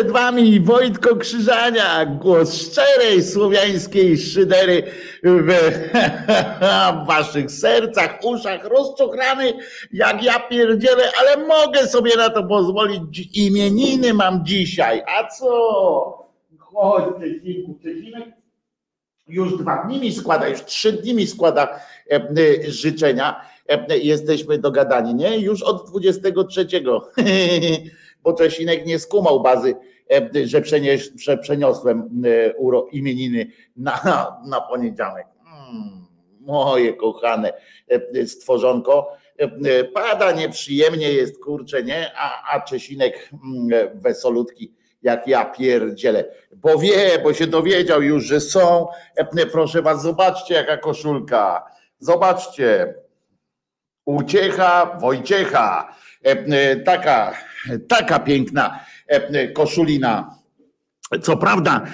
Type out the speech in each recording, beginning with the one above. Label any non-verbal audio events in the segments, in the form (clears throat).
przed Wami Wojtko Krzyżania, głos szczerej słowiańskiej szydery w, w (laughs) Waszych sercach, uszach, rozczochrany jak ja pierdzielę, ale mogę sobie na to pozwolić. Imieniny mam dzisiaj. A co? Chodź, Czesinku, Czesinek już dwa dni mi składa, już trzy dni mi składa e, e, życzenia. E, Jesteśmy dogadani, nie? Już od 23, (laughs) bo Czesinek nie skumał bazy, e, że, przenieś, że przeniosłem e, uro, imieniny na, na poniedziałek. Mm, moje kochane e, stworzonko. Pada nieprzyjemnie jest, kurczę, nie? A, a Czesinek mm, wesolutki jak ja pierdzielę, bo wie, bo się dowiedział już, że są. Proszę was, zobaczcie jaka koszulka. Zobaczcie. Uciecha Wojciecha. E, e, Taka, taka piękna e, koszulina. Co prawda,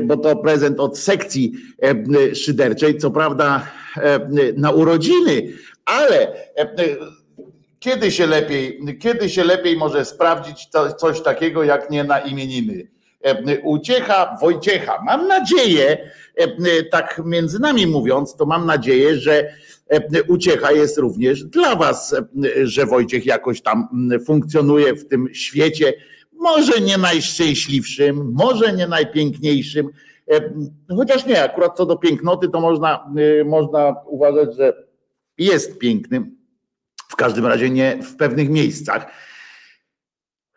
bo to prezent od sekcji szyderczej, co prawda na urodziny, ale kiedy się lepiej, kiedy się lepiej może sprawdzić coś takiego jak nie na imieniny? Uciecha Wojciecha. Mam nadzieję, tak między nami mówiąc, to mam nadzieję, że uciecha jest również dla Was, że Wojciech jakoś tam funkcjonuje w tym świecie, może nie najszczęśliwszym, może nie najpiękniejszym, chociaż nie, akurat co do pięknoty, to można, można uważać, że jest pięknym, w każdym razie nie w pewnych miejscach.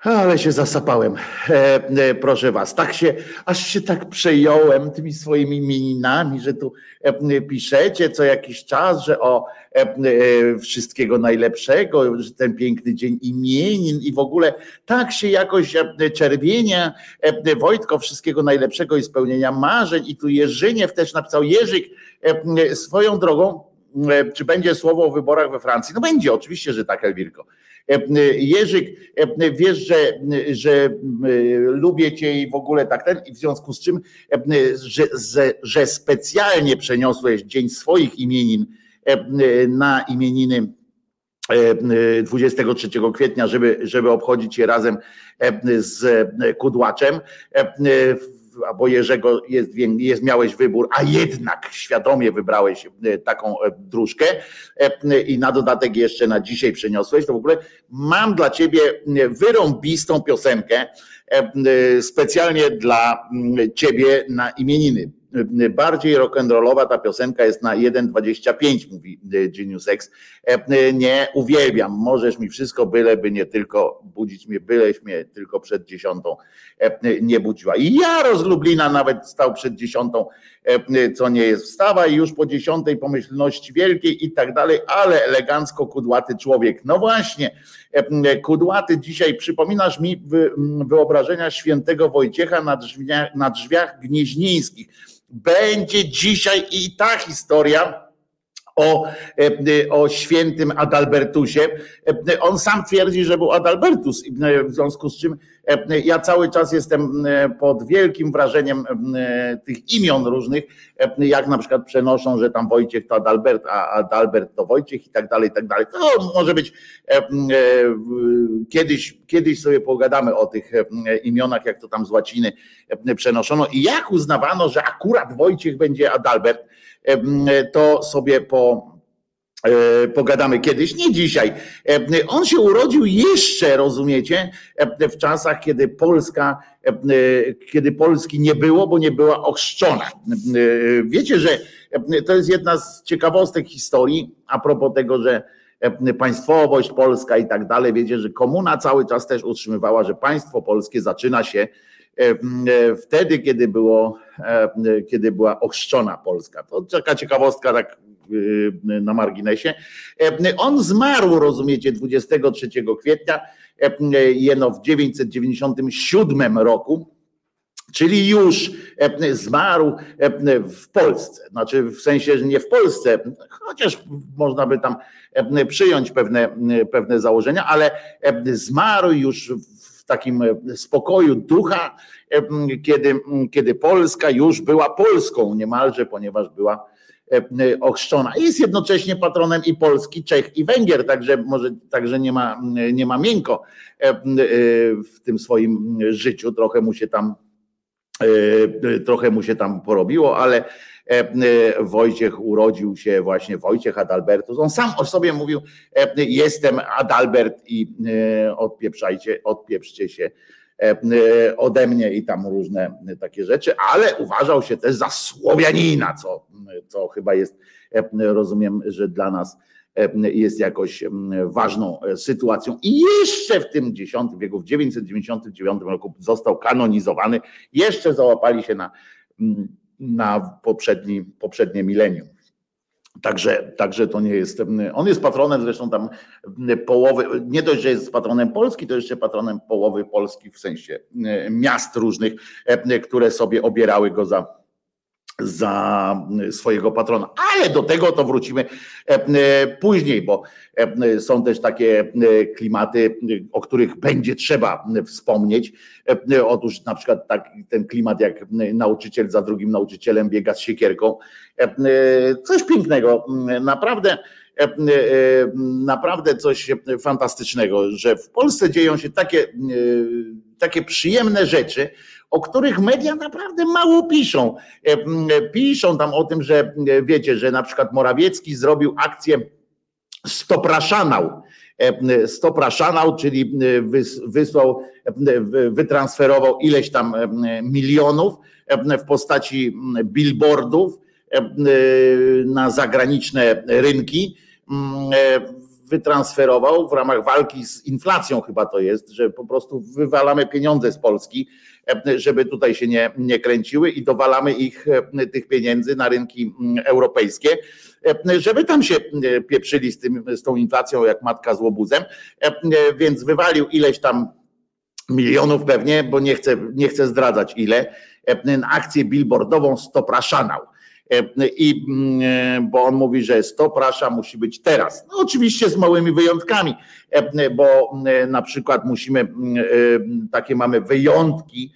Ale się zasapałem, e, e, proszę was. Tak się, aż się tak przejąłem tymi swoimi imieninami, że tu e, piszecie co jakiś czas, że o e, e, wszystkiego najlepszego, że ten piękny dzień imienin i w ogóle tak się jakoś e, czerwienia. Wojtko, wszystkiego najlepszego i spełnienia marzeń. I tu Jerzyniew też napisał, Jerzyk swoją drogą, czy będzie słowo o wyborach we Francji? No będzie, oczywiście, że tak, Elwirko. E, Jerzyk, e, wiesz, że, że lubię cię i w ogóle tak ten, i w związku z czym, e, że, że specjalnie przeniosłeś dzień swoich imienin na imieniny 23 kwietnia, żeby, żeby obchodzić je razem z Kudłaczem albo Jerzego jest, jest, miałeś wybór, a jednak świadomie wybrałeś e, taką e, dróżkę e, i na dodatek jeszcze na dzisiaj przeniosłeś, to w ogóle mam dla ciebie wyrąbistą piosenkę specjalnie dla ciebie na imieniny bardziej rock'n'rollowa ta piosenka jest na 1,25, mówi Genius X. Nie uwielbiam, możesz mi wszystko, byleby nie tylko budzić mnie, byleś mnie tylko przed dziesiątą nie budziła. I ja z Lublina nawet stał przed dziesiątą, co nie jest wstawa i już po dziesiątej pomyślności wielkiej i tak dalej, ale elegancko kudłaty człowiek. No właśnie, kudłaty dzisiaj przypominasz mi wyobrażenia świętego Wojciecha na drzwiach, na drzwiach gnieźnieńskich będzie dzisiaj i ta historia o, e, o świętym Adalbertusie. E, on sam twierdzi, że był Adalbertus, e, w związku z czym ja cały czas jestem pod wielkim wrażeniem tych imion różnych, jak na przykład przenoszą, że tam Wojciech to Adalbert, a Adalbert to Wojciech i tak dalej, i tak dalej. To może być kiedyś, kiedyś sobie pogadamy o tych imionach, jak to tam z łaciny przenoszono i jak uznawano, że akurat Wojciech będzie Adalbert, to sobie po, e, pogadamy kiedyś, nie dzisiaj. On się urodził jeszcze, rozumiecie, w czasach, kiedy Polska, kiedy Polski nie było, bo nie była ochrzczona. Wiecie, że to jest jedna z ciekawostek historii a propos tego, że państwowość polska i tak dalej. Wiecie, że komuna cały czas też utrzymywała, że państwo polskie zaczyna się E, e, wtedy, kiedy, było, e, kiedy była ochrzczona Polska. To taka ciekawostka tak na marginesie. On zmarł, rozumiecie, 23 kwietnia, jeno w 997 roku, czyli już zmarł w Polsce. Znaczy w sensie, że nie w Polsce, chociaż można by tam przyjąć pewne, pewne założenia, ale zmarł już w takim e, spokoju ducha, e, kiedy, kiedy Polska już była Polską niemalże, ponieważ była e, ochrzczona. Jest jednocześnie patronem i Polski, Czech i Węgier, także może także nie ma, nie ma miękko w tym swoim życiu. Trochę mu się tam trochę mu się tam porobiło, ale Wojciech urodził się właśnie Wojciech Adalbertus. On sam o sobie mówił, e, jestem Adalbert i odpieprzajcie, odpieprzcie się ode mnie i tam różne takie rzeczy, ale uważał się też za Słowianina, co, co chyba jest, rozumiem, że dla nas jest jakoś ważną sytuacją. I jeszcze w tym X wieku, w 999 roku został kanonizowany, jeszcze załapali się na na poprzedni, poprzednie milenium. Także, także to nie jest. On jest patronem zresztą tam połowy, nie dość, że jest patronem Polski, to jeszcze patronem połowy Polski w sensie miast różnych, które sobie obierały go za za swojego patrona. Ale do tego to wrócimy e, e, później, bo e, są też takie klimaty, o których będzie trzeba wspomnieć. Otóż na przykład tak, ten klimat, jak nauczyciel za drugim nauczycielem biega z siekierką. Coś pięknego, naprawdę naprawdę coś fantastycznego, że w Polsce dzieją się takie, takie przyjemne rzeczy, o których media naprawdę mało piszą. Piszą tam o tym, że wiecie, że na przykład Morawiecki zrobił akcję Stopraszanał. Stopraszanał, czyli wysłał, wytransferował ileś tam milionów w postaci billboardów na zagraniczne rynki wytransferował w ramach walki z inflacją, chyba to jest, że po prostu wywalamy pieniądze z Polski, żeby tutaj się nie, nie kręciły i dowalamy ich, tych pieniędzy na rynki mm, europejskie, żeby tam się pieprzyli z, tym, z tą inflacją jak matka z łobuzem, więc wywalił ileś tam milionów pewnie, bo nie chcę, nie chcę zdradzać ile, akcję billboardową Stopraszanał. E, I mm, e, bo on mówi, że stop Rasha musi być teraz. No oczywiście z małymi wyjątkami, e, bo na przykład musimy, takie mamy wyjątki,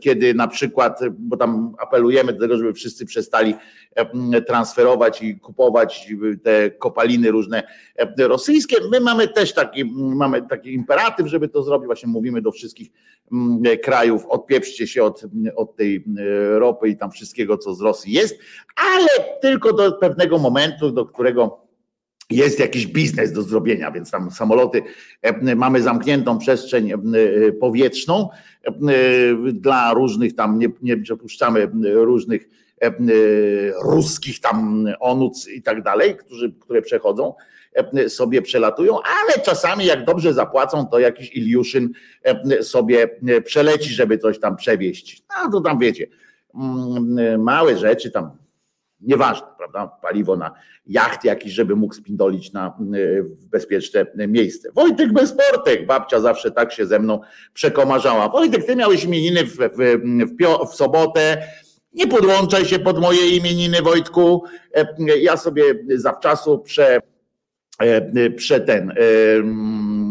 kiedy na przykład, bo tam apelujemy do tego, żeby wszyscy przestali transferować i kupować te kopaliny różne rosyjskie. My mamy też taki, mamy taki imperatyw, żeby to zrobić. Właśnie mówimy do wszystkich krajów, odpieprzcie się od, od tej ropy i tam wszystkiego, co z Rosji jest, ale tylko do pewnego momentu, do którego jest jakiś biznes do zrobienia, więc tam samoloty, mamy zamkniętą przestrzeń powietrzną dla różnych tam, nie, nie przepuszczamy różnych ruskich tam onuc i tak dalej, którzy, które przechodzą, sobie przelatują, ale czasami jak dobrze zapłacą, to jakiś Iliuszyn sobie przeleci, żeby coś tam przewieźć. No to tam wiecie, małe rzeczy tam nieważne, prawda? Paliwo na jacht jakiś, żeby mógł spindolić na bezpieczne miejsce. Wojtek Bezportek, babcia zawsze tak się ze mną przekomarzała. Wojtek, ty miałeś imieniny w, w, w, w sobotę, nie podłączaj się pod moje imieniny, Wojtku. Ja sobie zawczasu prze, prze ten,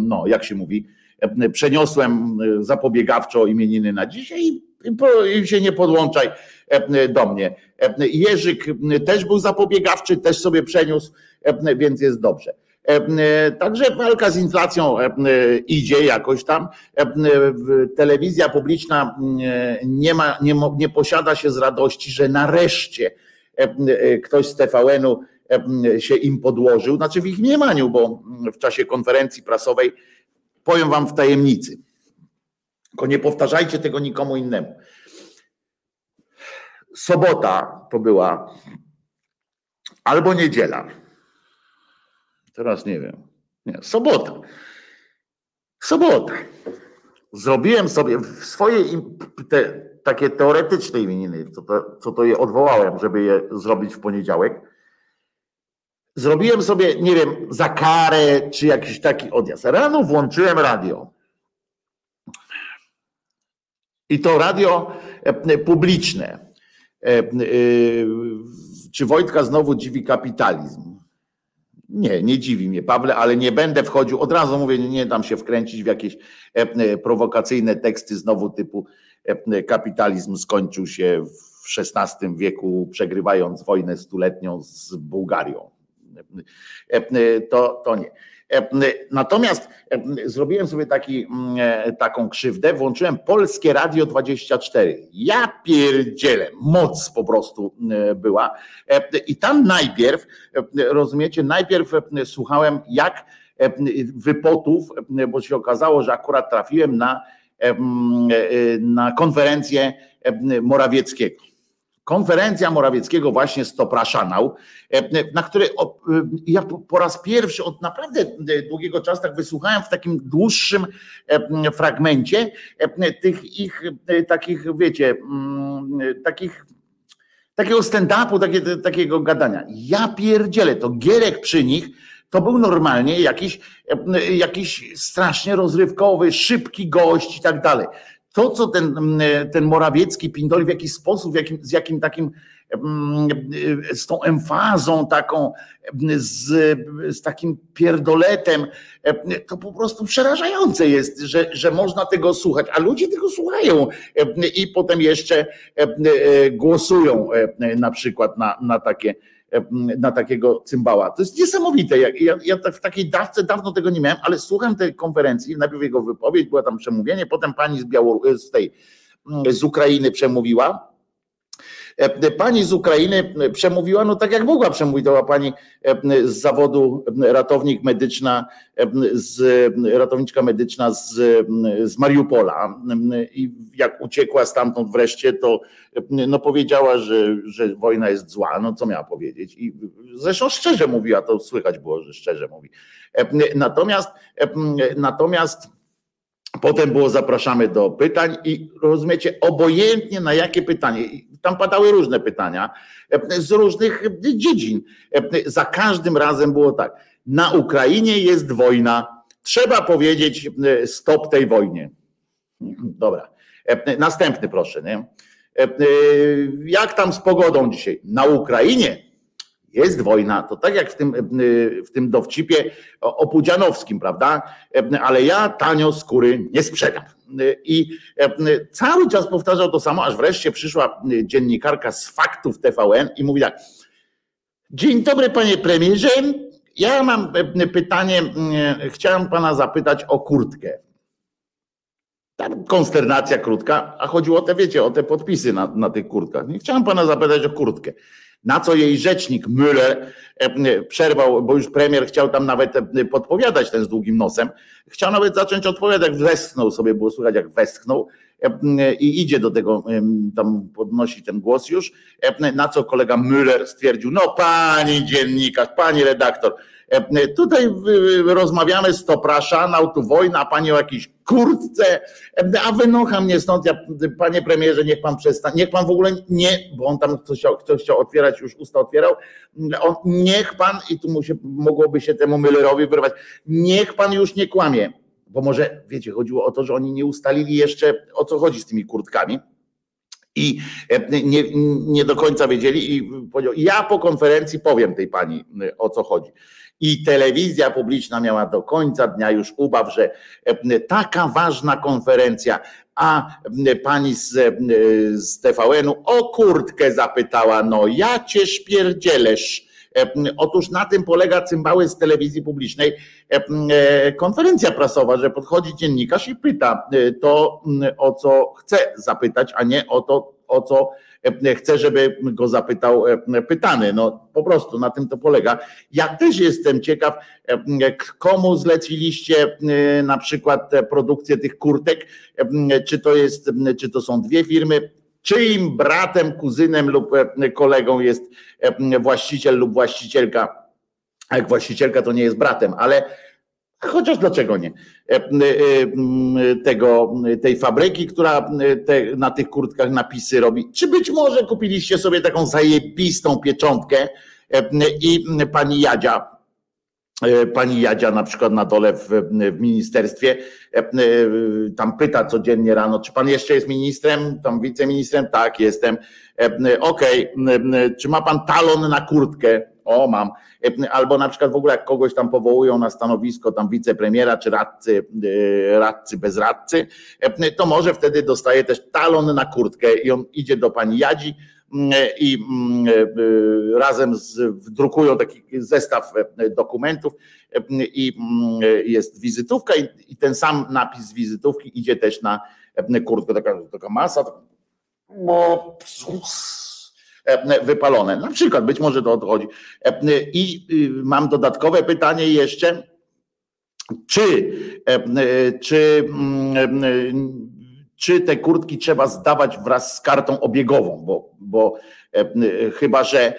no jak się mówi, przeniosłem zapobiegawczo imieniny na dzisiaj i się nie podłączaj do mnie. Jerzyk też był zapobiegawczy, też sobie przeniósł, więc jest dobrze. Także walka z inflacją idzie jakoś tam. Telewizja publiczna nie, ma, nie, nie posiada się z radości, że nareszcie ktoś z TVN-u się im podłożył, znaczy w ich mniemaniu, bo w czasie konferencji prasowej powiem wam w tajemnicy. Tylko nie powtarzajcie tego nikomu innemu. Sobota to była albo niedziela. Teraz nie wiem. Nie, sobota. Sobota. Zrobiłem sobie w swojej te, takie teoretyczne imieniny, co to, co to je odwołałem, żeby je zrobić w poniedziałek. Zrobiłem sobie, nie wiem, za karę, czy jakiś taki odjazd. Rano włączyłem radio. I to radio e, publiczne. E, e, czy Wojtka znowu dziwi kapitalizm? Nie, nie dziwi mnie, Pawle, ale nie będę wchodził, od razu mówię, nie dam się wkręcić w jakieś prowokacyjne teksty znowu typu kapitalizm skończył się w XVI wieku, przegrywając wojnę stuletnią z Bułgarią. To, to nie. E, natomiast e, zrobiłem sobie taki, e, taką krzywdę, włączyłem Polskie Radio 24. Ja pierdzielę, moc po prostu była. I tam najpierw, rozumiecie, najpierw słuchałem jak wypotów, bo się okazało, że akurat trafiłem na, na konferencję Morawieckiego konferencja Morawieckiego właśnie stopraszanał, e, na której e, ja po raz pierwszy od naprawdę długiego czasu tak wysłuchałem w takim dłuższym e, fragmencie tych ich takich, wiecie, mm, takich takiego stand-upu, takie, takiego gadania. Ja pierdzielę, to Gierek przy nich to był normalnie jakiś, jakiś strasznie rozrywkowy, szybki gość i tak dalej to, co ten, mm, ten Morawiecki pindoli w jakiś sposób, jakim, z jakim takim, mm, z tą emfazą taką, z, z takim pierdoletem, to po prostu przerażające jest, że, że można tego słuchać, a ludzie tego słuchają i potem jeszcze głosują na przykład na, na takie na takiego cymbała. To jest niesamowite. Ja, ja, ja w takiej dawce dawno tego nie miałem, ale słucham tej konferencji, najpierw jego wypowiedź, była tam przemówienie, potem pani z, z tej z Ukrainy przemówiła pani z Ukrainy przemówiła, no tak jak mogła była pani e, z zawodu ratownik medyczna, e, z, ratowniczka medyczna z, z Mariupola. I jak uciekła stamtąd wreszcie, to no powiedziała, że, że wojna jest zła, no co miała powiedzieć? I zresztą szczerze mówiła, to słychać było, że szczerze mówi. Natomiast natomiast Potem było zapraszamy do pytań i rozumiecie, obojętnie na jakie pytanie, tam padały różne pytania z różnych dziedzin. Za każdym razem było tak. Na Ukrainie jest wojna. Trzeba powiedzieć stop tej wojnie. Dobra. Następny proszę. Nie? Jak tam z pogodą dzisiaj? Na Ukrainie jest wojna, to tak jak w tym, w tym dowcipie opudzianowskim, prawda? Ale ja tanio skóry nie sprzedam. I cały czas powtarzał to samo, aż wreszcie przyszła dziennikarka z faktów TVN i mówi tak. Dzień dobry, panie premierze. Ja mam pytanie, chciałem pana zapytać o kurtkę. Tam konsternacja krótka, a chodziło o te, wiecie, o te podpisy na, na tych kurtkach. chciałem pana zapytać o kurtkę. Na co jej rzecznik Müller e, przerwał, bo już premier chciał tam nawet e, podpowiadać ten z długim nosem. Chciał nawet zacząć odpowiadać, westchnął sobie, było słychać jak westchnął e, i idzie do tego, tam podnosi ten głos już, na co kolega Müller stwierdził, no pani dziennikarz, pani redaktor, tutaj rozmawiamy z Topraszanał, tu wojna, pani o jakiejś kurtce, e, a wynocha mnie stąd, ja, panie premierze, niech pan przestanie, niech pan w ogóle nie, bo on tam ktoś chciał, ktoś chciał otwierać, już usta otwierał, on, niech pan, i tu mu się, mogłoby się temu Müllerowi wyrwać, niech pan już nie kłamie, bo może, wiecie, chodziło o to, że oni nie ustalili jeszcze, o co chodzi z tymi kurtkami, i e, nie, nie do końca wiedzieli i powiedział, ja po konferencji powiem tej pani o co chodzi. I telewizja publiczna miała do końca dnia już ubaw, że e, taka ważna konferencja, a e, pani z, e, z TVN-u o kurtkę zapytała, no ja cię szpierdzielesz. Otóż na tym polega cymbały z telewizji publicznej konferencja prasowa, że podchodzi dziennikarz i pyta to, o co chce zapytać, a nie o to, o co E, chcę, żeby go zapytał e, pytany. No po prostu na tym to polega. Ja też jestem ciekaw, e, komu zleciliście na przykład produkcję tych kurtek, czy to jest, czy to są dwie firmy, czyim bratem, kuzynem lub kolegą jest właściciel lub właścicielka. Jak właścicielka to nie jest bratem, ale Chociaż dlaczego nie? E, e, tego, tej fabryki, która te, na tych kurtkach napisy robi. Czy być może kupiliście sobie taką zajebistą pieczątkę i pani Jadzia, e, pani Jadzia na przykład na dole w, w ministerstwie tam pyta codziennie rano, czy pan jeszcze jest ministrem, tam wiceministrem? Tak, jestem. Okej, okay. czy ma pan talon na kurtkę? O, mam. Albo na przykład w ogóle jak kogoś tam powołują na stanowisko tam wicepremiera czy radcy, e, radcy bez radcy, to może wtedy dostaje też talon na kurtkę i on idzie do pani Jadzi i mm, e, razem z, drukują taki zestaw dokumentów i mm, jest wizytówka i, ten sam napis wizytówki idzie też na kurtkę, taka, taka masa, bo E, wypalone. Na przykład, być może to odchodzi. E, I y, mam dodatkowe pytanie jeszcze. Czy, e, czy, mm, czy te kurtki trzeba zdawać wraz z kartą obiegową, bo, bo chyba, że,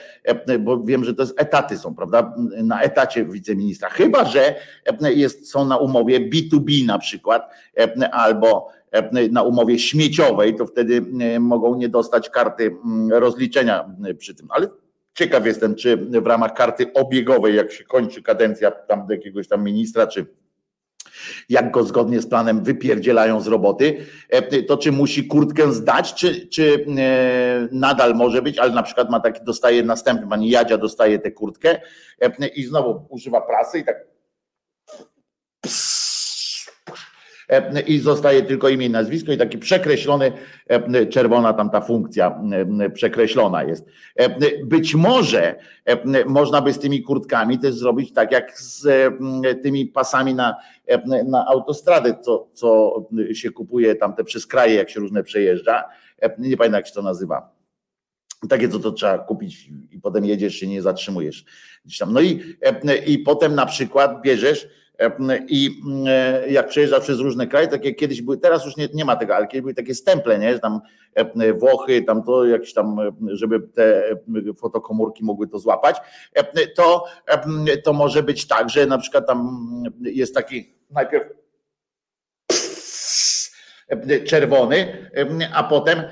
bo wiem, że to jest etaty są, prawda, na etacie wiceministra, chyba, że jest, są na umowie B2B na przykład, albo E, na umowie śmieciowej, to wtedy e, mogą nie dostać karty rozliczenia e, przy tym. Ale ciekaw jestem, czy w ramach karty obiegowej, jak się kończy kadencja tam jakiegoś tam ministra, czy jak go zgodnie z planem wypierdzielają z roboty, to czy musi kurtkę zdać, czy, czy nadal może być, ale na przykład ma taki, dostaje następny, pani Jadzia dostaje tę kurtkę. I znowu używa prasy i tak i zostaje tylko imię i nazwisko i taki przekreślony, czerwona tam ta funkcja przekreślona jest. Być może można by z tymi kurtkami też zrobić tak jak z tymi pasami na, na autostrady, co, co się kupuje tam te przez kraje, jak się różne przejeżdża. Nie pamiętam jak się to nazywa takie, co to trzeba kupić i potem jedziesz się nie zatrzymujesz. No i, i potem na przykład bierzesz i jak przejeżdża przez różne kraje, takie kiedyś były, teraz już nie, nie ma tego, ale kiedyś były takie stemple, nie? Że tam Włochy, tam to jakieś tam, żeby te fotokomórki mogły to złapać, to, to może być tak, że na przykład tam jest taki najpierw czerwony, a potem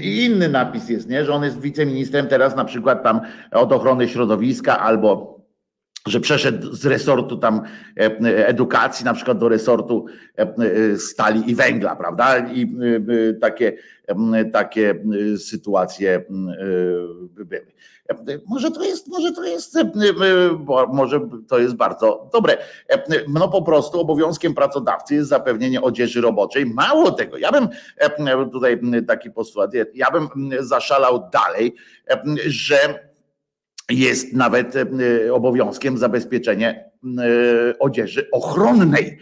i inny napis jest, nie? że on jest wiceministrem teraz na przykład tam od ochrony środowiska albo że przeszedł z resortu tam edukacji na przykład do resortu stali i węgla, prawda? I takie, takie sytuacje były. Może to jest, może to jest, może to jest bardzo dobre. No po prostu obowiązkiem pracodawcy jest zapewnienie odzieży roboczej. Mało tego, ja bym tutaj taki postulat, ja bym zaszalał dalej, że jest nawet obowiązkiem zabezpieczenie odzieży ochronnej.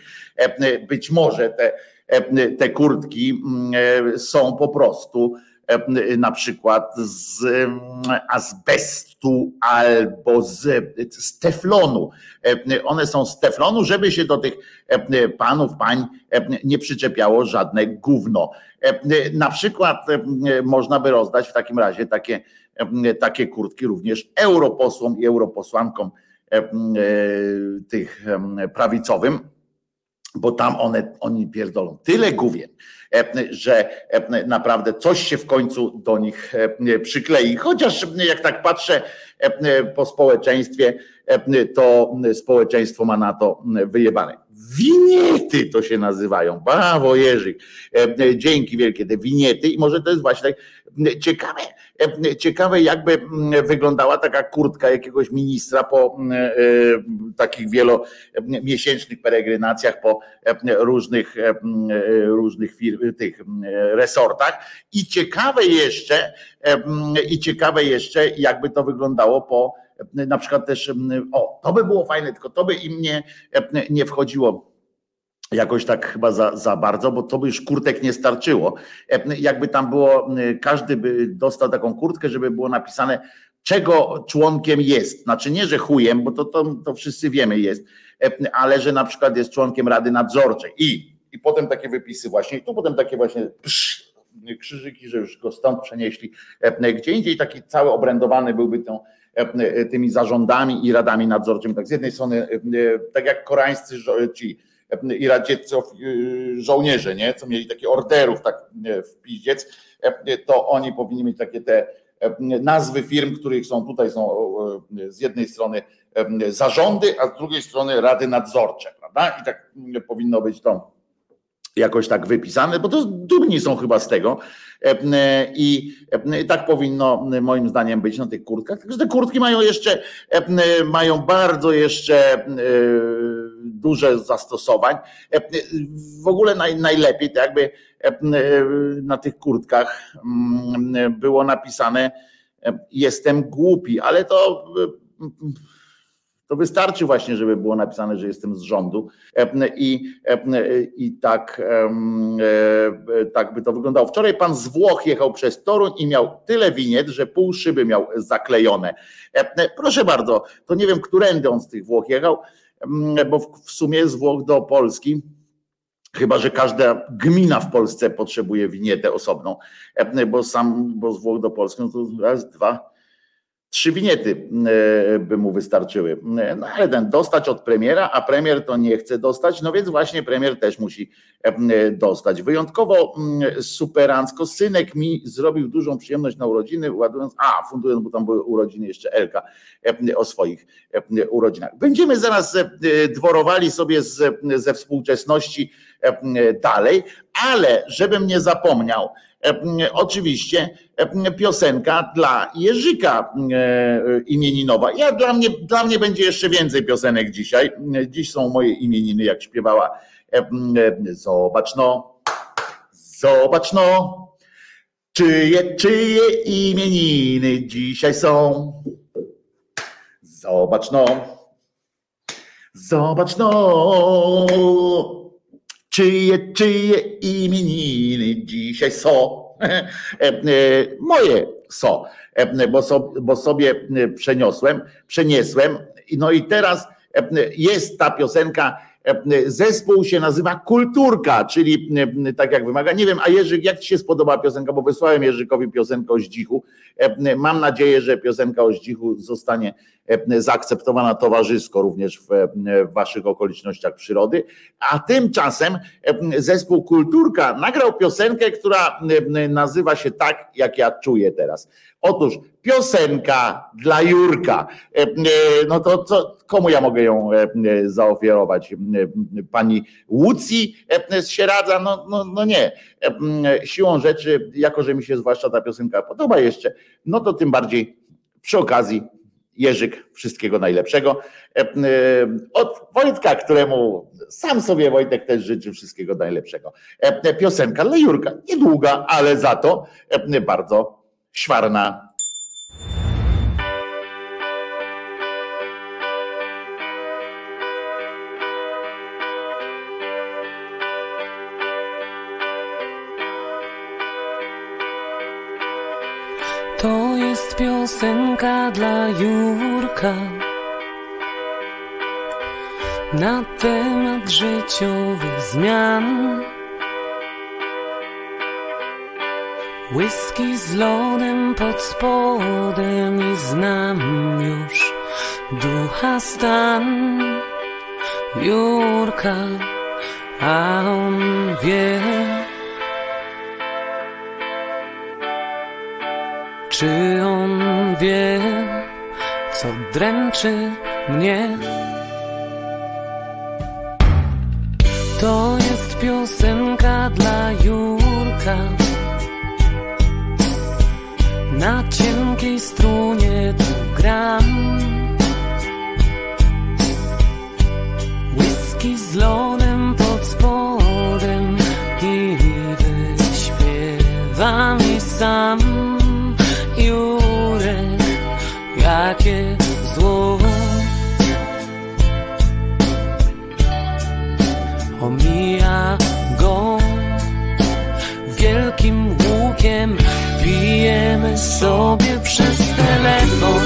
Być może te, te kurtki są po prostu na przykład z azbestu albo z, z teflonu. One są z teflonu, żeby się do tych panów, pań nie przyczepiało żadne gówno. Na przykład można by rozdać w takim razie takie, takie kurtki również europosłom i europosłankom tych prawicowym bo tam one, oni pierdolą tyle główien, że naprawdę coś się w końcu do nich przyklei. Chociaż jak tak patrzę po społeczeństwie, to społeczeństwo ma na to wyjebane. Winiety to się nazywają. Brawo Jerzyk. Dzięki wielkie te winiety i może to jest właśnie tak ciekawe, ciekawe jakby wyglądała taka kurtka jakiegoś ministra po takich wielomiesięcznych peregrinacjach po różnych różnych firm, tych resortach. I ciekawe jeszcze i ciekawe jeszcze jakby to wyglądało po na przykład też, o, to by było fajne, tylko to by im nie, nie wchodziło jakoś tak chyba za, za bardzo, bo to by już kurtek nie starczyło. Jakby tam było, każdy by dostał taką kurtkę, żeby było napisane, czego członkiem jest. Znaczy nie, że chujem, bo to, to, to wszyscy wiemy jest, ale że na przykład jest członkiem Rady Nadzorczej. I, i potem takie wypisy właśnie, i tu potem takie właśnie psz, krzyżyki, że już go stąd przenieśli gdzie indziej, taki cały obrędowany byłby tą E, tymi zarządami i radami nadzorczymi. Tak z jednej strony, e, tak jak koreańscy ci e, i radzieccy żołnierze, nie? co mieli takie orderów tak w piździec, to oni powinni mieć takie te nazwy firm, których są tutaj są z jednej strony zarządy, a z drugiej strony rady nadzorcze, prawda? I tak powinno być to jakoś tak wypisane, bo to dumni są chyba z tego i tak powinno moim zdaniem być na tych kurtkach. Także te kurtki mają jeszcze, mają bardzo jeszcze duże zastosowań. W ogóle naj, najlepiej to jakby na tych kurtkach było napisane jestem głupi, ale to to wystarczy właśnie, żeby było napisane, że jestem z rządu i, i tak, e, tak by to wyglądało. Wczoraj pan z Włoch jechał przez Toruń i miał tyle winiet, że pół szyby miał zaklejone. Proszę bardzo, to nie wiem, którędy on z tych Włoch jechał, bo w sumie z Włoch do Polski Chyba, że każda gmina w Polsce potrzebuje winietę osobną, bo sam, bo z Włoch do Polski, no to raz, dwa, Trzy winiety e, by mu wystarczyły. E, no ale ten dostać od premiera, a premier to nie chce dostać, no więc właśnie premier też musi e, dostać. Wyjątkowo mm, superancko. Synek mi zrobił dużą przyjemność na urodziny, ładując, a fundując, bo tam były urodziny jeszcze Elka o swoich urodzinach. Będziemy zaraz dworowali sobie ze współczesności dalej, ale żebym nie zapomniał, oczywiście piosenka dla Jerzyka imieninowa. Ja dla mnie, dla mnie będzie jeszcze więcej piosenek dzisiaj. Dziś są moje imieniny, jak śpiewała. Zobacz no, zobacz no, czyje, czyje imieniny dzisiaj są. Zobacz no, zobacz no, czyje, czyje imieniny dzisiaj są. (laughs) E, e, moje są, e, bo, so, bo sobie przeniosłem, przeniesłem. No i teraz jest ta piosenka Zespół się nazywa Kulturka, czyli tak jak wymaga. Nie wiem, a Jerzyk, jak Ci się spodoba piosenka, bo wysłałem Jerzykowi piosenkę o Zdzichu. Mam nadzieję, że piosenka o Zdzichu zostanie zaakceptowana towarzysko również w, w Waszych okolicznościach przyrody. A tymczasem zespół Kulturka nagrał piosenkę, która nazywa się tak, jak ja czuję teraz. Otóż piosenka dla Jurka. No to co, komu ja mogę ją zaoferować? Pani Łucji się radza? No, no, no nie. Siłą rzeczy, jako że mi się zwłaszcza ta piosenka podoba jeszcze, no to tym bardziej przy okazji Jerzyk, wszystkiego najlepszego. Od Wojtka, któremu sam sobie Wojtek też życzy wszystkiego najlepszego. Piosenka dla Jurka. Niedługa, ale za to bardzo świarna dla Jurka na temat życiowych zmian. Whisky z lodem pod spodem i znam już ducha stan Jurka, a on wie. Czy on wie, co dręczy mnie? To jest piosenka dla Jurka Na cienkiej strunie tu gram Whisky z lodem pod spodem I wyśpiewam i sam jakie zło. Omija go wielkim łukiem Pijemy sobie przez telefon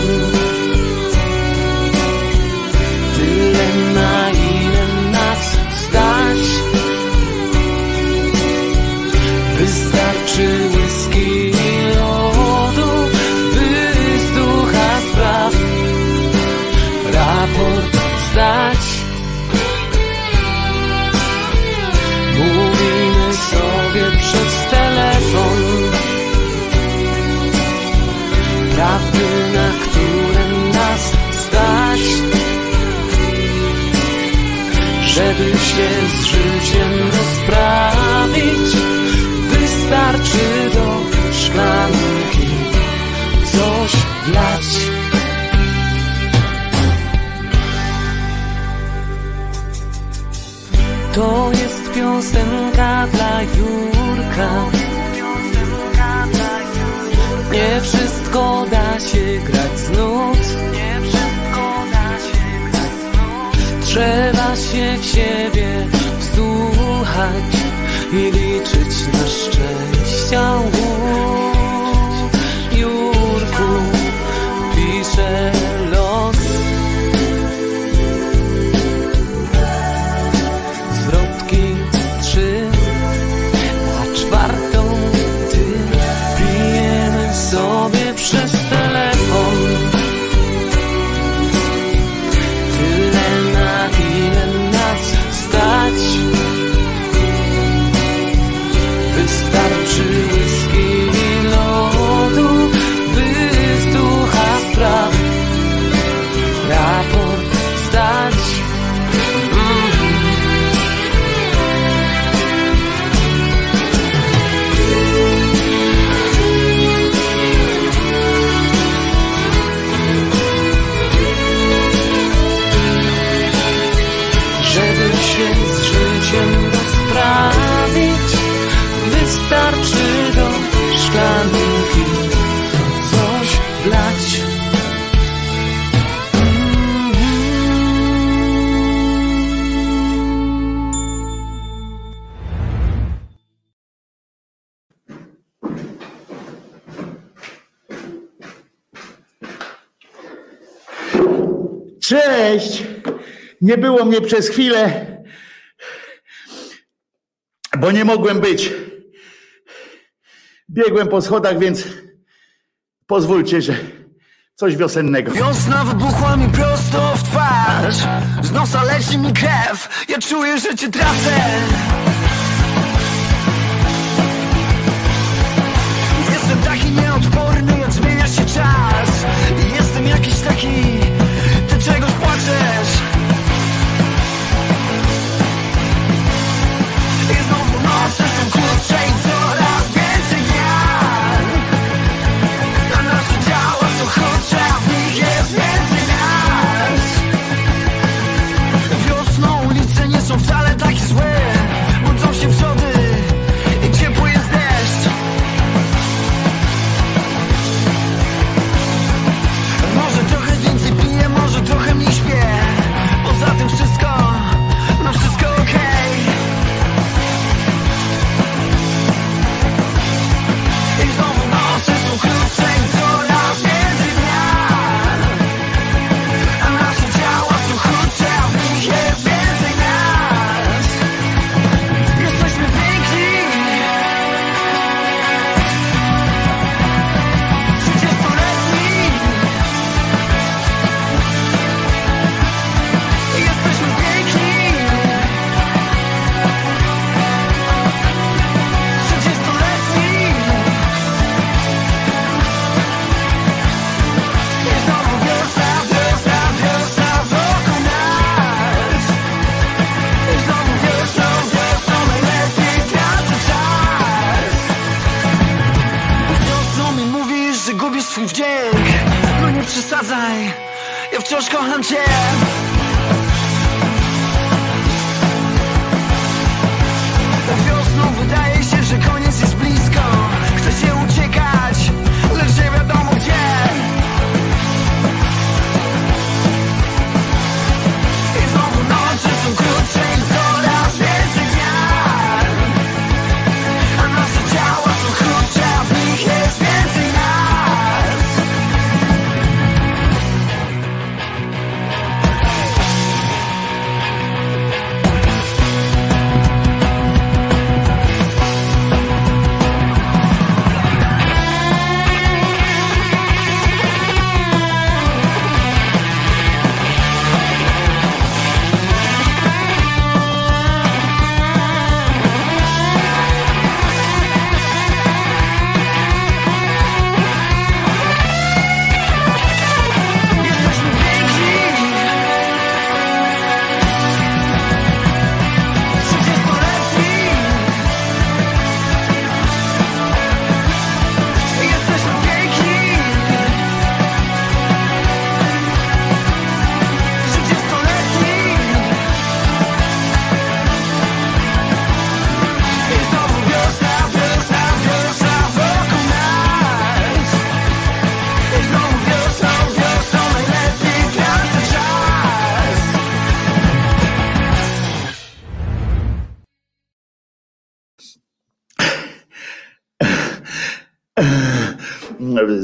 Żeby się z życiem rozprawić Wystarczy do szklanki coś wlać. To jest piosenka dla Jurka. Nie wszystko da się grać z nut. Trzeba się w siebie wsłuchać I liczyć na szczęścia Nie było mnie przez chwilę, bo nie mogłem być. Biegłem po schodach, więc pozwólcie, że coś wiosennego. Wiosna wybuchła mi prosto w twarz. Z nosa leci mi krew. Ja czuję, że cię tracę. Jestem taki nieodporny, jak zmienia się czas. Jestem jakiś taki Ty czegoś płaczesz wciąż kocham cię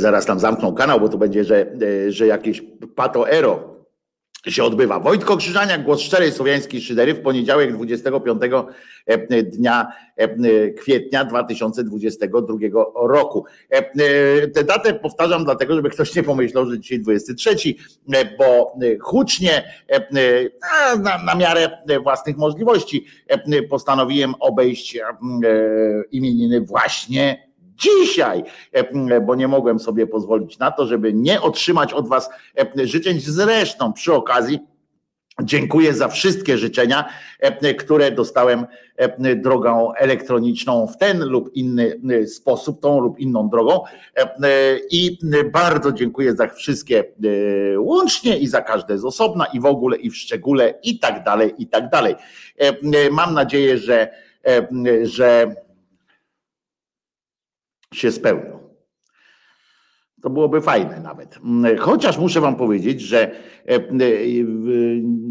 Zaraz tam zamkną kanał, bo to będzie, że, e, że jakieś pato-ero się odbywa. Wojtko Krzyżaniak, głos szczerej słowiańskiej szydery w poniedziałek 25 e, dnia e, kwietnia 2022 roku. Tę datę powtarzam dlatego, żeby ktoś nie pomyślał, że dzisiaj 23, bo hucznie na, na miarę własnych możliwości postanowiłem obejść imieniny właśnie dzisiaj, bo nie mogłem sobie pozwolić na to, żeby nie otrzymać od Was życzeń. Zresztą przy okazji dziękuję za wszystkie życzenia, które dostałem drogą elektroniczną w ten lub inny sposób, tą lub inną drogą. I bardzo dziękuję za wszystkie łącznie i za każde z osobna i w ogóle i w szczególe i tak dalej, i tak dalej. Mam nadzieję, że, że się spełnią. To byłoby fajne nawet. Chociaż muszę Wam powiedzieć, że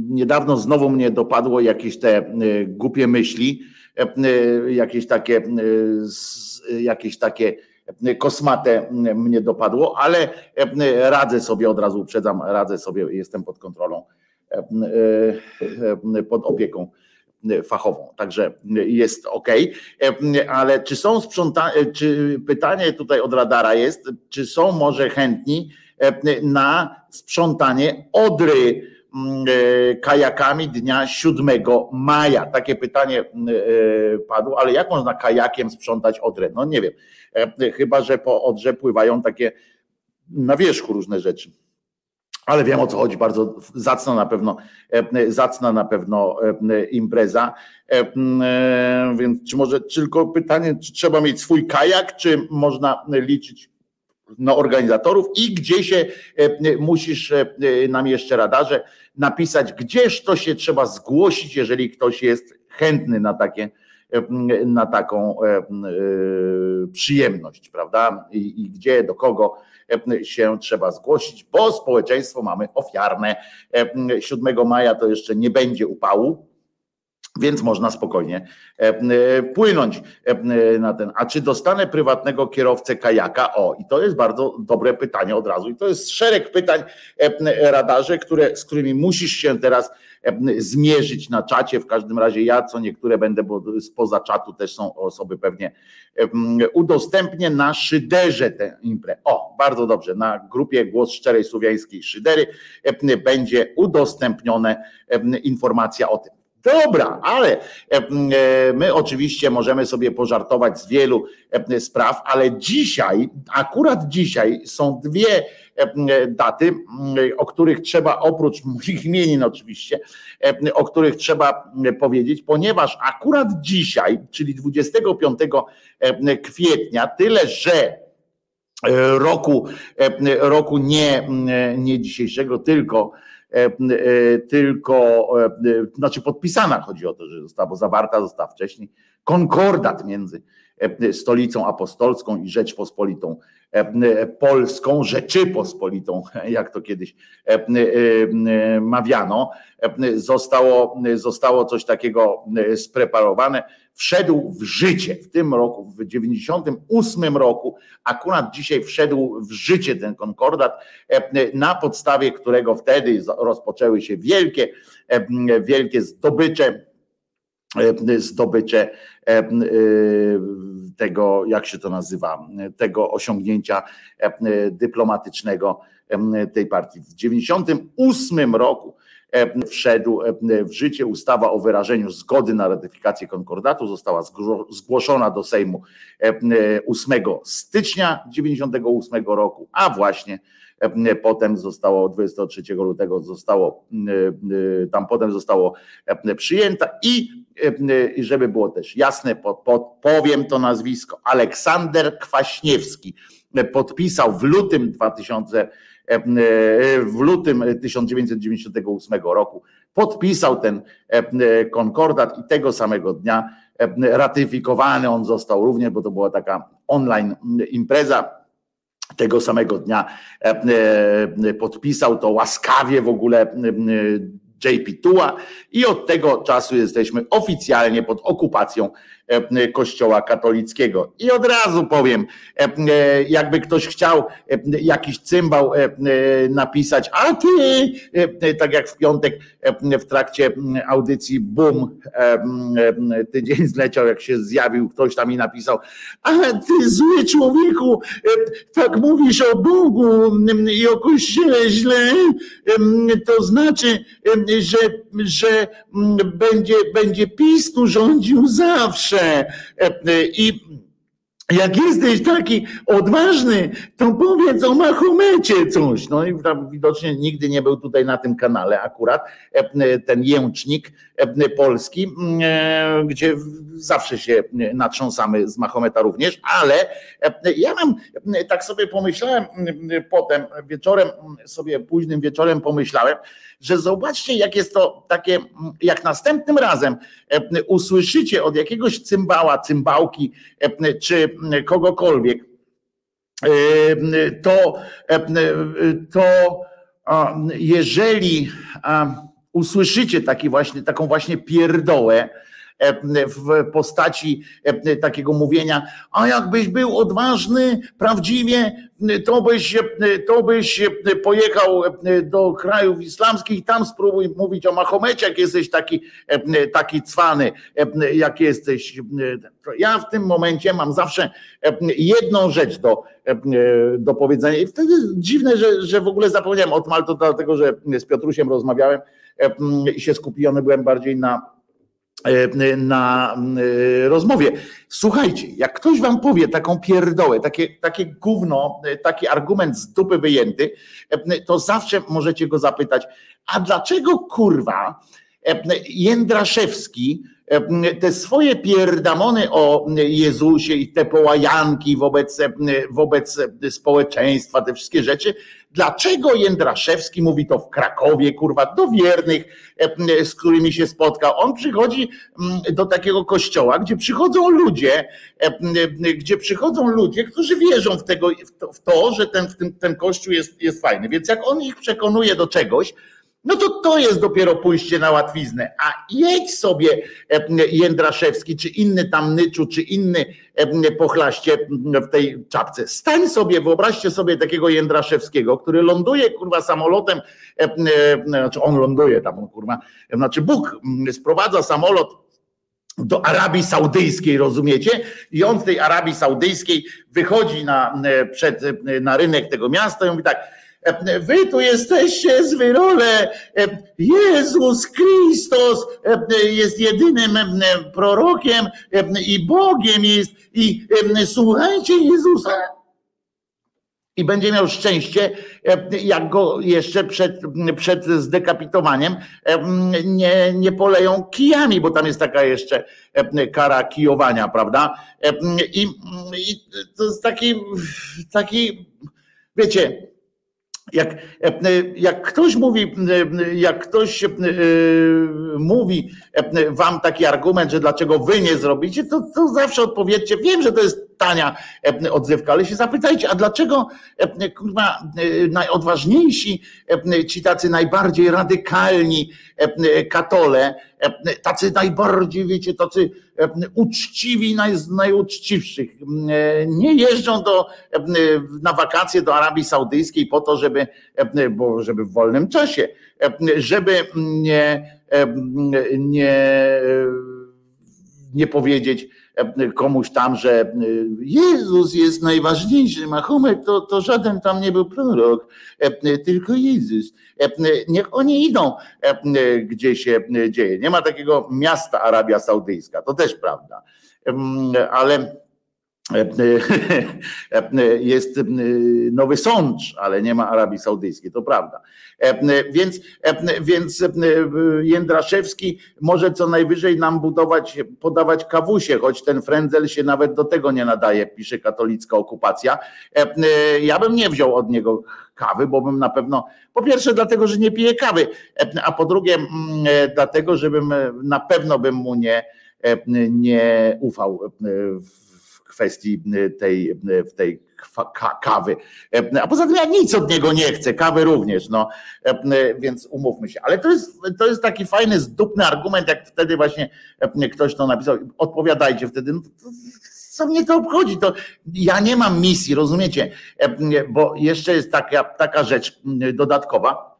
niedawno znowu mnie dopadło jakieś te głupie myśli, jakieś takie, jakieś takie kosmate mnie dopadło, ale radzę sobie, od razu uprzedzam, radzę sobie, jestem pod kontrolą, pod opieką fachową, także jest ok, ale czy są sprzątane, czy pytanie tutaj od radara jest, czy są może chętni na sprzątanie Odry kajakami dnia 7 maja? Takie pytanie padło, ale jak można kajakiem sprzątać Odrę? No nie wiem, chyba że po Odrze pływają takie na wierzchu różne rzeczy ale wiem o co chodzi, bardzo zacna na pewno, e, zacna na pewno e, impreza. E, więc czy może tylko pytanie, czy trzeba mieć swój kajak, czy można liczyć na organizatorów i gdzie się musisz nam jeszcze radarze napisać, gdzież to się trzeba zgłosić, jeżeli ktoś jest chętny na takie na taką przyjemność, prawda? I, i gdzie, do kogo się trzeba zgłosić, bo społeczeństwo mamy ofiarne. 7 maja to jeszcze nie będzie upału, więc można spokojnie płynąć na ten. A czy dostanę prywatnego kierowcę kajaka? O, i to jest bardzo dobre pytanie od razu. I to jest szereg pytań, radarze, które, z którymi musisz się teraz zmierzyć na czacie. W każdym razie ja co niektóre będę, bo spoza czatu też są osoby pewnie udostępnię na szyderze tę imprę. O, bardzo dobrze, na grupie Głos Szczerej Słowiańskiej Szydery będzie udostępniona informacja o tym. Dobra, ale my oczywiście możemy sobie pożartować z wielu spraw, ale dzisiaj, akurat dzisiaj są dwie daty, o których trzeba, oprócz (laughs) moich imienin oczywiście, o których trzeba powiedzieć, ponieważ akurat dzisiaj, czyli 25 kwietnia, tyle że roku, roku nie, nie dzisiejszego, tylko tylko, znaczy podpisana chodzi o to, że została, bo zawarta została wcześniej konkordat między stolicą apostolską i Rzeczpospolitą Polską, Rzeczypospolitą, (laughs) jak to kiedyś mawiano, zostało, zostało coś takiego spreparowane, wszedł w życie w tym roku, w 98 roku, akurat dzisiaj wszedł w życie ten konkordat, na podstawie którego wtedy rozpoczęły się wielkie, wielkie zdobycze, zdobycze tego, jak się to nazywa, tego osiągnięcia dyplomatycznego tej partii. W 98 roku wszedł w życie. Ustawa o wyrażeniu zgody na ratyfikację konkordatu, została zgłoszona do Sejmu 8 stycznia 98 roku, a właśnie potem zostało 23 lutego zostało tam potem zostało przyjęta i żeby było też jasne, powiem to nazwisko Aleksander Kwaśniewski podpisał w lutym 2000 w lutym 1998 roku podpisał ten konkordat i tego samego dnia ratyfikowany on został również, bo to była taka online impreza. Tego samego dnia podpisał to łaskawie w ogóle JP Tua i od tego czasu jesteśmy oficjalnie pod okupacją E, Kościoła katolickiego. I od razu powiem, e, e, jakby ktoś chciał jakiś cymbał napisać, a ty, tak jak w piątek w trakcie audycji BUM tydzień zleciał, jak się zjawił ktoś tam i napisał, a ty zły człowieku, tak mówisz o Bogu i o Kościele źle, to znaczy, że, że będzie, będzie PiS tu rządził zawsze. E, e, I jak jesteś taki odważny, to powiedz o Mahomecie coś. No i widocznie nigdy nie był tutaj na tym kanale akurat e, ten jęcznik polski, gdzie zawsze się natrząsamy z Mahometa również, ale ja mam, tak sobie pomyślałem potem wieczorem, sobie późnym wieczorem pomyślałem, że zobaczcie, jak jest to takie, jak następnym razem e, usłyszycie od jakiegoś cymbała, cymbałki e, czy kogokolwiek, e, to, to jeżeli usłyszycie taki właśnie, taką właśnie pierdołę, w postaci takiego mówienia, a jakbyś był odważny, prawdziwie, to byś, to byś pojechał do krajów islamskich, tam spróbuj mówić o Mahomecie, jak jesteś taki, taki cwany, jak jesteś. Ja w tym momencie mam zawsze jedną rzecz do, do powiedzenia i wtedy dziwne, że, że w ogóle zapomniałem o tym, ale to dlatego, że z Piotrusiem rozmawiałem i się skupiony byłem bardziej na na rozmowie. Słuchajcie, jak ktoś wam powie taką pierdołę, takie, takie gówno, taki argument z dupy wyjęty, to zawsze możecie go zapytać, a dlaczego kurwa Jędraszewski te swoje pierdamony o Jezusie i te połajanki wobec, wobec społeczeństwa, te wszystkie rzeczy, dlaczego Jędraszewski mówi to w Krakowie, kurwa, do wiernych, z którymi się spotkał. On przychodzi do takiego kościoła, gdzie przychodzą ludzie, gdzie przychodzą ludzie, którzy wierzą w, tego, w to, że ten, ten, ten kościół jest, jest fajny. Więc jak on ich przekonuje do czegoś, no to to jest dopiero pójście na łatwiznę. A jedź sobie e, Jędraszewski, czy inny tam Nyczu, czy inny e, pochlaście w tej czapce. Stań sobie, wyobraźcie sobie takiego Jędraszewskiego, który ląduje kurwa samolotem, e, znaczy on ląduje tam, kurwa, znaczy Bóg sprowadza samolot do Arabii Saudyjskiej, rozumiecie? I on w tej Arabii Saudyjskiej wychodzi na, przed, na rynek tego miasta i mówi tak, Wy tu jesteście z wyrole. Jezus Chrystus jest jedynym prorokiem i Bogiem jest. I słuchajcie Jezusa. I będzie miał szczęście, jak go jeszcze przed, przed zdekapitowaniem nie, nie poleją kijami, bo tam jest taka jeszcze kara kijowania, prawda? I, i to jest taki, taki wiecie, jak, jak ktoś mówi, jak ktoś mówi wam taki argument, że dlaczego wy nie zrobicie, to, to zawsze odpowiedzcie, wiem, że to jest tania odzywka, ale się zapytajcie, a dlaczego kurwa, najodważniejsi, ci tacy najbardziej radykalni katole, tacy najbardziej, wiecie, tacy uczciwi, naj, najuczciwszych, nie jeżdżą do, na wakacje do Arabii Saudyjskiej po to, żeby, bo żeby w wolnym czasie, żeby nie, nie, nie powiedzieć, komuś tam, że Jezus jest najważniejszy, Mahomet to, to żaden tam nie był prorok, tylko Jezus. Niech oni idą, gdzie się dzieje. Nie ma takiego miasta Arabia Saudyjska, to też prawda. Ale (laughs) jest Nowy Sącz, ale nie ma Arabii Saudyjskiej, to prawda. Więc, więc Jędraszewski może co najwyżej nam budować, podawać kawusie, choć ten frędzel się nawet do tego nie nadaje, pisze katolicka okupacja. Ja bym nie wziął od niego kawy, bo bym na pewno, po pierwsze dlatego, że nie piję kawy, a po drugie dlatego, żebym na pewno bym mu nie, nie ufał kwestii y, tej, w tej kawy. A poza tym ja nic od niego nie chcę, kawy również, no więc umówmy się. Ale to jest, to jest taki fajny, zdupny argument, jak wtedy właśnie ktoś to napisał. Odpowiadajcie wtedy. No, co mnie to obchodzi? To ja nie mam misji, rozumiecie? Bo jeszcze jest taka, taka rzecz dodatkowa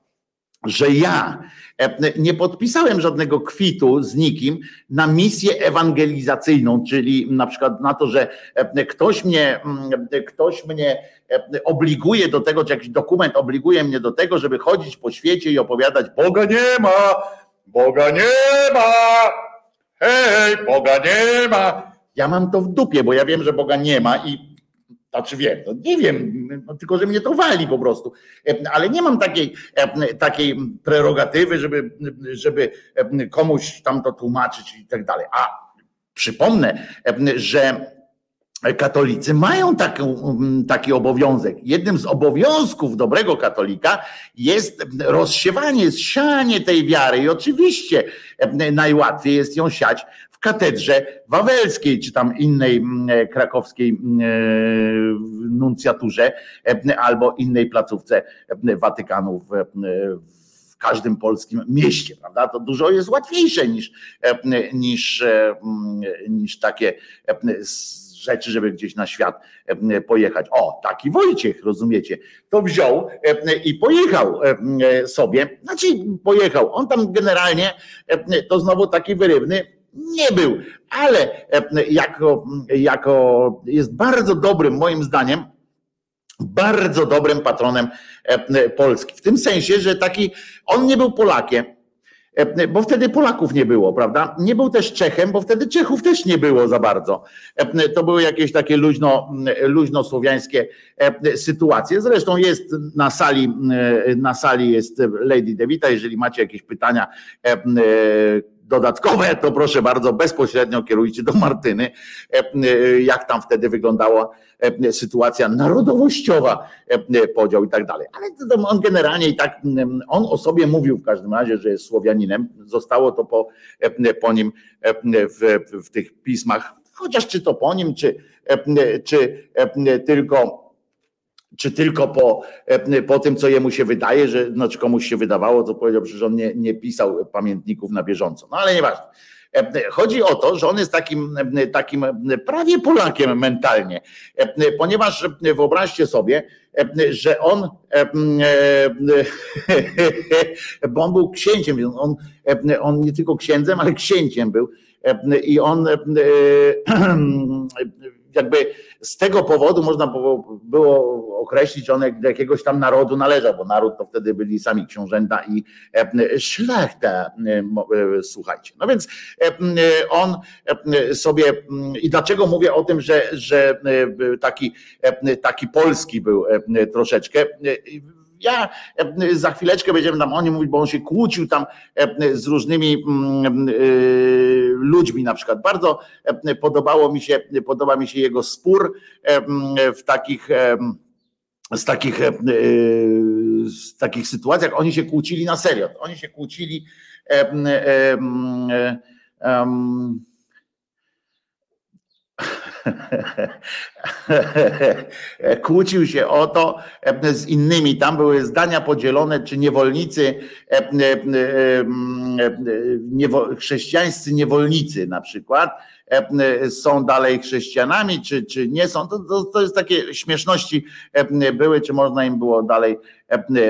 że ja e, nie podpisałem żadnego kwitu z nikim na misję ewangelizacyjną, czyli na przykład na to, że e, ktoś mnie, mm, ktoś mnie e, obliguje do tego, czy jakiś dokument obliguje mnie do tego, żeby chodzić po świecie i opowiadać Boga nie ma, Boga nie ma, hej, Boga nie ma. Ja mam to w dupie, bo ja wiem, że Boga nie ma i znaczy wiem, no nie wiem, no tylko że mnie to wali po prostu. E, ale nie mam takiej, e, takiej prerogatywy, żeby, żeby e, komuś tam to tłumaczyć i tak dalej. A przypomnę, że katolicy mają taki, taki obowiązek. Jednym z obowiązków dobrego katolika jest rozsiewanie, sianie tej wiary i oczywiście najłatwiej jest ją siać w katedrze wawelskiej, czy tam innej e, krakowskiej e, nuncjaturze, e, albo innej placówce Watykanu w każdym polskim mieście, prawda? To dużo jest łatwiejsze niż, niż, niż takie rzeczy, żeby gdzieś na świat pojechać. O, taki Wojciech, rozumiecie? To wziął i pojechał sobie, znaczy pojechał. On tam generalnie to znowu taki wyrywny nie był, ale jako, jako jest bardzo dobrym, moim zdaniem, bardzo dobrym patronem Polski. W tym sensie, że taki, on nie był Polakiem, E, bo wtedy Polaków nie było, prawda? Nie był też Czechem, bo wtedy Czechów też nie było za bardzo. E, to były jakieś takie luźno, luźno słowiańskie e, sytuacje. Zresztą jest na sali, na sali jest Lady Devita, jeżeli macie jakieś pytania dodatkowe, to proszę bardzo, bezpośrednio kierujcie do Martyny, jak tam wtedy wyglądała sytuacja narodowościowa, podział i tak dalej. Ale on generalnie i tak, on o sobie mówił w każdym razie, że jest Słowianinem. Zostało to po, po nim w, w tych pismach, chociaż czy to po nim, czy, czy tylko czy tylko po, po tym, co jemu się wydaje, że znaczy komuś się wydawało, co powiedział, że on nie, nie pisał pamiętników na bieżąco. No ale nieważne. Chodzi o to, że on jest takim, takim prawie Polakiem mentalnie, ponieważ wyobraźcie sobie, że on, (laughs) bo on był księciem, on, on nie tylko księdzem, ale księciem był i on (clears throat) jakby z tego powodu można było określić, on do jakiegoś tam narodu należał, bo naród to wtedy byli sami książęta i e, szlachta, e, e, słuchajcie. No więc on sobie, i dlaczego mówię o tym, że, że taki, taki polski był troszeczkę, ja e, za chwileczkę będziemy tam o nim mówić, bo on się kłócił tam e, z różnymi mm, e, ludźmi na przykład. Bardzo podobało mi się, podoba mi się jego spór w takich z takich, z takich sytuacjach. Oni się kłócili na serio. Oni się kłócili. Um, (laughs) Kłócił się o to e, z innymi. Tam były zdania podzielone, czy niewolnicy, e, e, chrześcijańscy niewolnicy na przykład są dalej chrześcijanami, czy, czy nie są. To, to, to jest takie śmieszności były, czy można im było dalej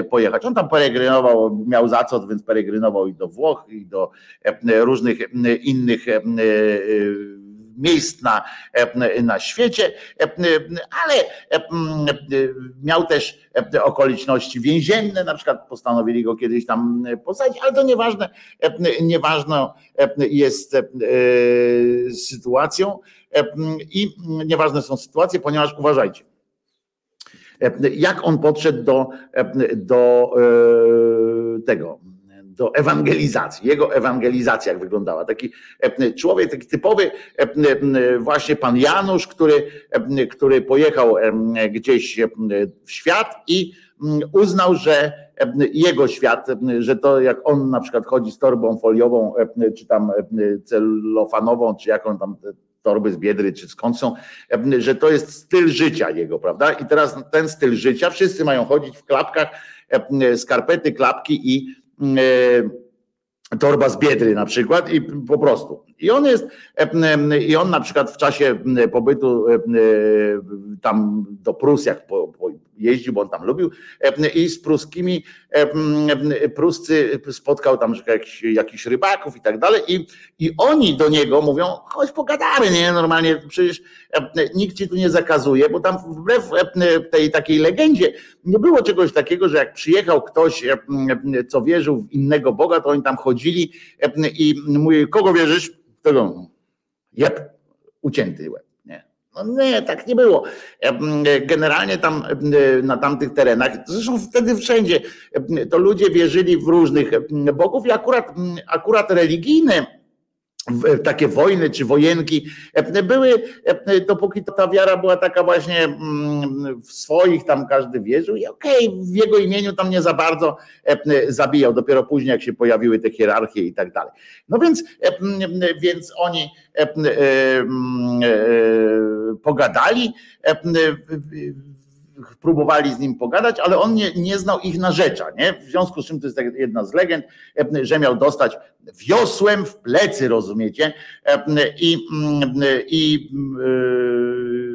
pojechać. On tam peregrynował, miał za co, więc peregrynował i do Włoch, i do różnych innych miejsc na, e, na świecie, e, ale e, miał też okoliczności więzienne, na przykład postanowili go kiedyś tam posadzić, ale to nieważne, nieważne jest sytuacją i nieważne są sytuacje, ponieważ uważajcie, jak on podszedł do, do tego do ewangelizacji. Jego ewangelizacja jak wyglądała. Taki e, człowiek, taki typowy e, e, właśnie pan Janusz, który, który pojechał gdzieś w świat i uznał, że jego świat, że to jak on na przykład chodzi z torbą foliową, czy tam celofanową, czy jaką tam torby z biedry, czy skąd są, że to jest styl życia jego, prawda? I teraz ten styl życia, wszyscy mają chodzić w klapkach, skarpety, klapki i torba z biedry na przykład i po prostu. I on jest, e, i on na przykład w czasie pobytu e, tam do Prus, jak po, po jeździł, bo on tam lubił, i z pruskimi, Pruscy spotkał tam jakichś, jakichś rybaków i tak dalej, i, i oni do niego mówią, chodź pogadamy, nie, normalnie, przecież nikt ci tu nie zakazuje, bo tam wbrew tej takiej legendzie nie było czegoś takiego, że jak przyjechał ktoś, co wierzył w innego Boga, to oni tam chodzili i mówi, kogo wierzysz? Tego, jeb, ucięty łeb. No nie, tak nie było. Generalnie tam na tamtych terenach, zresztą wtedy wszędzie, to ludzie wierzyli w różnych bogów i akurat, akurat religijne takie wojny czy wojenki były, dopóki ta wiara była taka właśnie mm, w swoich, tam każdy wierzył i okej, okay, w jego imieniu tam nie za bardzo zabijał, dopiero później jak się pojawiły te hierarchie i tak dalej. No więc, więc oni pogadali, próbowali z nim pogadać, ale on nie, nie znał ich narzecza, nie? W związku z czym to jest tak jedna z legend, że miał dostać wiosłem w plecy, rozumiecie? I, i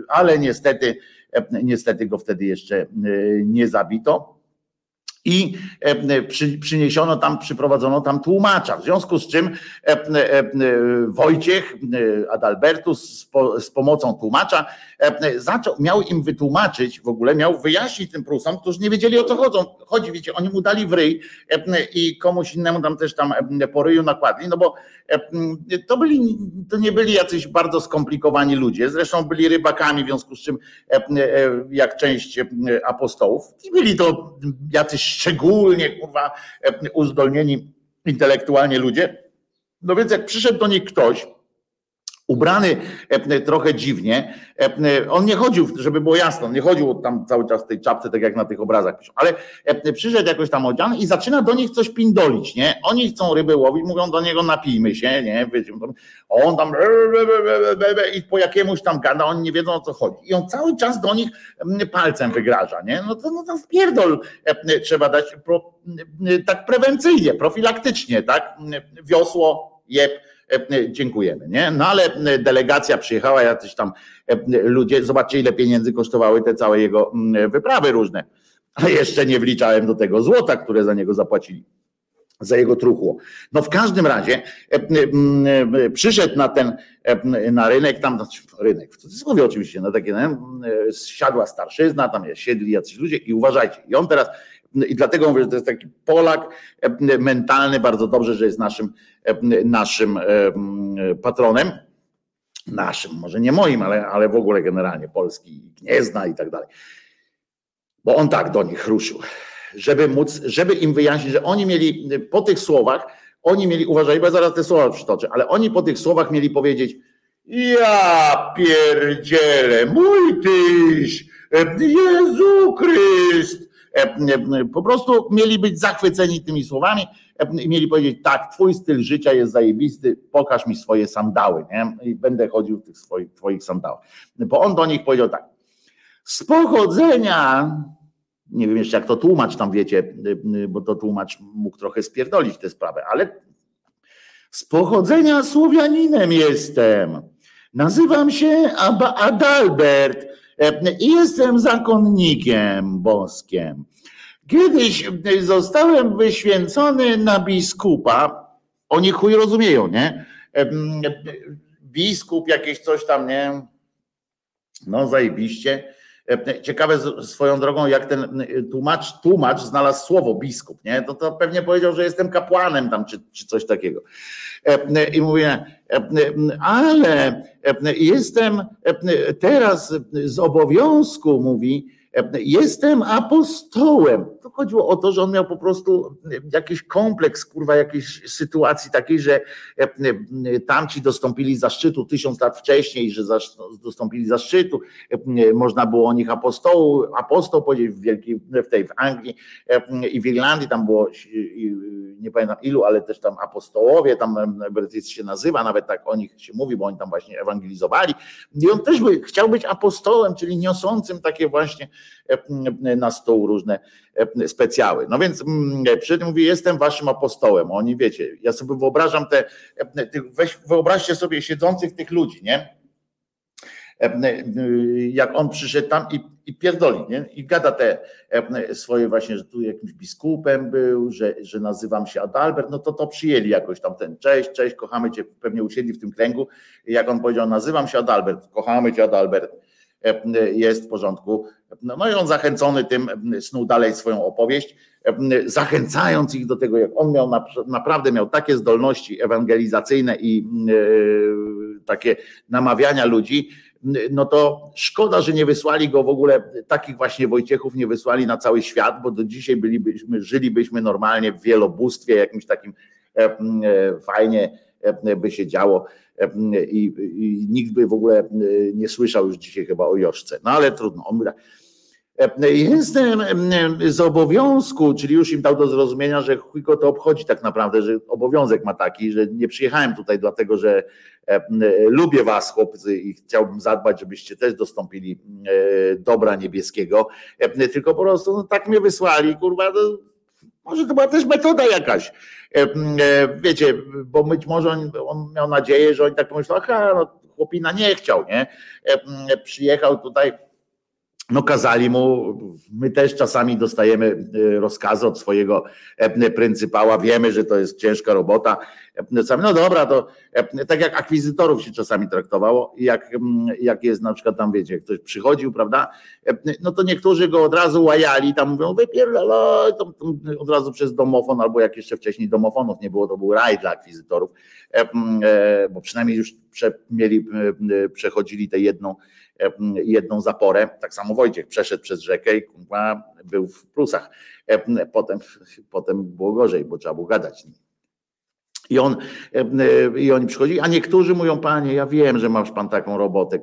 ale niestety, niestety go wtedy jeszcze nie zabito i e, przy, przyniesiono tam, przyprowadzono tam tłumacza. W związku z czym e, e, Wojciech Adalbertus z pomocą tłumacza zaczął, miał im wytłumaczyć, w ogóle miał wyjaśnić tym Prusom, którzy nie wiedzieli o co chodzą. chodzi. Wiecie, oni mu dali w ryj i komuś innemu tam też tam po ryju nakładli, no bo to byli, to nie byli jacyś bardzo skomplikowani ludzie, zresztą byli rybakami, w związku z czym jak część apostołów i byli to jacyś szczególnie kurwa uzdolnieni intelektualnie ludzie. No więc jak przyszedł do nich ktoś, ubrany trochę dziwnie. On nie chodził, żeby było jasno, nie chodził tam cały czas w tej czapce, tak jak na tych obrazach piszą, ale przyszedł jakoś tam odziany i zaczyna do nich coś pindolić, nie? Oni chcą ryby łowić, mówią do niego napijmy się, nie? On tam i po jakiemuś tam gada, oni nie wiedzą o co chodzi. I on cały czas do nich palcem wygraża, nie? No to, no to wpierdol trzeba dać tak prewencyjnie, profilaktycznie, tak? Wiosło, jeb, dziękujemy, nie? No ale e, delegacja przyjechała, jacyś tam ludzie, zobaczcie ile pieniędzy kosztowały te całe jego mm, wyprawy różne. A jeszcze nie wliczałem do tego złota, które za niego zapłacili za jego truchło. No w każdym razie przyszedł na ten na rynek, tam znaczy, rynek, w cudzysłowie oczywiście, na takie, siadła starszyzna, tam siedli jacyś ludzie i uważajcie, i on teraz i dlatego mówię, że to jest taki Polak e, mentalny, bardzo dobrze, że jest naszym, e, naszym e, patronem. Naszym, może nie moim, ale, ale w ogóle generalnie Polski, Gniezna i tak dalej. Bo on tak do nich ruszył, żeby móc, żeby im wyjaśnić, że oni mieli po tych słowach, oni mieli, uważaj, bo ja zaraz te słowa przytoczę, ale oni po tych słowach mieli powiedzieć, ja pierdzielę, mój tyś, Jezu Chryst, po prostu mieli być zachwyceni tymi słowami e, i mieli powiedzieć, tak, twój styl życia jest zajebisty, pokaż mi swoje sandały, nie? I będę chodził w tych swoich, twoich sandałach. Bo on do nich powiedział tak, z pochodzenia, nie wiem jeszcze jak to tłumacz tam wiecie, bo to tłumacz mógł trochę spierdolić tę sprawę, ale z pochodzenia Słowianinem jestem. Nazywam się Adalbert i jestem zakonnikiem boskiem. Kiedyś zostałem wyświęcony na biskupa. Oni chuj rozumieją, nie? Biskup jakieś coś tam, nie? No zajebiście. Ciekawe swoją drogą, jak ten tłumacz, tłumacz znalazł słowo biskup, nie? To, to pewnie powiedział, że jestem kapłanem tam, czy, czy coś takiego. I mówię, ale jestem teraz z obowiązku, mówi, Jestem apostołem. To chodziło o to, że on miał po prostu jakiś kompleks, kurwa, jakiejś sytuacji takiej, że tamci dostąpili zaszczytu tysiąc lat wcześniej, że dostąpili zaszczytu. Można było o nich apostołu, apostoł powiedzieć w Wielkiej, w tej w Anglii i w Irlandii, tam było nie pamiętam ilu, ale też tam apostołowie, tam brytyjski się nazywa, nawet tak o nich się mówi, bo oni tam właśnie ewangelizowali. I on też by, chciał być apostołem, czyli niosącym takie właśnie E, na stół różne e, specjały. No więc mm, przy tym mówi, jestem waszym apostołem. Oni wiecie, ja sobie wyobrażam te, e, weź, wyobraźcie sobie siedzących tych ludzi, nie? Jak on przyszedł tam i, i pierdoli, nie? I gada te swoje właśnie, że tu jakimś biskupem był, że, że nazywam się Adalbert, no to to przyjęli jakoś tam ten, cześć, cześć, kochamy cię, pewnie usiedli w tym kręgu. Jak on powiedział, nazywam się Adalbert, kochamy cię Adalbert jest w porządku. No, no i on zachęcony tym snuł dalej swoją opowieść, zachęcając ich do tego, jak on miał naprawdę miał takie zdolności ewangelizacyjne i e, takie namawiania ludzi, no to szkoda, że nie wysłali go w ogóle, takich właśnie Wojciechów nie wysłali na cały świat, bo do dzisiaj bylibyśmy, żylibyśmy normalnie w wielobóstwie, jakimś takim e, e, fajnie by się działo i, i nikt by w ogóle nie słyszał już dzisiaj chyba o Joszce. No ale trudno. On tak, Jestem z obowiązku, czyli już im dał do zrozumienia, że chuj to obchodzi tak naprawdę, że obowiązek ma taki, że nie przyjechałem tutaj dlatego, że lubię was chłopcy i chciałbym zadbać, żebyście też dostąpili dobra niebieskiego, tylko po prostu no, tak mnie wysłali, kurwa, no, może to była też metoda jakaś. Wiecie, bo być może on, on miał nadzieję, że oni tak pomyślą, aha, no chłopina nie chciał, nie? Przyjechał tutaj no kazali mu, my też czasami dostajemy e, rozkazy od swojego e, pryncypała, wiemy, że to jest ciężka robota. E, no dobra, to tak jak akwizytorów się czasami traktowało, jak, jak jest na przykład tam, wiecie, ktoś przychodził, prawda, no to niektórzy go od razu łajali, tam mówią, wypierdalaj, od razu przez domofon, albo jak jeszcze wcześniej domofonów nie było, to był raj dla akwizytorów, bo przynajmniej już prze, mieli, przechodzili tę jedną jedną zaporę. Tak samo Wojciech przeszedł przez rzekę i był w plusach. Potem, potem było gorzej, bo trzeba było gadać. I, on, I oni przychodzi, a niektórzy mówią, panie, ja wiem, że masz pan taką robotę.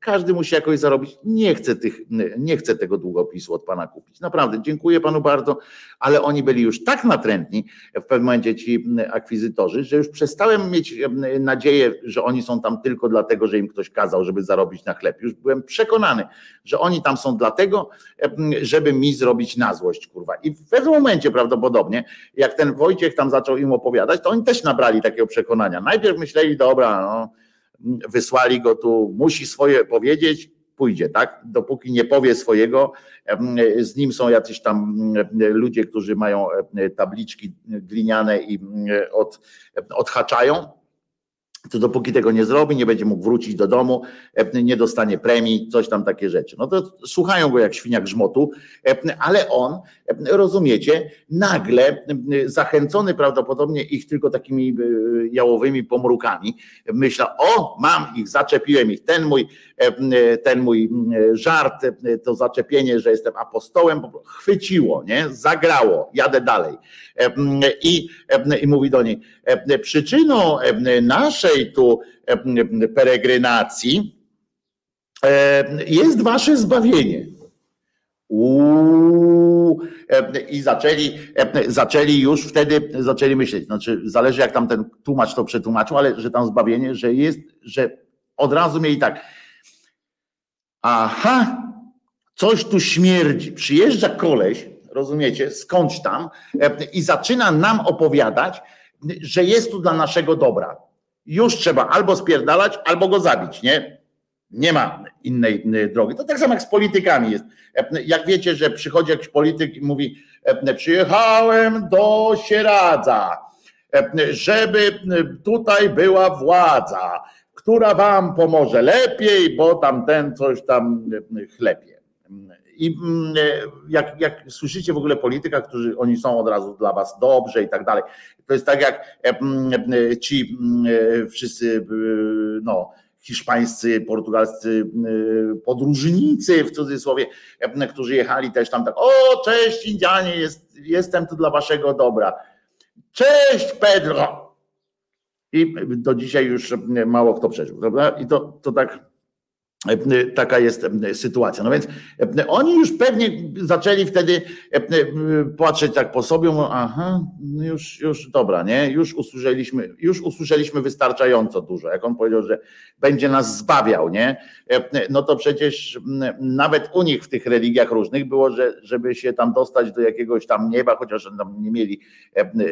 Każdy musi jakoś zarobić. Nie chcę, tych, nie chcę tego długopisu od pana kupić. Naprawdę, dziękuję panu bardzo, ale oni byli już tak natrętni w pewnym momencie ci akwizytorzy, że już przestałem mieć nadzieję, że oni są tam tylko dlatego, że im ktoś kazał, żeby zarobić na chleb. Już byłem przekonany, że oni tam są dlatego, żeby mi zrobić na złość, kurwa. I w pewnym momencie prawdopodobnie, jak ten Wojciech tam zaczął im opowiadać, to oni też nabrali takiego przekonania. Najpierw myśleli, dobra, no wysłali go tu, musi swoje powiedzieć, pójdzie, tak? Dopóki nie powie swojego, z nim są jacyś tam ludzie, którzy mają tabliczki gliniane i od, odhaczają, to dopóki tego nie zrobi, nie będzie mógł wrócić do domu, nie dostanie premii, coś tam takie rzeczy. No to słuchają go jak świniak żmotu, ale on, rozumiecie, nagle zachęcony prawdopodobnie ich tylko takimi e, jałowymi pomrukami, myśla, o, mam ich, zaczepiłem ich, ten mój, ten mój żart, to zaczepienie, że jestem apostołem, chwyciło, nie, zagrało, jadę dalej. I, i mówi do niej, przyczyną naszej naszej tu peregrynacji jest wasze zbawienie. Uuu, I zaczęli, zaczęli już wtedy zaczęli myśleć, znaczy zależy jak tam ten tłumacz to przetłumaczył, ale że tam zbawienie, że jest, że od razu mieli tak. Aha, coś tu śmierdzi. Przyjeżdża koleś, rozumiecie, skądś tam i zaczyna nam opowiadać, że jest tu dla naszego dobra już trzeba albo spierdalać, albo go zabić, nie? Nie ma innej drogi. To tak samo jak z politykami jest. Jak wiecie, że przychodzi jakiś polityk i mówi: Przyjechałem do Sieradza, żeby tutaj była władza, która wam pomoże lepiej, bo tamten coś tam chlepie. I jak, jak słyszycie w ogóle polityka, którzy oni są od razu dla was dobrze i tak dalej, to jest tak jak ci wszyscy no, hiszpańscy, portugalscy podróżnicy w cudzysłowie, którzy jechali też tam tak, o cześć Indianie, jest, jestem tu dla waszego dobra. Cześć Pedro! I do dzisiaj już mało kto przeżył, prawda? I to, to tak E, taka jest e, sytuacja. No więc e, oni już pewnie zaczęli wtedy patrzeć tak po sobie, mówią, aha, no już, już dobra, nie? Już usłyszeliśmy, już usłyszeliśmy wystarczająco dużo. Jak on powiedział, że będzie nas zbawiał, nie? No to przecież nawet u nich w tych religiach różnych było, że żeby się tam dostać do jakiegoś tam nieba, chociaż tam nie mieli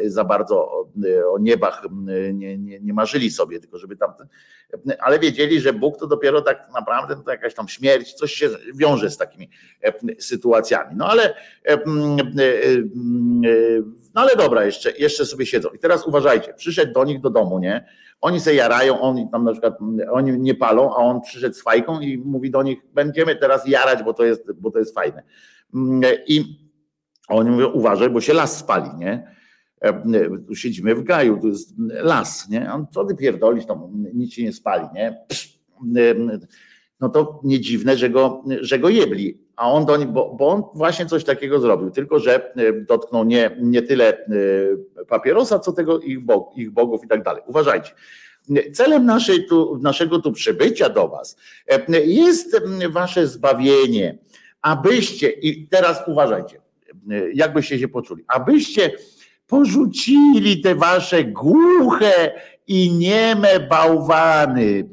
za bardzo o niebach, nie, nie, nie marzyli sobie, tylko żeby tam, ale wiedzieli, że Bóg to dopiero tak naprawdę naprawdę to jakaś tam śmierć, coś się wiąże z takimi e, sytuacjami. No ale, e, e, no ale dobra, jeszcze, jeszcze sobie siedzą. I teraz uważajcie, przyszedł do nich do domu, nie? Oni se jarają, oni tam na przykład, oni nie palą, a on przyszedł z fajką i mówi do nich, będziemy teraz jarać, bo to jest, bo to jest fajne. I oni mówią, uważaj, bo się las spali, nie? Tu siedzimy w gaju, tu jest las, nie? On co ty pierdolisz, tam nic się nie spali, nie? Psz, no to nie dziwne, że go, że go jebli. A on do bo, bo on właśnie coś takiego zrobił, tylko że e, dotknął nie, nie tyle e, papierosa, co tego ich, ich bogów i tak dalej. Uważajcie. Celem naszej tu, naszego tu przybycia do Was e, jest Wasze zbawienie, abyście, i teraz uważajcie, jakbyście się poczuli, abyście porzucili te wasze głuche i nieme bałwany.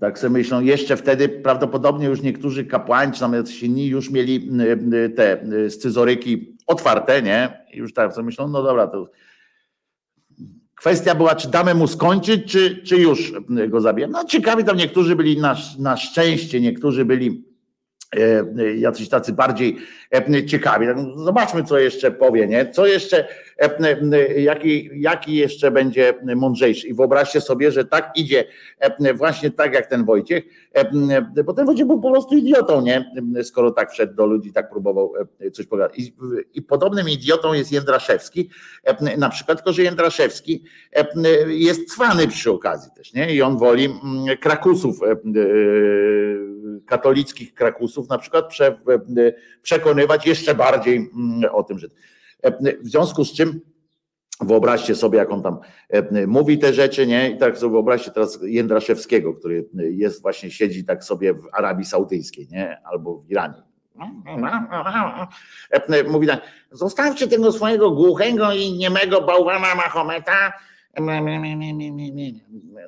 Tak sobie myślą, jeszcze wtedy prawdopodobnie już niektórzy kapłani, czy nawet inni już mieli te scyzoryki otwarte, nie? I już tak sobie myślą, no dobra, to Kwestia była, czy damy mu skończyć, czy, czy już go zabijemy. No ciekawi tam niektórzy byli na, na szczęście, niektórzy byli E, e, jacyś tacy bardziej e, ciekawi. Tak, zobaczmy, co jeszcze powie, nie? Co jeszcze, jaki, jaki jeszcze będzie mądrzejszy. I wyobraźcie sobie, że tak idzie, właśnie tak jak ten Wojciech, bo ten Wojciech był po prostu idiotą, nie? Skoro tak wszedł do ludzi, tak próbował coś pogadać. I, i podobnym idiotą jest Jędraszewski, na przykład, tylko że Jędraszewski jest cwany przy okazji też, nie? I on woli Krakusów katolickich Krakusów na przykład prze, przekonywać jeszcze bardziej mm, o tym, że w związku z czym Wyobraźcie sobie, jak on tam mówi te rzeczy, nie? I tak sobie wyobraźcie teraz Jędraszewskiego, który jest właśnie, siedzi tak sobie w Arabii Saudyjskiej, nie? Albo w Iranie. Mówi tak, zostawcie tego swojego głuchego i niemego bałwana Mahometa,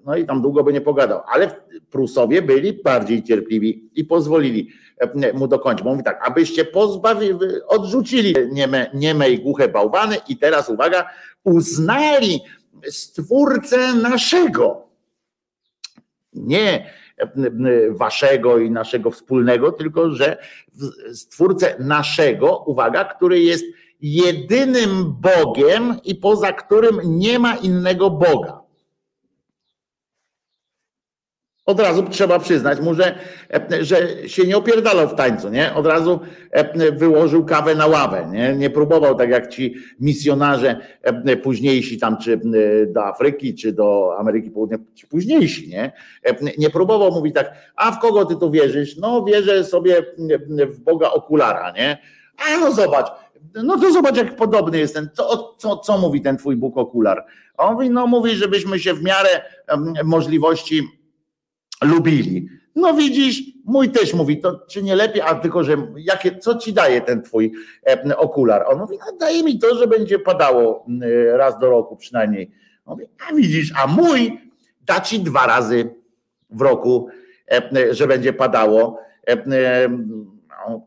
no i tam długo by nie pogadał, ale Prusowie byli bardziej cierpliwi i pozwolili e, mu dokończyć. Mówi tak, abyście pozbawili, odrzucili nieme, nieme i głuche bałwany i teraz uwaga, uznali stwórcę naszego. Nie e, waszego i naszego wspólnego, tylko że stwórcę naszego, uwaga, który jest jedynym Bogiem i poza którym nie ma innego Boga. Od razu trzeba przyznać mu, że, że się nie opierdalał w tańcu, nie? Od razu wyłożył kawę na ławę, nie? Nie próbował tak jak ci misjonarze późniejsi tam, czy do Afryki, czy do Ameryki Południowej, ci późniejsi, nie? Nie próbował mówić tak, a w kogo ty tu wierzysz? No wierzę sobie w Boga okulara, nie? A no zobacz, no to zobacz, jak podobny jest ten. Co, co, co mówi ten twój Bóg okular? On mówi, no mówi, żebyśmy się w miarę możliwości lubili. No widzisz, mój też mówi, to czy nie lepiej, a tylko, że jakie, co ci daje ten twój okular? On mówi, no daje mi to, że będzie padało raz do roku przynajmniej. On mówi, a widzisz, a mój da ci dwa razy w roku, że będzie padało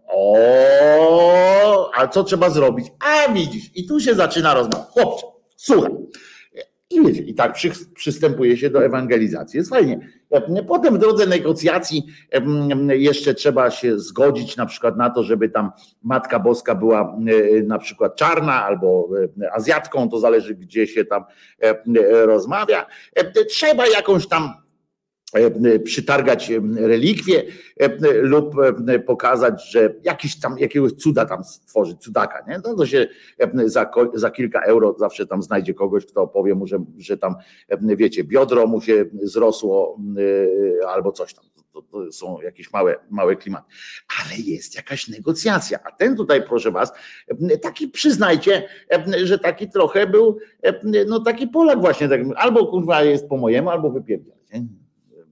o, a co trzeba zrobić? A widzisz, i tu się zaczyna rozmowa. Chłopcze, słuchaj. I wiecie, i tak przy, przystępuje się do ewangelizacji. Jest fajnie. Potem w drodze negocjacji jeszcze trzeba się zgodzić na przykład na to, żeby tam Matka Boska była e, na przykład czarna albo e, Azjatką, to zależy gdzie się tam e, rozmawia. Trzeba jakąś tam E, przytargać e, relikwie e, lub pokazać, że jakiś tam, jakiegoś cuda tam stworzyć, cudaka, nie? No to się za, za kilka euro zawsze tam znajdzie kogoś, kto powie mu, że, że tam, wiecie, biodro mu się zrosło albo coś tam. To, to są jakieś małe, małe klimaty. Ale jest jakaś negocjacja. A ten tutaj, proszę was, taki przyznajcie, że taki trochę był, no taki Polak właśnie, tak, albo kurwa jest po mojemu, albo wypierdział.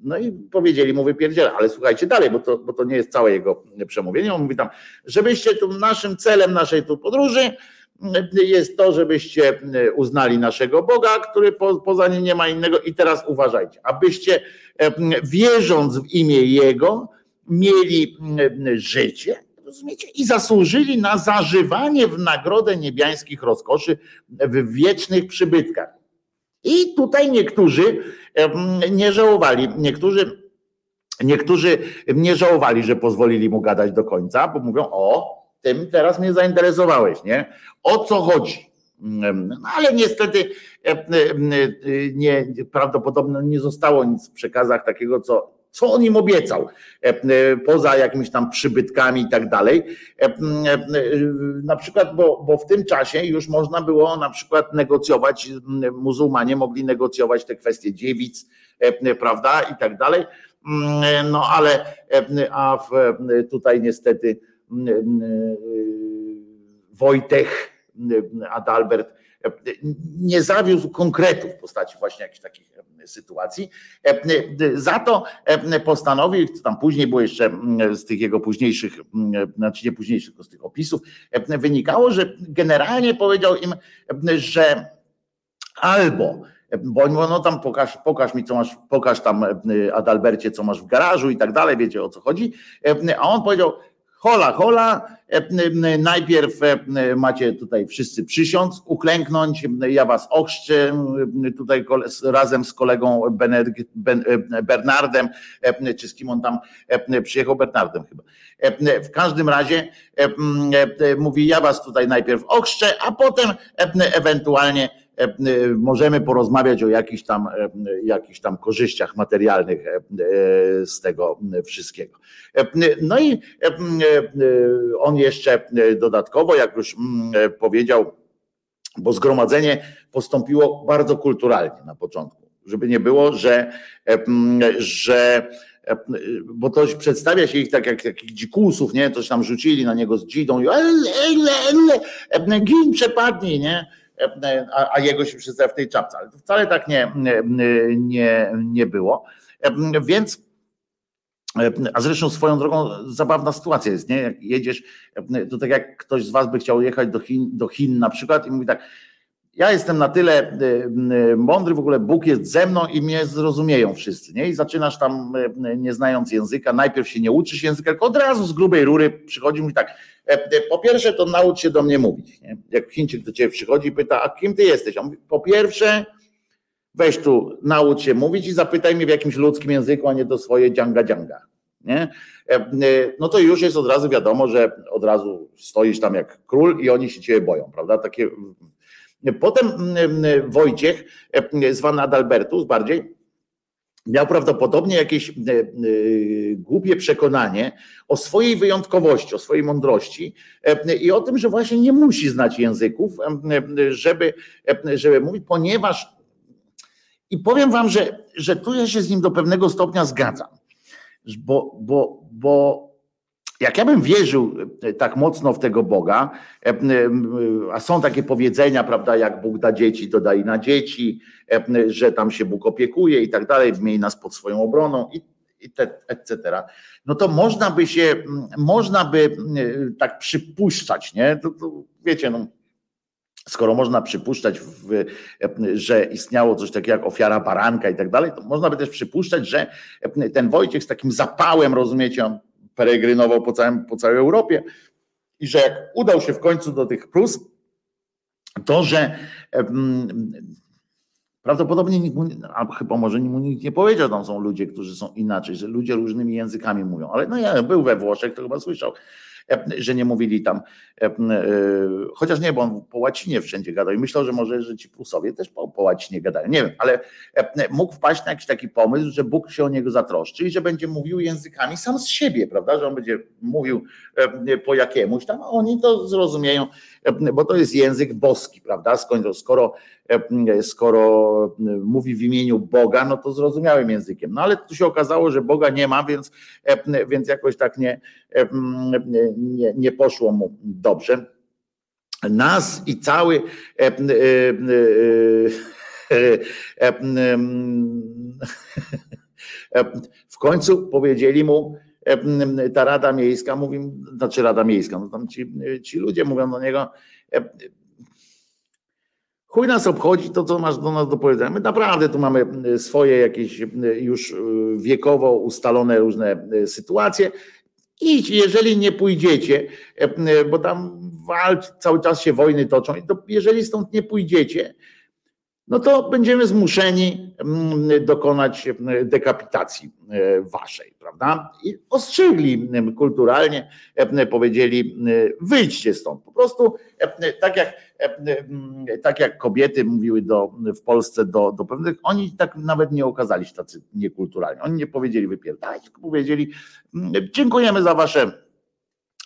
No i powiedzieli mu wypierdziela, ale słuchajcie dalej, bo to, bo to nie jest całe jego przemówienie. On mówi tam, żebyście tu naszym celem naszej tu podróży jest to, żebyście uznali naszego Boga, który po, poza nim nie ma innego. I teraz uważajcie, abyście wierząc w imię Jego mieli życie, rozumiecie, i zasłużyli na zażywanie w nagrodę niebiańskich rozkoszy w wiecznych przybytkach. I tutaj niektórzy nie żałowali, niektórzy, niektórzy nie żałowali, że pozwolili mu gadać do końca, bo mówią, o, tym teraz mnie zainteresowałeś, nie? O co chodzi? No ale niestety nie, prawdopodobnie nie zostało nic w przekazach takiego, co co on im obiecał, e, e, poza jakimiś tam przybytkami i tak dalej. E, na przykład, bo, bo w tym czasie już można było na przykład negocjować, muzułmanie mogli negocjować te kwestie dziewic, prawda, i tak dalej. No ale a w, tutaj niestety Wojtek Adalbert nie zawiózł konkretów w postaci właśnie jakichś takich sytuacji. Za to postanowił, co tam później było jeszcze z tych jego późniejszych, znaczy nie późniejszych, tylko z tych opisów, wynikało, że generalnie powiedział im, że albo bo no tam pokaż, pokaż mi, co masz, pokaż tam Adalbercie, co masz w garażu i tak dalej, wiecie o co chodzi. A on powiedział, hola, hola, najpierw macie tutaj wszyscy przysiąc, uklęknąć, ja was ochrzczę tutaj razem z kolegą Bernardem, czy z kim on tam przyjechał, Bernardem chyba. W każdym razie mówi, ja was tutaj najpierw ochrzczę, a potem ewentualnie możemy porozmawiać o jakichś tam, jakichś tam korzyściach materialnych z tego wszystkiego. No i on jeszcze dodatkowo, jak już powiedział, bo zgromadzenie postąpiło bardzo kulturalnie na początku, żeby nie było, że, że bo to przedstawia się ich tak jak takich dzikusów, nie? Coś tam rzucili na niego z dzidą i gin przepadnij, nie? A, jego się przedstawia w tej czapce. Ale to wcale tak nie, nie, nie było. Więc a zresztą swoją drogą zabawna sytuacja jest, nie? Jak jedziesz, to tak jak ktoś z Was by chciał jechać do Chin, do Chin na przykład i mówi tak, ja jestem na tyle mądry, w ogóle Bóg jest ze mną i mnie zrozumieją wszyscy, nie? I zaczynasz tam, nie znając języka, najpierw się nie uczysz języka, tylko od razu z grubej rury przychodzi mi tak, po pierwsze to naucz się do mnie mówić, nie? Jak Chińczyk do ciebie przychodzi i pyta, a kim ty jesteś? On mówi, po pierwsze weź tu, naucz się mówić i zapytaj mnie w jakimś ludzkim języku, a nie to swoje dzianga dzianga. Nie? No to już jest od razu wiadomo, że od razu stoisz tam jak król i oni się ciebie boją, prawda? Takie Potem Wojciech, zwany Adalbertus bardziej, miał prawdopodobnie jakieś głupie przekonanie o swojej wyjątkowości, o swojej mądrości i o tym, że właśnie nie musi znać języków, żeby, żeby mówić, ponieważ i powiem wam, że, że tu ja się z nim do pewnego stopnia zgadzam, bo, bo, bo jak ja bym wierzył e, tak mocno w tego Boga, e, a są takie powiedzenia, prawda, jak Bóg da dzieci, to da i na dzieci, e, że tam się Bóg opiekuje i tak dalej, miej nas pod swoją obroną i, etc. No to można by się, można by tak przypuszczać, nie? To, to wiecie, no, skoro można przypuszczać, w, że istniało coś takiego jak ofiara baranka i tak dalej, to można by też przypuszczać, że ten Wojciech z takim zapałem, rozumiecie, on peregrynował po, całym, po całej Europie. I że jak udał się w końcu do tych Prus, to że prawdopodobnie nikt mu, chyba może mu nikt nie powiedział, tam są ludzie, którzy są inaczej, że ludzie różnymi językami mówią, ale no ja był we Włoszech, to chyba słyszał, że nie mówili tam, e, chociaż nie, bo on po łacinie wszędzie gadał i myślał, że może, że ci Prusowie też po, po łacinie gadają, nie wiem, ale mógł wpaść na jakiś taki pomysł, że Bóg się o niego zatroszczy i że będzie mówił językami sam z siebie, prawda, że on będzie mówił po jakiemuś tam, a oni to zrozumieją, bo to jest język boski, prawda, skoro, skoro mówi w imieniu Boga, no to zrozumiałym językiem, no ale tu się okazało, że Boga nie ma, więc, więc jakoś tak nie, nie, nie poszło mu dobrze. Nas i cały (laughs) w końcu powiedzieli mu, ta Rada Miejska, mówi, znaczy Rada Miejska, no tam ci, ci ludzie mówią do niego, chuj nas obchodzi to, co masz do nas do powiedzenia. My naprawdę tu mamy swoje jakieś już wiekowo ustalone różne sytuacje Idź, jeżeli nie pójdziecie, e, bo tam walcz, cały czas się wojny toczą, to jeżeli stąd nie pójdziecie, no to będziemy zmuszeni mm, dokonać mm, dekapitacji e, waszej, prawda? I ostrzegli mm, kulturalnie, e, powiedzieli, wyjdźcie stąd. Po prostu tak jak, tak jak kobiety mówiły do, w Polsce do, do pewnych, oni tak nawet nie okazali się tacy niekulturalni. Oni nie powiedzieli wypierdalać, tylko powiedzieli dziękujemy za wasze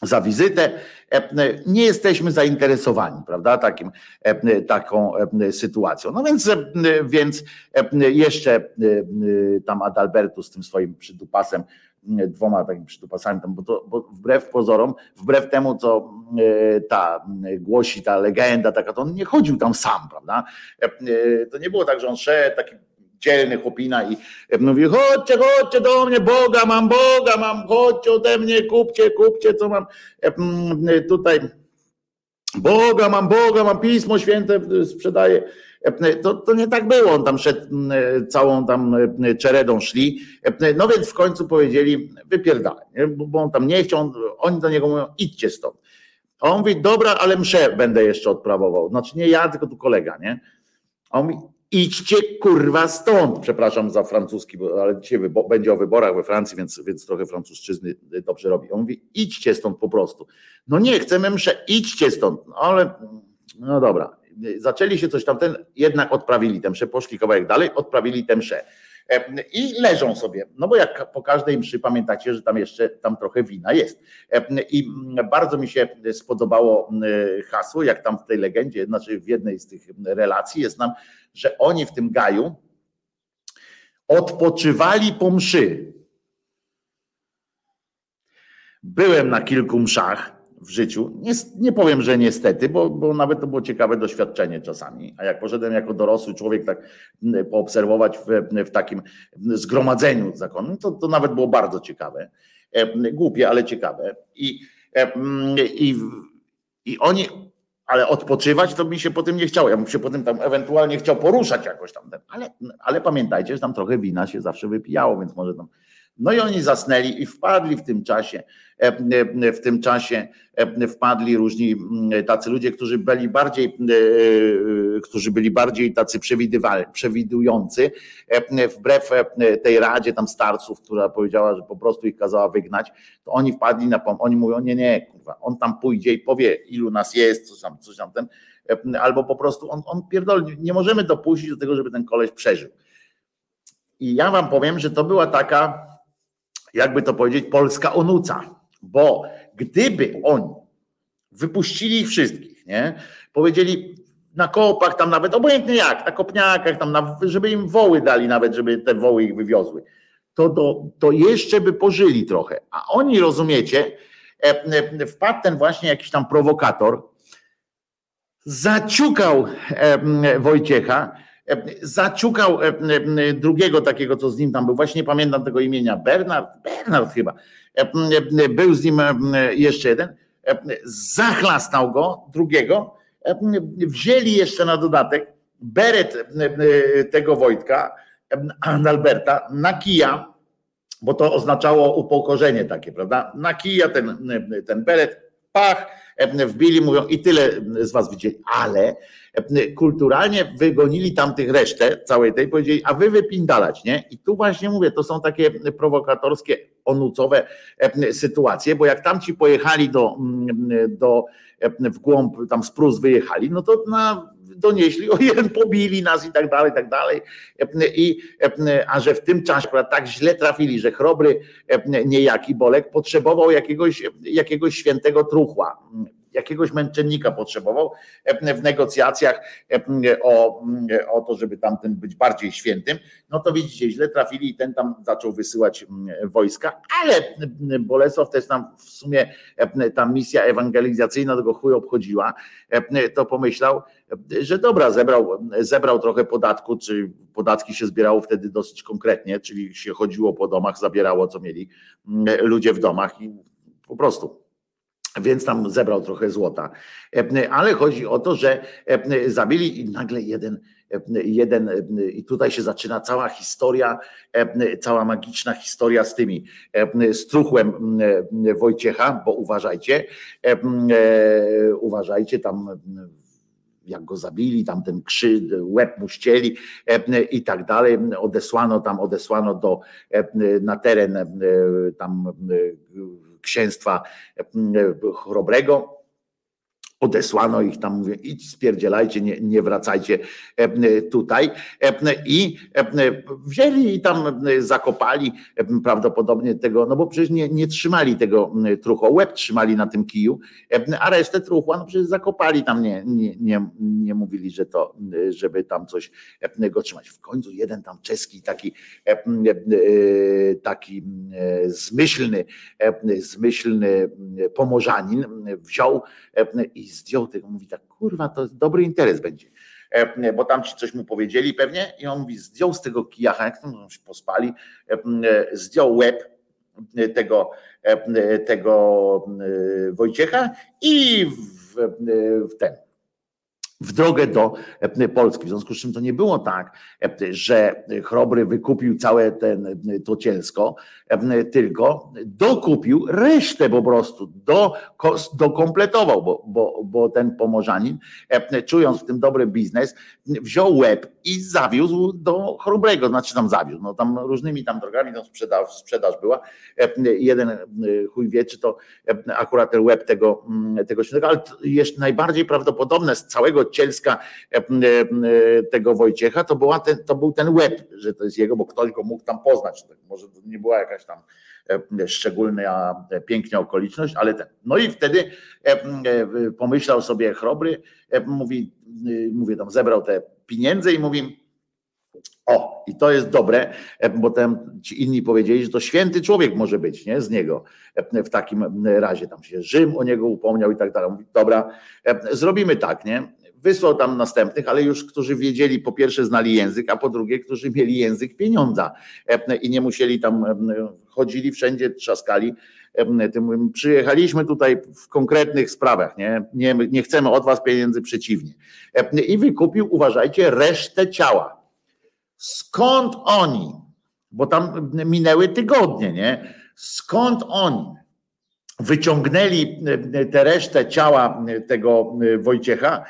za wizytę. E, nie jesteśmy zainteresowani, prawda, takim, e, taką e, sytuacją. No więc, więc jeszcze tam Adalbertu z tym swoim przydupasem dwoma takimi przytupasami, tam, bo, to, bo wbrew pozorom, wbrew temu, co ta głosi ta legenda, taka, to on nie chodził tam sam, prawda? To nie było tak, że on szedł taki dzielny chłopina i mówi, chodźcie, chodźcie do mnie, Boga mam, Boga mam, chodźcie ode mnie, kupcie, kupcie, co mam tutaj. Boga mam, Boga mam, Pismo Święte sprzedaję. To, to nie tak było, on tam szedł całą tam czeredą szli. No więc w końcu powiedzieli, wypierdalaj, bo on tam nie chciał, oni do niego mówią, idźcie stąd. A on mówi, dobra, ale mszę będę jeszcze odprawował. Znaczy nie ja, tylko tu kolega, nie? A on mówi, idźcie kurwa stąd, przepraszam za francuski, ale dzisiaj będzie o wyborach we Francji, więc, więc trochę francuszczyzny dobrze robi. On mówi, idźcie stąd po prostu. No nie, chcemy mszę, idźcie stąd. No ale, no dobra, zaczęli się coś tamten, jednak odprawili tę mszę, poszli kawałek dalej, odprawili tę mszę. I leżą sobie, no bo jak po każdej mszy pamiętacie, że tam jeszcze tam trochę wina jest. I bardzo mi się spodobało hasło, jak tam w tej legendzie, znaczy w jednej z tych relacji jest nam, że oni w tym gaju odpoczywali po mszy. Byłem na kilku mszach w życiu. Nie, nie powiem, że niestety, bo, bo nawet to było ciekawe doświadczenie czasami. A jak poszedłem jako dorosły człowiek tak poobserwować w, w takim zgromadzeniu zakonnym, to, to nawet było bardzo ciekawe. E, głupie, ale ciekawe. I, e, i, i oni, ale odpoczywać to mi się po tym nie chciało. Ja bym się po tym tam ewentualnie chciał poruszać jakoś tam. Ale, ale pamiętajcie, że tam trochę wina się zawsze wypijało, więc może tam no i oni zasnęli i wpadli w tym czasie, e, e, w tym czasie e, wpadli różni tacy ludzie, którzy byli bardziej, którzy byli bardziej tacy przewidujący, wbrew tej radzie tam starców, która powiedziała, że po prostu ich kazała wygnać, to oni wpadli na pomysł, oni mówią, nie, nie, kurwa, on tam pójdzie i powie, ilu nas jest, coś tam, coś tam ten, albo po prostu on, on pierdoli, nie możemy dopuścić do tego, żeby ten koleś przeżył. I ja wam powiem, że to była taka jakby to powiedzieć, polska onuca. Bo gdyby oni wypuścili ich wszystkich, nie? Powiedzieli na kopach, tam nawet, obojętnie jak, na kopniakach, tam, na, żeby im woły dali nawet, żeby te woły ich wywiozły, to, to, to jeszcze by pożyli trochę. A oni, rozumiecie, e, e, wpadł ten właśnie jakiś tam prowokator, zaciukał e, Wojciecha, zaciukał drugiego takiego, co z nim tam był, właśnie nie pamiętam tego imienia, Bernard, Bernard chyba, był z nim jeszcze jeden, zachlastał go, drugiego, wzięli jeszcze na dodatek beret tego Wojtka, Alberta, na kija, bo to oznaczało upokorzenie takie, prawda? Na kija ten, ten beret, pach, wbili, mówią i tyle z was widzieli, ale kulturalnie wygonili tamtych resztę całej tej, powiedzieli, a wy wypindalać, nie? I tu właśnie mówię, to są takie prowokatorskie, onucowe sytuacje, bo jak tamci pojechali do, do w głąb, tam z Prus wyjechali, no to na donieśli, o jeden pobili nas i tak dalej, i tak dalej. I, a że w tym czasie tak źle trafili, że chrobry niejaki Bolek potrzebował jakiegoś, jakiegoś świętego truchła jakiegoś męczennika potrzebował w negocjacjach o, o to, żeby tamten być bardziej świętym, no to widzicie, źle trafili i ten tam zaczął wysyłać wojska, ale Bolesław też tam w sumie ta misja ewangelizacyjna tego chuj obchodziła, to pomyślał, że dobra, zebrał, zebrał trochę podatku, czy podatki się zbierało wtedy dosyć konkretnie, czyli się chodziło po domach, zabierało co mieli ludzie w domach i po prostu więc tam zebrał trochę złota. Ale chodzi o to, że zabili i nagle jeden, jeden, i tutaj się zaczyna cała historia, cała magiczna historia z tymi, z truchłem Wojciecha, bo uważajcie, uważajcie tam jak go zabili, tam ten krzyd, łeb mu ścieli i tak dalej. Odesłano tam, odesłano do, na teren tam księstwa chrobrego odesłano ich tam, mówię, idź spierdzielajcie, nie, nie wracajcie e, tutaj. E, I e, wzięli i tam zakopali prawdopodobnie tego, no bo przecież nie, nie trzymali tego trucho, łeb trzymali na tym kiju, a resztę truchła, no przecież zakopali tam, nie, nie, nie, nie mówili, że to, żeby tam coś go trzymać. W końcu jeden tam czeski taki taki zmyślny, zmyślny pomorzanin wziął i zdjął tego, mówi tak, kurwa, to dobry interes będzie. E, bo tam ci coś mu powiedzieli pewnie i on mówi, zdjął z tego kijacha, jak tam się pospali, e, zdjął łeb tego, e, tego Wojciecha i w, w ten w drogę do e, Polski. W związku z czym to nie było tak, e, że Chrobry wykupił całe ten, e, to cielsko, tylko dokupił resztę po prostu, do, dokompletował, bo, bo, bo ten pomorzanin, czując w tym dobry biznes, wziął łeb i zawiózł do Chrobrego, znaczy tam zawiózł, no tam różnymi tam drogami tam sprzedaż, sprzedaż była. Jeden chuj wie, czy to akurat ten łeb tego, mm, tego świętego, ale jest najbardziej prawdopodobne z całego cielska e, e, tego Wojciecha, to, była ten, to był ten łeb, że to jest jego, bo ktoś go mógł tam poznać. Może to nie była jakaś tam e, szczególna, piękna okoliczność, ale ten. No i wtedy pomyślał sobie chrobry, mówi, mówię tam, zebrał te pieniądze i mówi, o, i to jest dobre, bo tam ci inni powiedzieli, że to święty człowiek może być, nie? Z niego w takim razie. Tam się Rzym o niego upomniał i tak dalej. Mówi, dobra, zrobimy tak, nie? Wysłał tam następnych, ale już którzy wiedzieli, po pierwsze znali język, a po drugie, którzy mieli język pieniądza e, i nie musieli tam, e, chodzili wszędzie, trzaskali. E, przyjechaliśmy tutaj w konkretnych sprawach, nie? nie? Nie chcemy od was pieniędzy, przeciwnie. I wykupił, uważajcie, resztę ciała. Skąd oni? Bo tam minęły tygodnie, nie? Skąd oni wyciągnęli tę resztę ciała tego Wojciecha?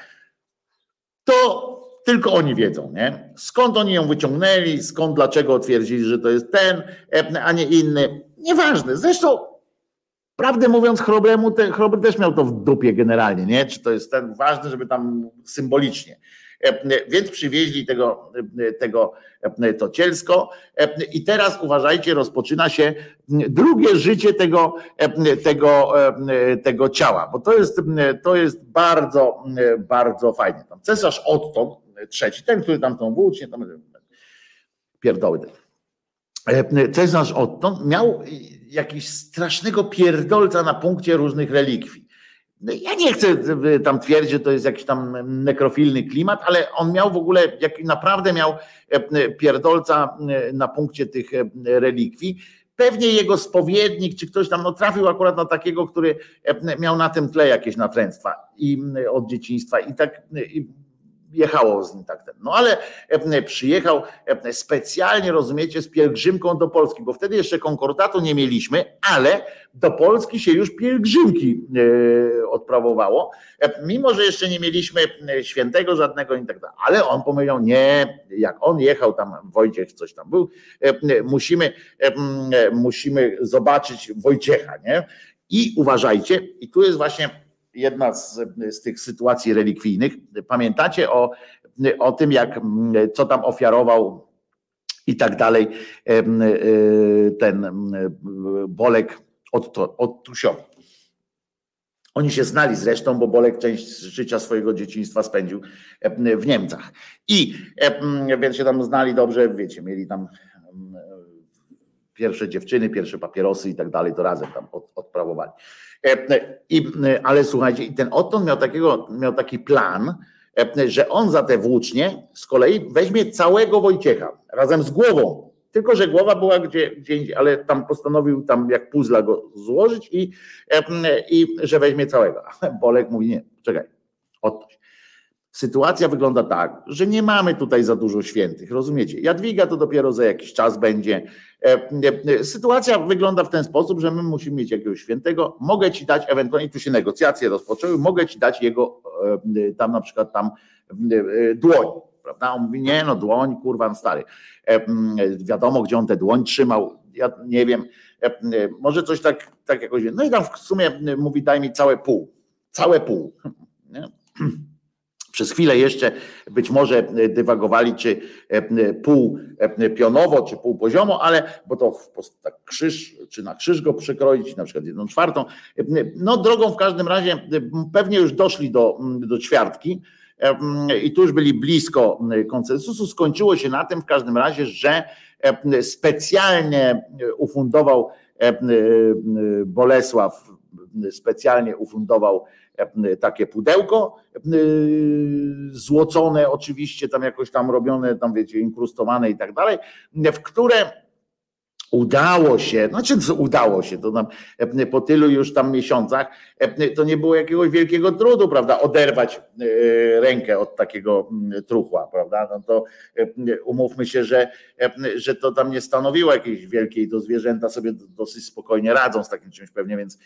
To tylko oni wiedzą, nie? Skąd oni ją wyciągnęli, skąd, dlaczego twierdzili, że to jest ten, a nie inny. Nieważne. Zresztą, prawdę mówiąc, Chrobremu, te, Chrobry też miał to w dupie generalnie, nie? Czy to jest ten ważne, żeby tam symbolicznie. Więc przywieźli tego, tego to cielsko i teraz uważajcie, rozpoczyna się drugie życie tego, tego, tego ciała, bo to jest, to jest bardzo, bardzo fajnie. Tam cesarz Otto trzeci, ten, który tam tą włócznię, tam pierdoły. Cesarz Otto miał jakiś strasznego pierdolca na punkcie różnych relikwii. Ja nie chcę tam twierdzić, że to jest jakiś tam nekrofilny klimat, ale on miał w ogóle, jak naprawdę miał e, pierdolca e, na punkcie tych e, relikwii. Pewnie jego spowiednik, czy ktoś tam no, trafił akurat na takiego, który miał na tym tle jakieś natręctwa i od dzieciństwa i tak i jechało z nim tak ten. No ale e, przyjechał e, specjalnie, rozumiecie, z pielgrzymką do Polski, bo wtedy jeszcze konkordatu nie mieliśmy, ale do Polski się już pielgrzymki e, odprawowało, mimo że jeszcze nie mieliśmy świętego żadnego i tak dalej. Ale on powiedział, nie, jak on jechał tam, Wojciech coś tam był, musimy, musimy zobaczyć Wojciecha, nie? I uważajcie, i tu jest właśnie jedna z, z tych sytuacji relikwijnych. Pamiętacie o, o tym, jak co tam ofiarował i tak dalej e, ten Bolek od, od. Oni się znali zresztą, bo Bolek część życia swojego dzieciństwa spędził w Niemcach. I więc się tam znali dobrze, wiecie, mieli tam pierwsze dziewczyny, pierwsze papierosy i tak dalej, to razem tam od, odprawowali. E, I, ale słuchajcie, ten Otton miał, takiego, miał taki plan, e, że on za te włócznie z kolei weźmie całego Wojciecha razem z głową. Tylko, że głowa była gdzie, gdzie indziej, ale tam postanowił tam jak puzla go złożyć i, e, i że weźmie całego. (laughs) Bolek mówi, nie, czekaj, odpuść. Sytuacja wygląda tak, że nie mamy tutaj za dużo świętych, rozumiecie? Jadwiga to dopiero za jakiś czas będzie. E, e, sytuacja wygląda w ten sposób, że my musimy mieć jakiegoś świętego. Mogę ci dać, ewentualnie tu się negocjacje rozpoczęły, mogę ci dać jego e, tam na przykład tam dłoń. Prawda? On mówi, nie no, dłoń, kurwa, no stary. Wiadomo, gdzie on tę dłoń trzymał. Ja nie wiem, może coś tak, tak jakoś. No i tam w sumie mówi, daj mi całe pół. Całe pół? (clears throat) Przez chwilę jeszcze być może dywagowali, czy pół pionowo, czy pół poziomo, ale bo to tak krzyż, czy na krzyż go przekroić, na przykład jedną czwartą. No drogą w każdym razie pewnie już doszli do, do ćwiartki i tu już byli blisko konsensusu. Skończyło się na tym w każdym razie, że specjalnie ufundował Bolesław, specjalnie ufundował takie pudełko, złocone oczywiście, tam jakoś tam robione, tam wiecie, inkrustowane i tak dalej, w które udało się, znaczy udało się, to nam e, po tylu już tam miesiącach, e, to nie było jakiegoś wielkiego trudu, prawda, oderwać e, rękę od takiego mm, truchła, prawda, no to umówmy się, że, że to tam nie stanowiło jakiejś wielkiej, to zwierzęta sobie dosyć spokojnie radzą z takim czymś pewnie, więc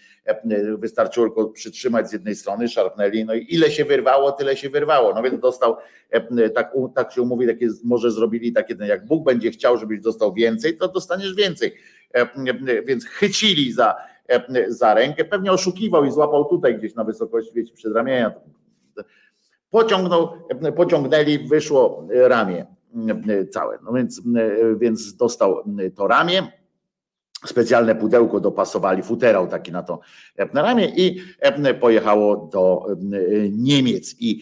wystarczyło tylko przytrzymać z jednej strony, szarpnęli, no i ile się wyrwało, tyle się wyrwało, no więc dostał, tak, tak się umówi, takie, może zrobili takie, jak Bóg będzie chciał, żebyś dostał więcej, to dostaniesz więcej. E, e, więc chycili za, e, za rękę, pewnie oszukiwał i złapał tutaj gdzieś na wysokości wiecie, przedramienia. Pociągnął, pociągnęli, wyszło ramię całe. No więc, więc dostał to ramię. Specjalne pudełko dopasowali, futerał taki na to na ramię i pojechało do Niemiec. I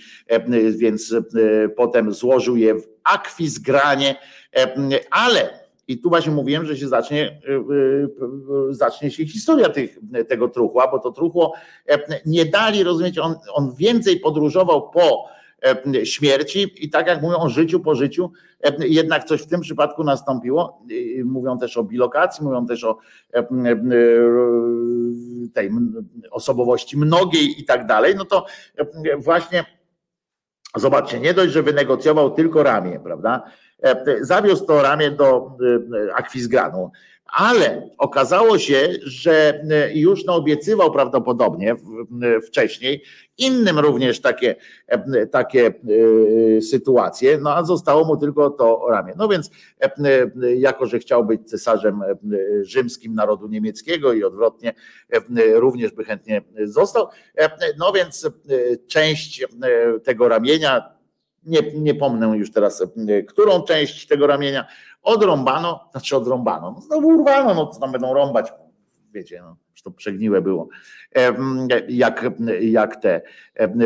więc potem złożył je w akwizgranie, ale i tu właśnie mówiłem, że się zacznie, zacznie się historia tych, tego truchła, bo to truchło e, nie dali, rozumiecie, on, on więcej podróżował po e, śmierci i tak jak mówią o życiu po życiu, e, jednak coś w tym przypadku nastąpiło. Mówią też o bilokacji, mówią też o tej osobowości mnogiej i tak dalej. No to właśnie zobaczcie, nie dość, że wynegocjował tylko ramię, prawda? E, zawiózł to ramię do e, Akwizgranu. Ale okazało się, że e, już naobiecywał prawdopodobnie wcześniej innym również takie, takie sytuacje, no a zostało mu tylko to ramię. No więc, jako że chciał być cesarzem rzymskim narodu niemieckiego i odwrotnie, również by chętnie został, no więc część tego ramienia, nie, nie pomnę już teraz, e, którą część tego ramienia odrąbano, znaczy odrąbano, no znowu urwano, no co tam będą rąbać, wiecie, no, to przegniłe było, jak, jak te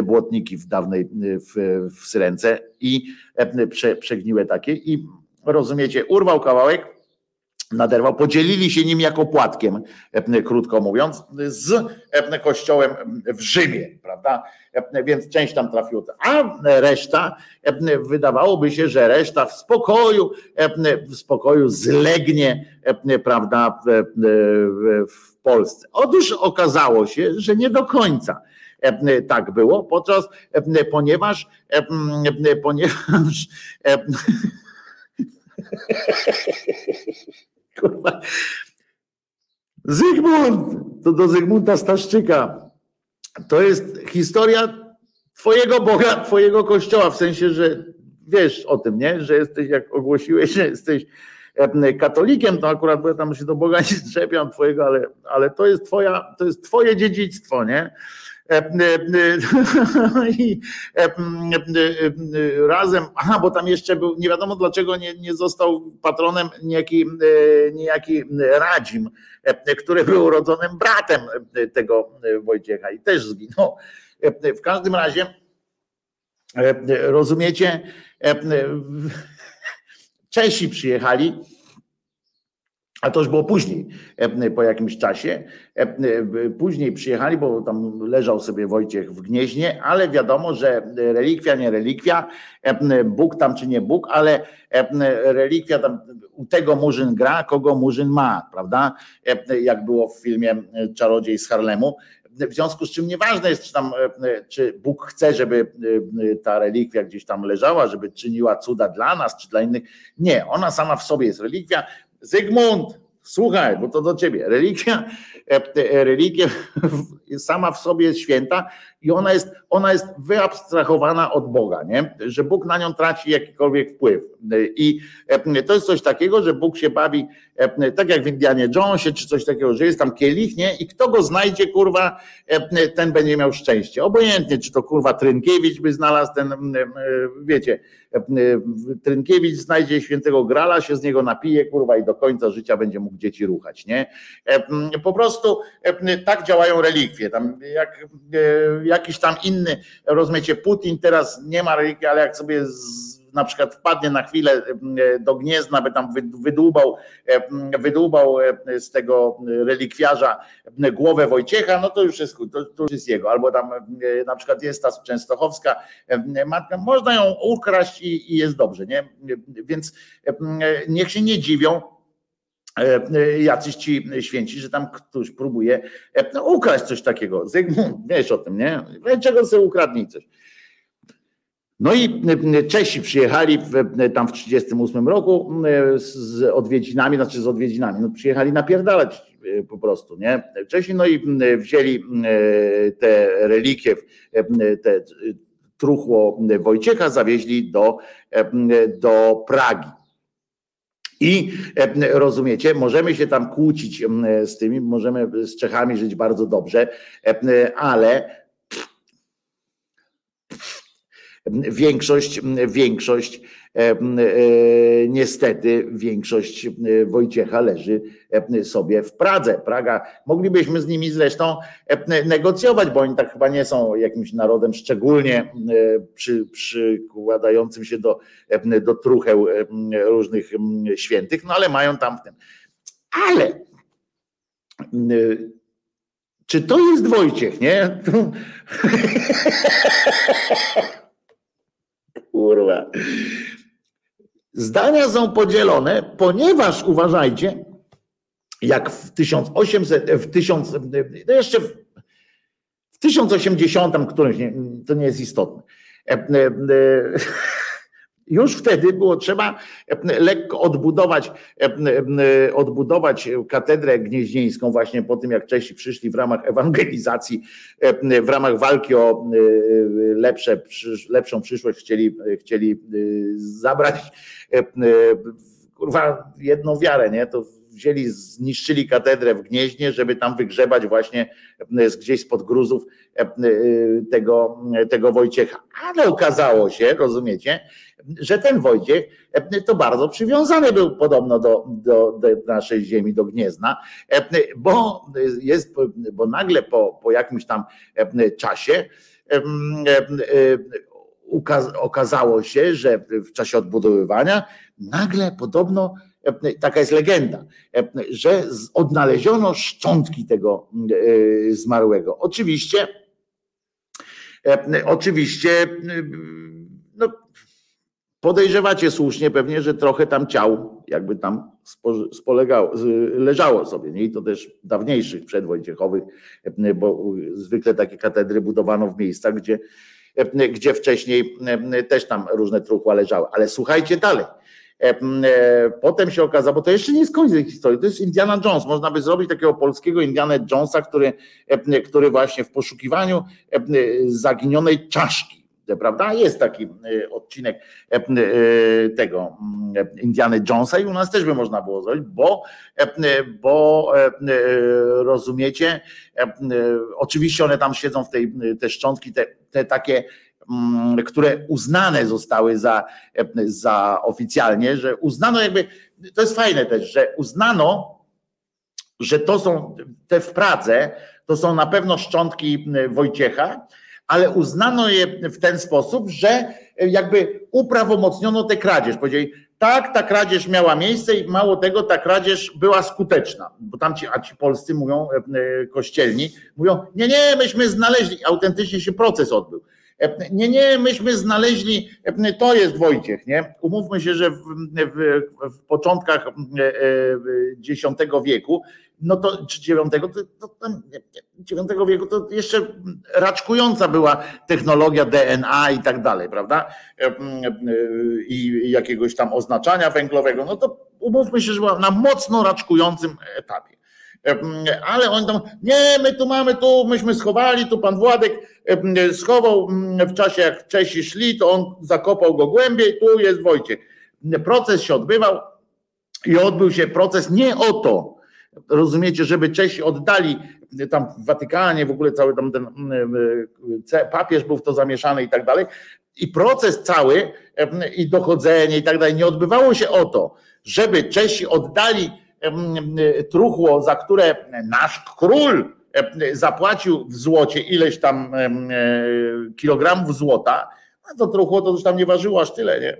błotniki w dawnej w, w Syrence i prze, przegniłe takie i rozumiecie, urwał kawałek, naderwał, podzielili się nim jako płatkiem, krótko mówiąc, z kościołem w Rzymie, prawda? Więc część tam trafiła, a reszta, wydawałoby się, że reszta w spokoju, w spokoju zlegnie, prawda, w Polsce. Otóż okazało się, że nie do końca tak było, podczas, ponieważ, ponieważ (laughs) Kurwa. Zygmunt, to do Zygmunta Staszczyka. To jest historia twojego Boga, twojego kościoła, w sensie, że wiesz o tym, nie? Że jesteś, jak ogłosiłeś, że jesteś katolikiem, to akurat bo ja tam się do Boga (laughs) nie strzepiam twojego, ale, ale to jest twoja, to jest twoje dziedzictwo, nie? E, e, e, (laughs) I razem, aha, bo tam jeszcze był, nie wiadomo dlaczego nie, nie został patronem niejaki, niejaki Radzim, który był urodzonym bratem tego Wojciecha i też zginął. W każdym razie, rozumiecie, Czesi przyjechali a to już było później, e, po jakimś czasie. E, e, później przyjechali, bo tam leżał sobie Wojciech w Gnieźnie, ale wiadomo, że relikwia, nie relikwia, Bóg tam czy nie Bóg, ale relikwia tam u tego Murzyn gra, kogo Murzyn ma, prawda? Jak było w filmie Czarodziej z Harlemu. W związku z czym nieważne jest, czy, tam, czy Bóg chce, żeby ta relikwia gdzieś tam leżała, żeby czyniła cuda dla nas, czy dla innych. Nie, ona sama w sobie jest relikwia, Zygmunt, słuchaj, bo to do ciebie. Religia, e, e, religia (laughs) sama w sobie jest święta, i ona jest, ona jest wyabstrahowana od Boga, nie? że Bóg na nią traci jakikolwiek wpływ. I to jest coś takiego, że Bóg się bawi, tak jak w Indianie Jonesie, czy coś takiego, że jest tam kielich, nie? I kto go znajdzie, kurwa, ten będzie miał szczęście. Obojętnie, czy to kurwa Trynkiewicz by znalazł ten, wiecie, Trynkiewicz znajdzie świętego grala, się z niego napije, kurwa, i do końca życia będzie mógł dzieci ruchać, nie? Po prostu tak działają relikwie. Tam jak jakiś tam inny, rozumiecie, Putin teraz nie ma religii, ale jak sobie z, na przykład wpadnie na chwilę do Gniezna, by tam wydłubał, wydłubał z tego relikwiarza głowę Wojciecha, no to już jest, to, to już jest jego. Albo tam na przykład jest ta Częstochowska matka, można ją ukraść i, i jest dobrze, nie? Więc niech się nie dziwią, jacyś ci święci, że tam ktoś próbuje no, ukraść coś takiego. Zygmunt, wiesz o tym, nie? Czego sobie ukradnij coś. No i Czesi przyjechali w, tam w 1938 roku z odwiedzinami, znaczy z odwiedzinami, no przyjechali napierdalać po prostu, nie? Czesi, no i wzięli te relikwie, te truchło Wojciecha, zawieźli do, do Pragi. I rozumiecie, możemy się tam kłócić z tymi, możemy z Czechami żyć bardzo dobrze, ale większość, większość, niestety większość Wojciecha leży sobie w Pradze. Praga, moglibyśmy z nimi zresztą negocjować, bo oni tak chyba nie są jakimś narodem szczególnie przy, przykładającym się do, do trucheł różnych świętych, no ale mają tam w tym. Ale czy to jest Wojciech, nie? (laughs) Kurwa. Zdania są podzielone, ponieważ uważajcie, jak w 1800, w 1000, no jeszcze w, w 1080, którymś, nie, to nie jest istotne. Już wtedy było trzeba lekko odbudować, odbudować katedrę gnieźnieńską właśnie po tym, jak Czesi przyszli w ramach ewangelizacji, w ramach walki o lepsze, lepszą przyszłość, chcieli, chcieli zabrać kurwa jedną wiarę, nie? To wzięli, zniszczyli katedrę w Gnieźnie, żeby tam wygrzebać właśnie gdzieś spod gruzów tego, tego Wojciecha. Ale okazało się, rozumiecie, że ten Wojciech to bardzo przywiązany był podobno do, do, do naszej ziemi, do Gniezna, bo jest, bo nagle po, po jakimś tam czasie okazało się, że w czasie odbudowywania nagle podobno taka jest legenda, że odnaleziono szczątki tego zmarłego. Oczywiście, oczywiście, no, podejrzewacie słusznie pewnie, że trochę tam ciał jakby tam spolegało, leżało sobie. Nie? I to też dawniejszych przedwojciechowych, bo zwykle takie katedry budowano w miejscach, gdzie, gdzie wcześniej też tam różne truchła leżały. Ale słuchajcie dalej. Potem się okazało, bo to jeszcze nie jest koniec historii, to jest Indiana Jones. Można by zrobić takiego polskiego Indiana Jonesa, który, który właśnie w poszukiwaniu zaginionej czaszki prawda? Jest taki odcinek tego Indiana Jonesa i u nas też by można było zrobić, bo, bo rozumiecie, oczywiście one tam siedzą w tej, te szczątki, te, te takie które uznane zostały za, za oficjalnie, że uznano jakby, to jest fajne też, że uznano, że to są te w Pradze, to są na pewno szczątki Wojciecha, ale uznano je w ten sposób, że jakby uprawomocniono tę kradzież. Powiedzieli, tak, ta kradzież miała miejsce i mało tego, ta kradzież była skuteczna, bo tam ci, a ci polscy mówią, kościelni, mówią, nie, nie, myśmy znaleźli, autentycznie się proces odbył. Nie, nie, myśmy znaleźli, to jest Wojciech, nie? Umówmy się, że w, w, w początkach X wieku, no to czy IX, to, tam, IX wieku to jeszcze raczkująca była technologia DNA i tak dalej, prawda? I jakiegoś tam oznaczania węglowego, no to umówmy się, że była na mocno raczkującym etapie. Ale on tam, nie, my tu mamy, tu myśmy schowali, tu pan Władek schował w czasie jak Czesi szli, to on zakopał go głębiej, tu jest Wojciech. Proces się odbywał i odbył się proces nie o to, rozumiecie, żeby Czesi oddali tam w Watykanie, w ogóle cały tam ten papież był w to zamieszany i tak dalej. I proces cały i dochodzenie i tak dalej nie odbywało się o to, żeby Czesi oddali truchło, za które nasz król zapłacił w złocie ileś tam e, kilogramów złota, no to truchło to już tam nie ważyło aż tyle, nie?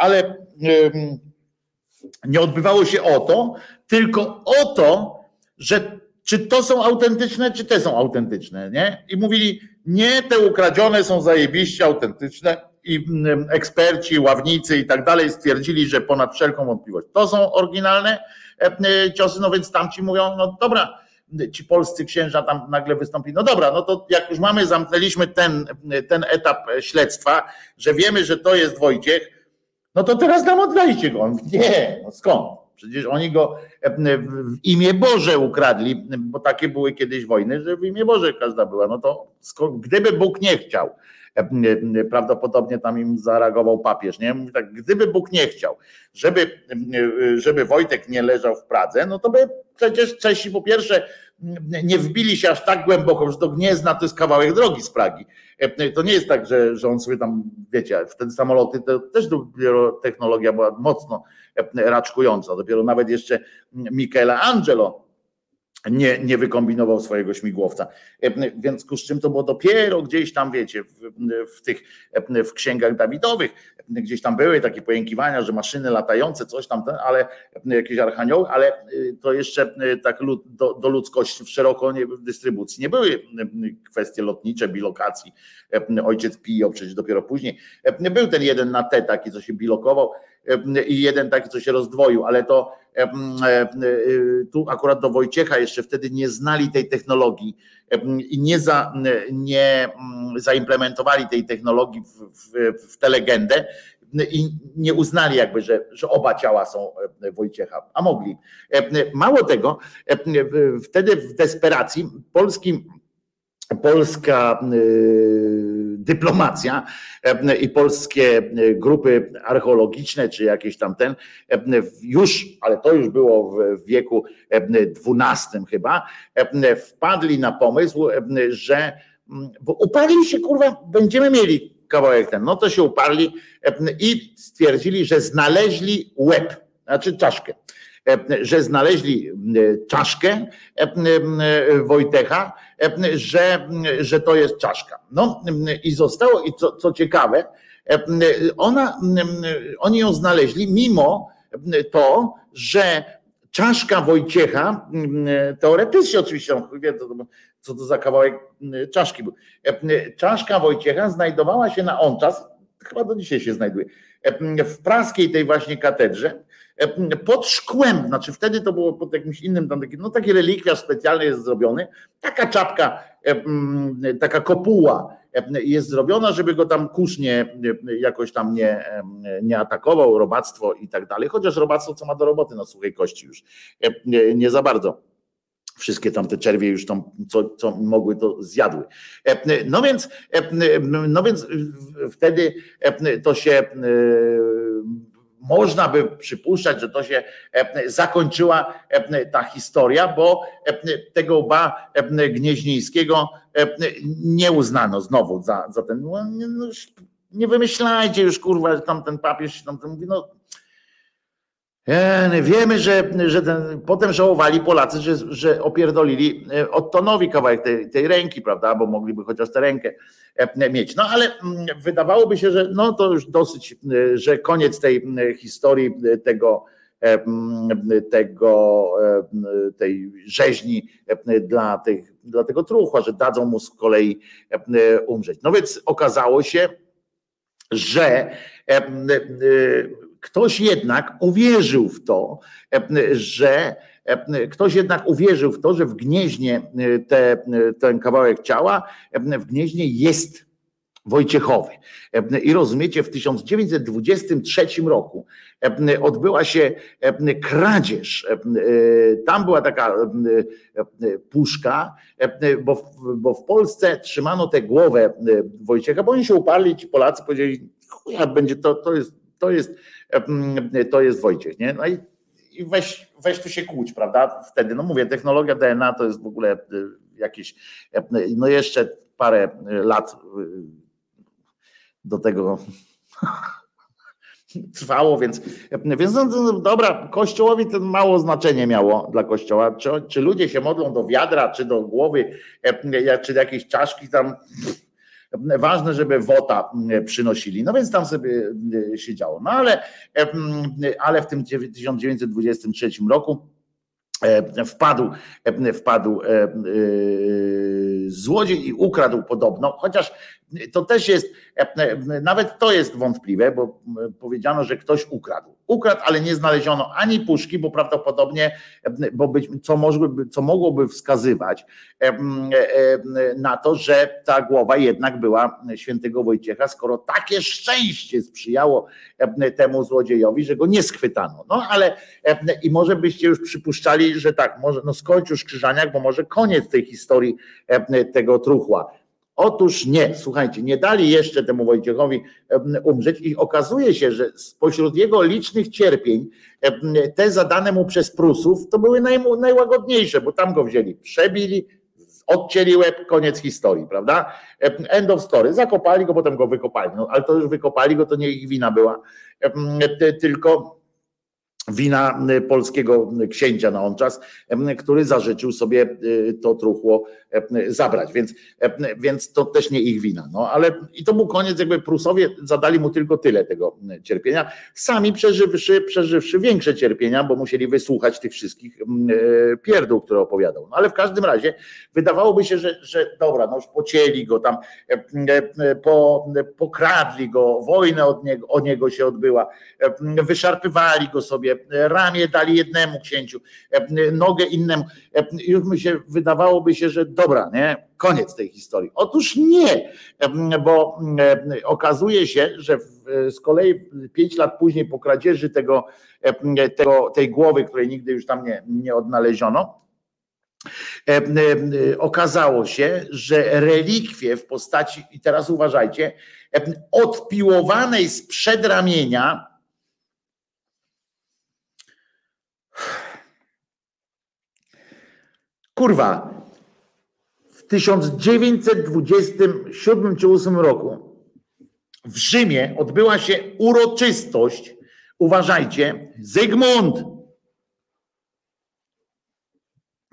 Ale nie odbywało się o to, tylko o to, że czy to są autentyczne, czy te są autentyczne, nie? I mówili, nie, te ukradzione są zajebiście autentyczne i eksperci, ławnicy i tak dalej stwierdzili, że ponad wszelką wątpliwość to są oryginalne ciosy, no więc tamci mówią, no dobra, ci polscy księża tam nagle wystąpili. No dobra, no to jak już mamy, zamknęliśmy ten, ten etap śledztwa, że wiemy, że to jest Wojciech, no to teraz nam oddajcie go. On, nie, no skąd? Przecież oni go w imię Boże ukradli, bo takie były kiedyś wojny, że w imię Boże każda była. No to gdyby Bóg nie chciał, prawdopodobnie tam im zareagował papież, nie? Mówi tak, gdyby Bóg nie chciał, żeby, żeby Wojtek nie leżał w Pradze, no to by przecież Czesi po pierwsze nie wbili się aż tak głęboko, że do Gniezna to jest kawałek drogi z Pragi. To nie jest tak, że, że on sobie tam, wiecie, wtedy samoloty, to też dopiero technologia była mocno raczkująca. Dopiero nawet jeszcze Michelangelo nie, nie wykombinował swojego śmigłowca. Więc z czym to było dopiero gdzieś tam, wiecie, w, w, tych w księgach Dawidowych, gdzieś tam były takie pojękiwania, że maszyny latające, coś tam, ale jakieś archanioły, ale to jeszcze tak do, do ludzkości w szeroko nie, w dystrybucji nie były kwestie lotnicze, bilokacji. Ojciec Pio przecież dopiero później. Był ten jeden na T taki, co się bilokował i jeden taki, co się rozdwoił, ale to E, tu akurat do Wojciecha jeszcze wtedy nie znali tej technologii i nie, za, nie zaimplementowali tej technologii w, w, w tę legendę i nie uznali jakby, że, że oba ciała są Wojciecha, a mogli. Mało tego, wtedy w desperacji polskim polska y, dyplomacja y, i polskie y, grupy archeologiczne, czy jakieś tam ten, już, ale to już było w wieku XII chyba, wpadli na pomysł, że bo uparli się, kurwa, będziemy mieli kawałek ten. No to się uparli i stwierdzili, że znaleźli łeb, znaczy czaszkę że znaleźli czaszkę Wojtecha, że, że to jest czaszka. No i zostało, i co, co ciekawe, ona, oni ją znaleźli mimo to, że czaszka Wojciecha, teoretycznie oczywiście, wie co to za kawałek czaszki był, czaszka Wojciecha znajdowała się na on czas, chyba do dzisiaj się znajduje, w praskiej tej właśnie katedrze, pod szkłem, znaczy wtedy to było pod jakimś innym, tam taki, no taki relikwiarz specjalny jest zrobiony, taka czapka, taka kopuła jest zrobiona, żeby go tam kurz nie, jakoś tam nie, nie atakował, robactwo i tak dalej, chociaż robactwo co ma do roboty na suchej kości już, nie za bardzo. Wszystkie tamte czerwie już tam, co, co mogły, to zjadły. No więc, no więc wtedy to się można by przypuszczać, że to się e, zakończyła e, ta historia, bo e, tego ba Gnieźnieńskiego nie uznano znowu za, za ten. No, no nie wymyślajcie już, kurwa, że tam ten papież tam mówi, no Wiemy, że, że ten, potem żałowali Polacy, że, że opierdolili e, Ottonowi kawałek tej, tej ręki, prawda, bo mogliby chociaż tę rękę e, mieć. No ale wydawałoby się, że no to już dosyć, e, że koniec tej historii tego, tego tej rzeźni dla, tych, dla tego truchła, że dadzą mu z kolei umrzeć. No więc okazało się, że ktoś jednak uwierzył w to, że ktoś jednak uwierzył w to, że w gnieźnie te, ten kawałek ciała w gnieźnie jest Wojciechowy. I rozumiecie, w 1923 roku odbyła się kradzież. Tam była taka puszka, bo w, Polsce trzymano tę głowę Wojciecha, bo oni się uparli, ci Polacy powiedzieli, chuja, będzie to, to jest, to jest, to jest Wojciech, nie? No i, i weź, weź tu się kłóć, prawda? Wtedy, no mówię, technologia DNA to jest w ogóle jakieś, no jeszcze parę lat do tego (laughs) trwało, więc, więc no, no, dobra, kościołowi to mało znaczenie miało dla kościoła. Czy, czy ludzie się modlą do wiadra, czy do głowy, czy do jakiejś czaszki tam. Ważne, żeby wota przynosili. No więc tam sobie się działo. No ale, ale w tym 1923 roku wpadł, wpadł złodziej i ukradł podobno, chociaż to też jest, nawet to jest wątpliwe, bo powiedziano, że ktoś ukradł. Ukradł, ale nie znaleziono ani puszki, bo prawdopodobnie, bo być, co, mogłoby, co mogłoby wskazywać na to, że ta głowa jednak była świętego Wojciecha, skoro takie szczęście sprzyjało temu złodziejowi, że go nie schwytano. No ale i może byście już przypuszczali, że tak, może no skończ już Krzyżaniak, bo może koniec tej historii tego truchła. Otóż nie, słuchajcie, nie dali jeszcze temu Wojciechowi umrzeć i okazuje się, że spośród jego licznych cierpień te zadane mu przez Prusów to były naj, najłagodniejsze, bo tam go wzięli, przebili, odcięli łeb, koniec historii, prawda? End of story. Zakopali go, potem go wykopali. No, ale to już wykopali go, to nie ich wina była, tylko wina polskiego księcia na on czas, który zażyczył sobie y, to truchło zabrać, więc, więc to też nie ich wina. No ale i to był koniec, jakby Prusowie zadali mu tylko tyle tego cierpienia, sami przeżywszy, przeżywszy większe cierpienia, bo musieli wysłuchać tych wszystkich e, pierdół, które opowiadał. No ale w każdym razie wydawałoby się, że, że dobra, no już pocięli go tam, po, pokradli go, wojnę od niego, o niego się odbyła, wyszarpywali go sobie, ramię dali jednemu księciu, nogę innemu. Już mi się wydawałoby się, że dobra, nie? Koniec tej historii. Otóż nie, bo okazuje się, że z kolei pięć lat później po kradzieży tego, tego, tej głowy, której nigdy już tam nie, nie odnaleziono, okazało się, że relikwie w postaci, i teraz uważajcie, odpiłowanej z przedramienia, kurwa, 1927 czy 8 roku. W Rzymie odbyła się uroczystość, uważajcie, Zygmunt,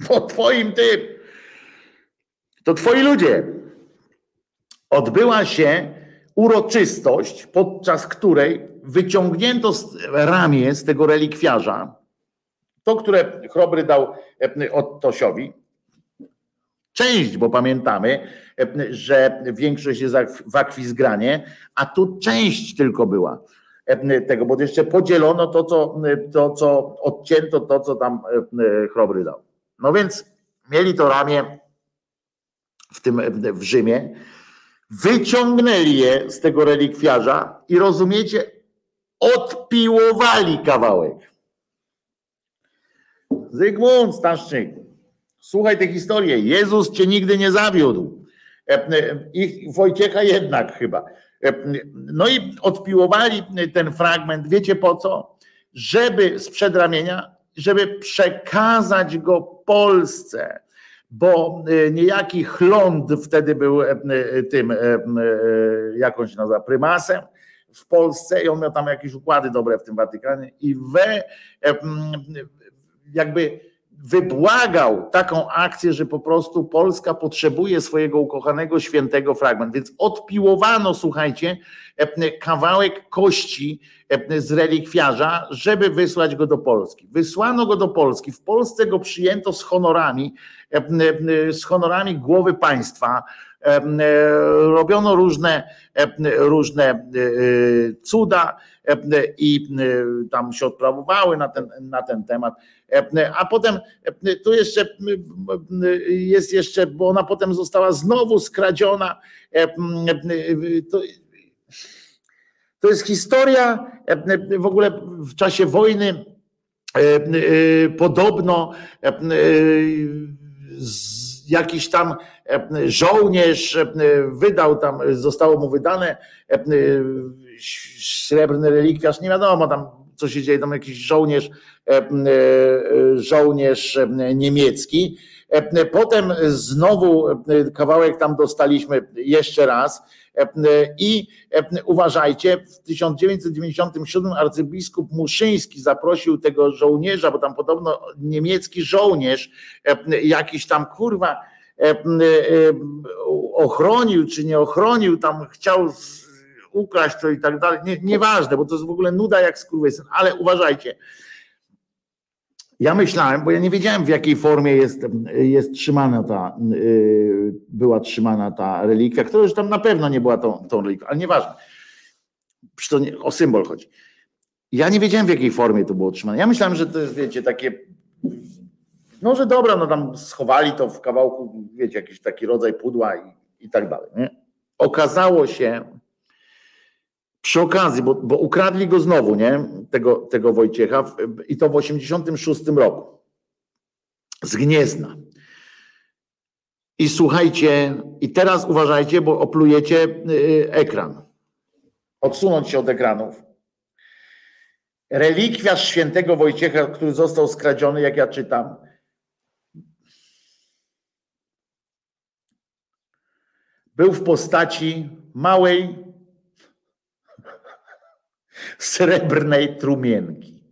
to twoim ty, to twoi ludzie, odbyła się uroczystość, podczas której wyciągnięto ramię z tego relikwiarza, to, które Chrobry dał e, Ottosiowi, część, bo pamiętamy, że większość jest w akwizgranie, a tu część tylko była tego, bo jeszcze podzielono to, co, to, co odcięto, to, co tam chrobry dał. No więc mieli to ramię w tym w Rzymie, wyciągnęli je z tego relikwiarza i rozumiecie, odpiłowali kawałek. Zygmunt Staszczyk, Słuchaj tę historię. Jezus cię nigdy nie zawiódł. E, e, ich Wojciecha jednak chyba. E, no i odpiłowali ten fragment, wiecie po co? Żeby z przedramienia, żeby przekazać go Polsce, bo niejaki Chląd wtedy był tym, jakąś nazywa, prymasem w Polsce i on miał tam jakieś układy dobre w tym Watykanie i we jakby wybłagał taką akcję, że po prostu Polska potrzebuje swojego ukochanego świętego fragment. Więc odpiłowano, słuchajcie, kawałek kości z relikwiarza, żeby wysłać go do Polski. Wysłano go do Polski. W Polsce go przyjęto z honorami, z honorami głowy państwa Robiono różne, różne cuda i tam się odprawowały na ten, na ten temat. A potem tu jeszcze jest jeszcze, bo ona potem została znowu skradziona. To, to jest historia w ogóle w czasie wojny podobno jakiś tam żołnierz wydał tam, zostało mu wydane srebrny relikwiarz, nie wiadomo tam co się dzieje, tam jakiś żołnierz, żołnierz niemiecki. Potem znowu kawałek tam dostaliśmy jeszcze raz i uważajcie, w 1997 arcybiskup Muszyński zaprosił tego żołnierza, bo tam podobno niemiecki żołnierz, jakiś tam kurwa ochronił czy nie ochronił, tam chciał ukraść to i tak dalej. Nie, nieważne, bo to jest w ogóle nuda jak skurwysyn, ale uważajcie. Ja myślałem, bo ja nie wiedziałem w jakiej formie jest, jest trzymana ta, yy, była trzymana ta relikwia, która już tam na pewno nie była tą, tą relikwią, ale nieważne. To nie, o symbol chodzi. Ja nie wiedziałem w jakiej formie to było trzymane. Ja myślałem, że to jest, wiecie, takie, no że dobra, no tam schowali to w kawałku, wiecie, jakiś taki rodzaj pudła i, i tak dalej. Nie? Okazało się, przy okazji, bo, bo ukradli go znowu, nie? Tego, tego Wojciecha i to w 86 roku z Gniezna. I słuchajcie, i teraz uważajcie, bo oplujecie y, ekran. Odsunąć się od ekranów. Relikwiarz świętego Wojciecha, który został skradziony, jak ja czytam, był w postaci małej srebrnej trumienki.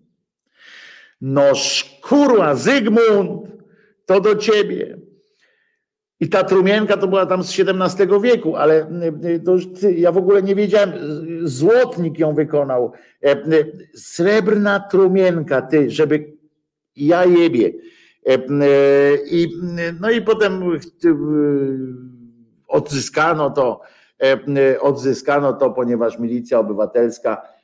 No kurwa, Zygmunt, to do ciebie. I ta trumienka to była tam z XVII wieku, ale y, y, już, ja w ogóle nie wiedziałem, złotnik ją wykonał. E, y, srebrna trumienka, ty, żeby ja jebie. E, I, no i potem odzyskano to, e, odzyskano to, ponieważ milicja obywatelska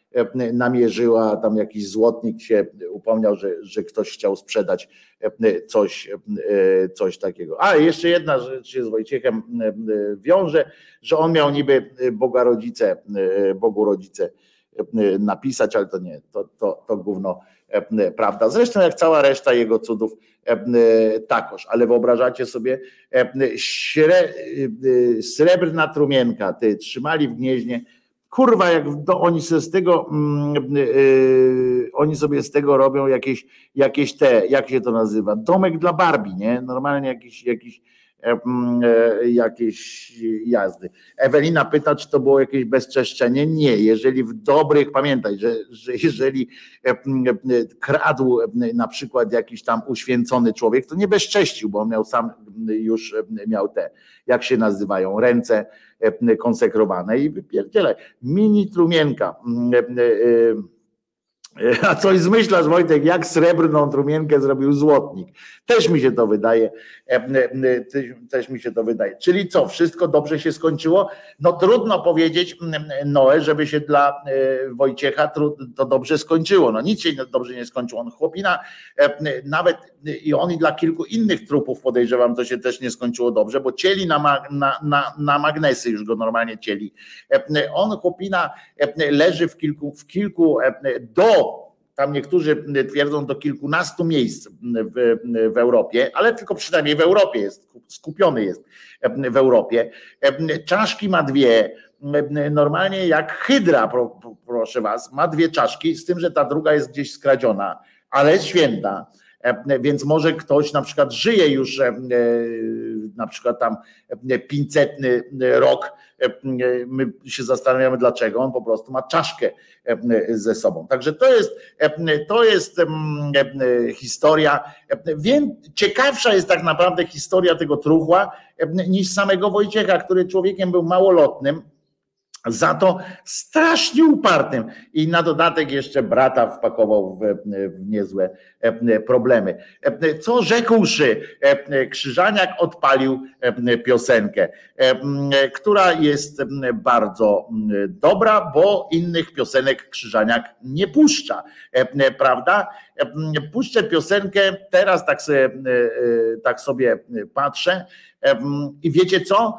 namierzyła, tam jakiś złotnik się upomniał, że, że ktoś chciał sprzedać e, coś, e, coś takiego. A jeszcze jedna rzecz się z Wojciechem wiąże, że on miał niby Boga rodzice, Bogu rodzice napisać, ale to nie, to, to, to gówno prawda. Zresztą jak cała reszta jego cudów takoż, ale wyobrażacie sobie śre, srebrna trumienka, ty trzymali w gnieźnie kurwa, jak oni sobie z tego, yy, oni sobie z tego robią jakieś, jakieś te, jak się to nazywa, domek dla Barbie, nie? Normalnie jakiś, jakiś jakieś jazdy. Ewelina pyta, czy to było jakieś bezczeszczenie. Nie, jeżeli w dobrych, pamiętaj, że, że jeżeli kradł na przykład jakiś tam uświęcony człowiek, to nie bezcześcił, bo on miał sam już miał te, jak się nazywają, ręce E, konsekrowane i wypierdzielaj. Mini trumienka. E, e, a coś zmyślasz, Wojtek, jak srebrną trumienkę zrobił złotnik. Też mi się to wydaje, też mi się to wydaje. Czyli co, wszystko dobrze się skończyło? No trudno powiedzieć, Noe, żeby się dla Wojciecha to dobrze skończyło. No nic się dobrze nie skończyło. On chłopina, nawet i on i dla kilku innych trupów podejrzewam, to się też nie skończyło dobrze, bo cieli na, na, na, na magnesy już go normalnie cieli. On chłopina leży w kilku, w kilku do tam niektórzy twierdzą do kilkunastu miejsc w, w Europie, ale tylko przynajmniej w Europie jest, skupiony jest w Europie. Czaszki ma dwie, normalnie jak hydra, proszę was, ma dwie czaszki, z tym, że ta druga jest gdzieś skradziona, ale święta. Więc może ktoś na przykład żyje już na przykład tam 500 rok, my się zastanawiamy dlaczego, on po prostu ma czaszkę ze sobą. Także to jest, to jest historia, ciekawsza jest tak naprawdę historia tego truchła niż samego Wojciecha, który człowiekiem był małolotnym, za to strasznie upartym i na dodatek jeszcze brata wpakował w, niezłe e, problemy. E, co rzekłszy, e, Krzyżaniak odpalił piosenkę, która jest bardzo dobra, bo innych piosenek Krzyżaniak nie puszcza, prawda? Puszczę piosenkę, teraz tak sobie, tak sobie patrzę i wiecie co?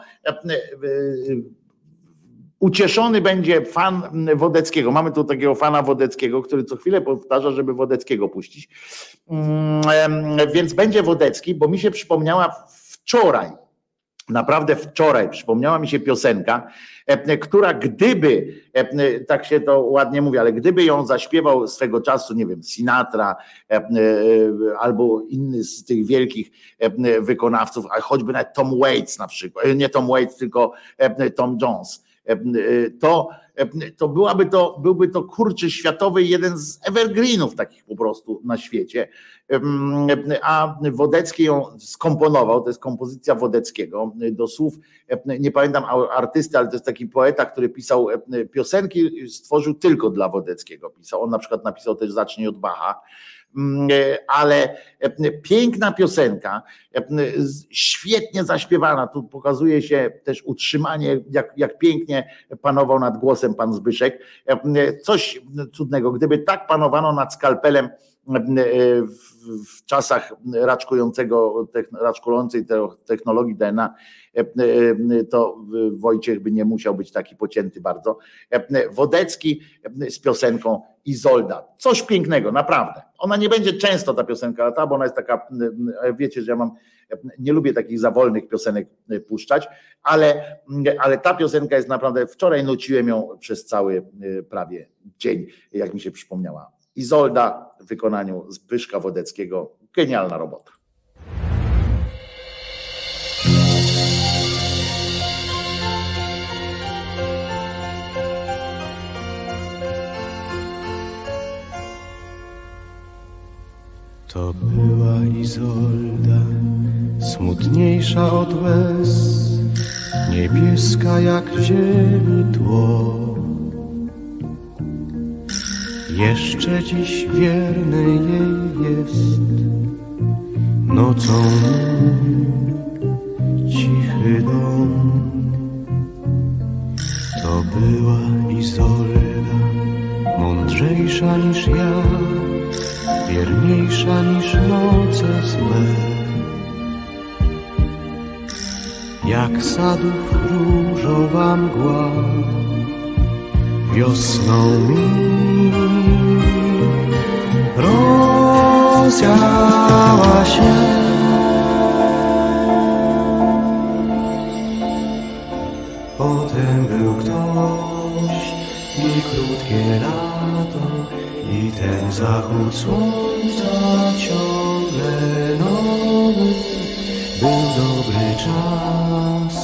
Ucieszony będzie fan Wodeckiego. Mamy tu takiego fana Wodeckiego, który co chwilę powtarza, żeby Wodeckiego puścić. Mm, więc będzie Wodecki, bo mi się przypomniała wczoraj, naprawdę wczoraj przypomniała mi się piosenka, e, która gdyby, e, tak się to ładnie mówi, ale gdyby ją zaśpiewał swego czasu, nie wiem, Sinatra e, albo inny z tych wielkich wykonawców, a choćby nawet Tom Waits na przykład, nie Tom Waits, tylko Tom Jones to, to byłaby to, byłby to kurczy światowy jeden z evergreenów takich po prostu na świecie. A Wodecki ją skomponował, to jest kompozycja Wodeckiego do słów, nie pamiętam artysty, ale to jest taki poeta, który pisał piosenki, stworzył tylko dla Wodeckiego. Pisał. On na przykład napisał też Zacznij od Bacha ale e, piękna piosenka, e, świetnie zaśpiewana. Tu pokazuje się też utrzymanie, jak, jak pięknie panował nad głosem pan Zbyszek. Coś cudnego. Gdyby tak panowano nad skalpelem w czasach raczkującego, raczkującej technologii DNA, to Wojciech by nie musiał być taki pocięty bardzo. Wodecki z piosenką Izolda. Coś pięknego, naprawdę. Ona nie będzie często ta piosenka lata, bo ona jest taka, wiecie, że ja mam, nie lubię takich zawolnych piosenek puszczać, ale, ale ta piosenka jest naprawdę, wczoraj nuciłem ją przez cały prawie dzień, jak mi się przypomniała. Izolda wykonaniu Zbyszka Wodeckiego. Genialna robota. To była Izolda, smutniejsza od łez, niebieska jak ziemi. Jeszcze dziś wierny jej jest nocą cichy dom. To była Izolda, mądrzejsza niż ja, wierniejsza niż noce złe. Jak sadów różowa mgła, wiosną mi rozwiała się. Potem był ktoś i krótkie lato i ten zachód słońca ciągle nowy. Był dobry czas,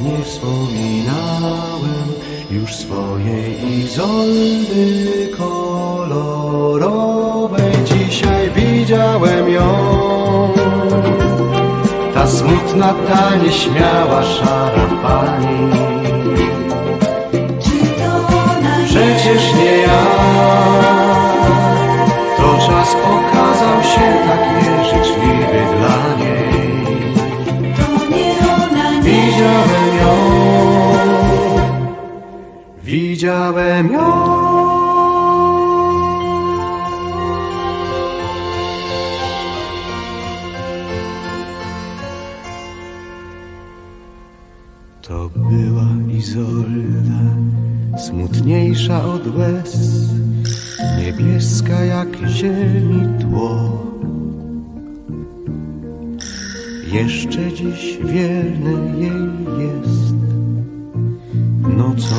nie wspominałem już swojej Izoldy kolorowej. Dzisiaj widziałem ją, ta smutna, ta nieśmiała, szara pani. Przecież nie ja, to czas okazał się tak nieżyczliwy dla niej. Widziałem ją, widziałem ją. Niebieska jak ziemi tło. Jeszcze dziś wierny jej jest nocą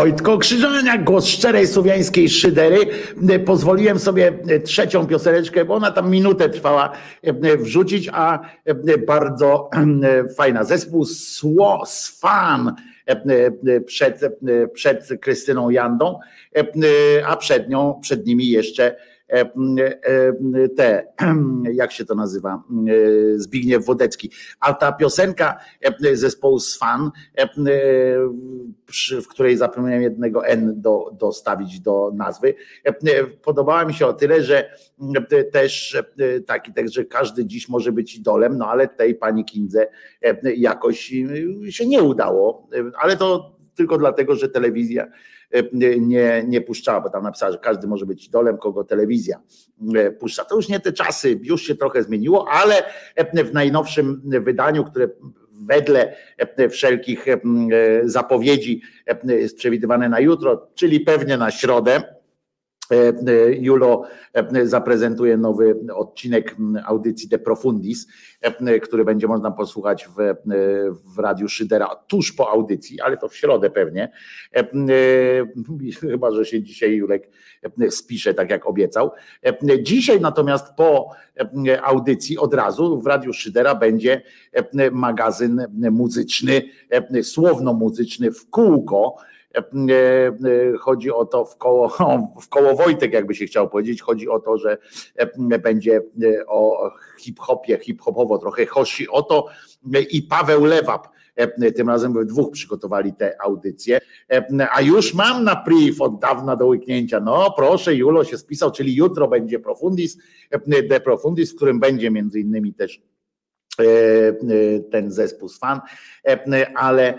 Wojtko Krzyżania, głos szczerej słowiańskiej szydery. Pozwoliłem sobie trzecią pioseneczkę, bo ona tam minutę trwała, wrzucić, a bardzo fajna. Zespół Sło, Swan przed, przed Krystyną Jandą, a przed nią, przed nimi jeszcze te, (clears throat) jak się to nazywa, Zbigniew Wodecki. A ta piosenka zespołu Swan, w której zapomniałem jednego N do, dostawić do nazwy, podobała mi się o tyle, że też taki tekst, że każdy dziś może być idolem, no ale tej pani Kindze jakoś się nie udało, ale to tylko dlatego, że telewizja nie, nie puszczała, bo tam napisała, że każdy może być idolem, kogo telewizja puszcza. To już nie te czasy, już się trochę zmieniło, ale w najnowszym wydaniu, które wedle wszelkich zapowiedzi jest przewidywane na jutro, czyli pewnie na środę, Julo zaprezentuje nowy odcinek audycji De Profundis, który będzie można posłuchać w, w Radiu Szydera tuż po audycji, ale to w środę pewnie. (laughs) Chyba, że się dzisiaj Julek spisze, tak jak obiecał. Dzisiaj natomiast po audycji od razu w Radiu Szydera będzie magazyn muzyczny, słowno-muzyczny w kółko. Chodzi o to w koło, w koło Wojtek, jakby się chciał powiedzieć. Chodzi o to, że będzie o hip-hopie, hip-hopowo trochę chodzi o to i Paweł Lewap. Tym razem we dwóch przygotowali te audycje. A już mam na priv od dawna do łyknięcia. No proszę, Julo się spisał, czyli jutro będzie Profundis, de Profundis, w którym będzie między innymi też ten zespół z fan, ale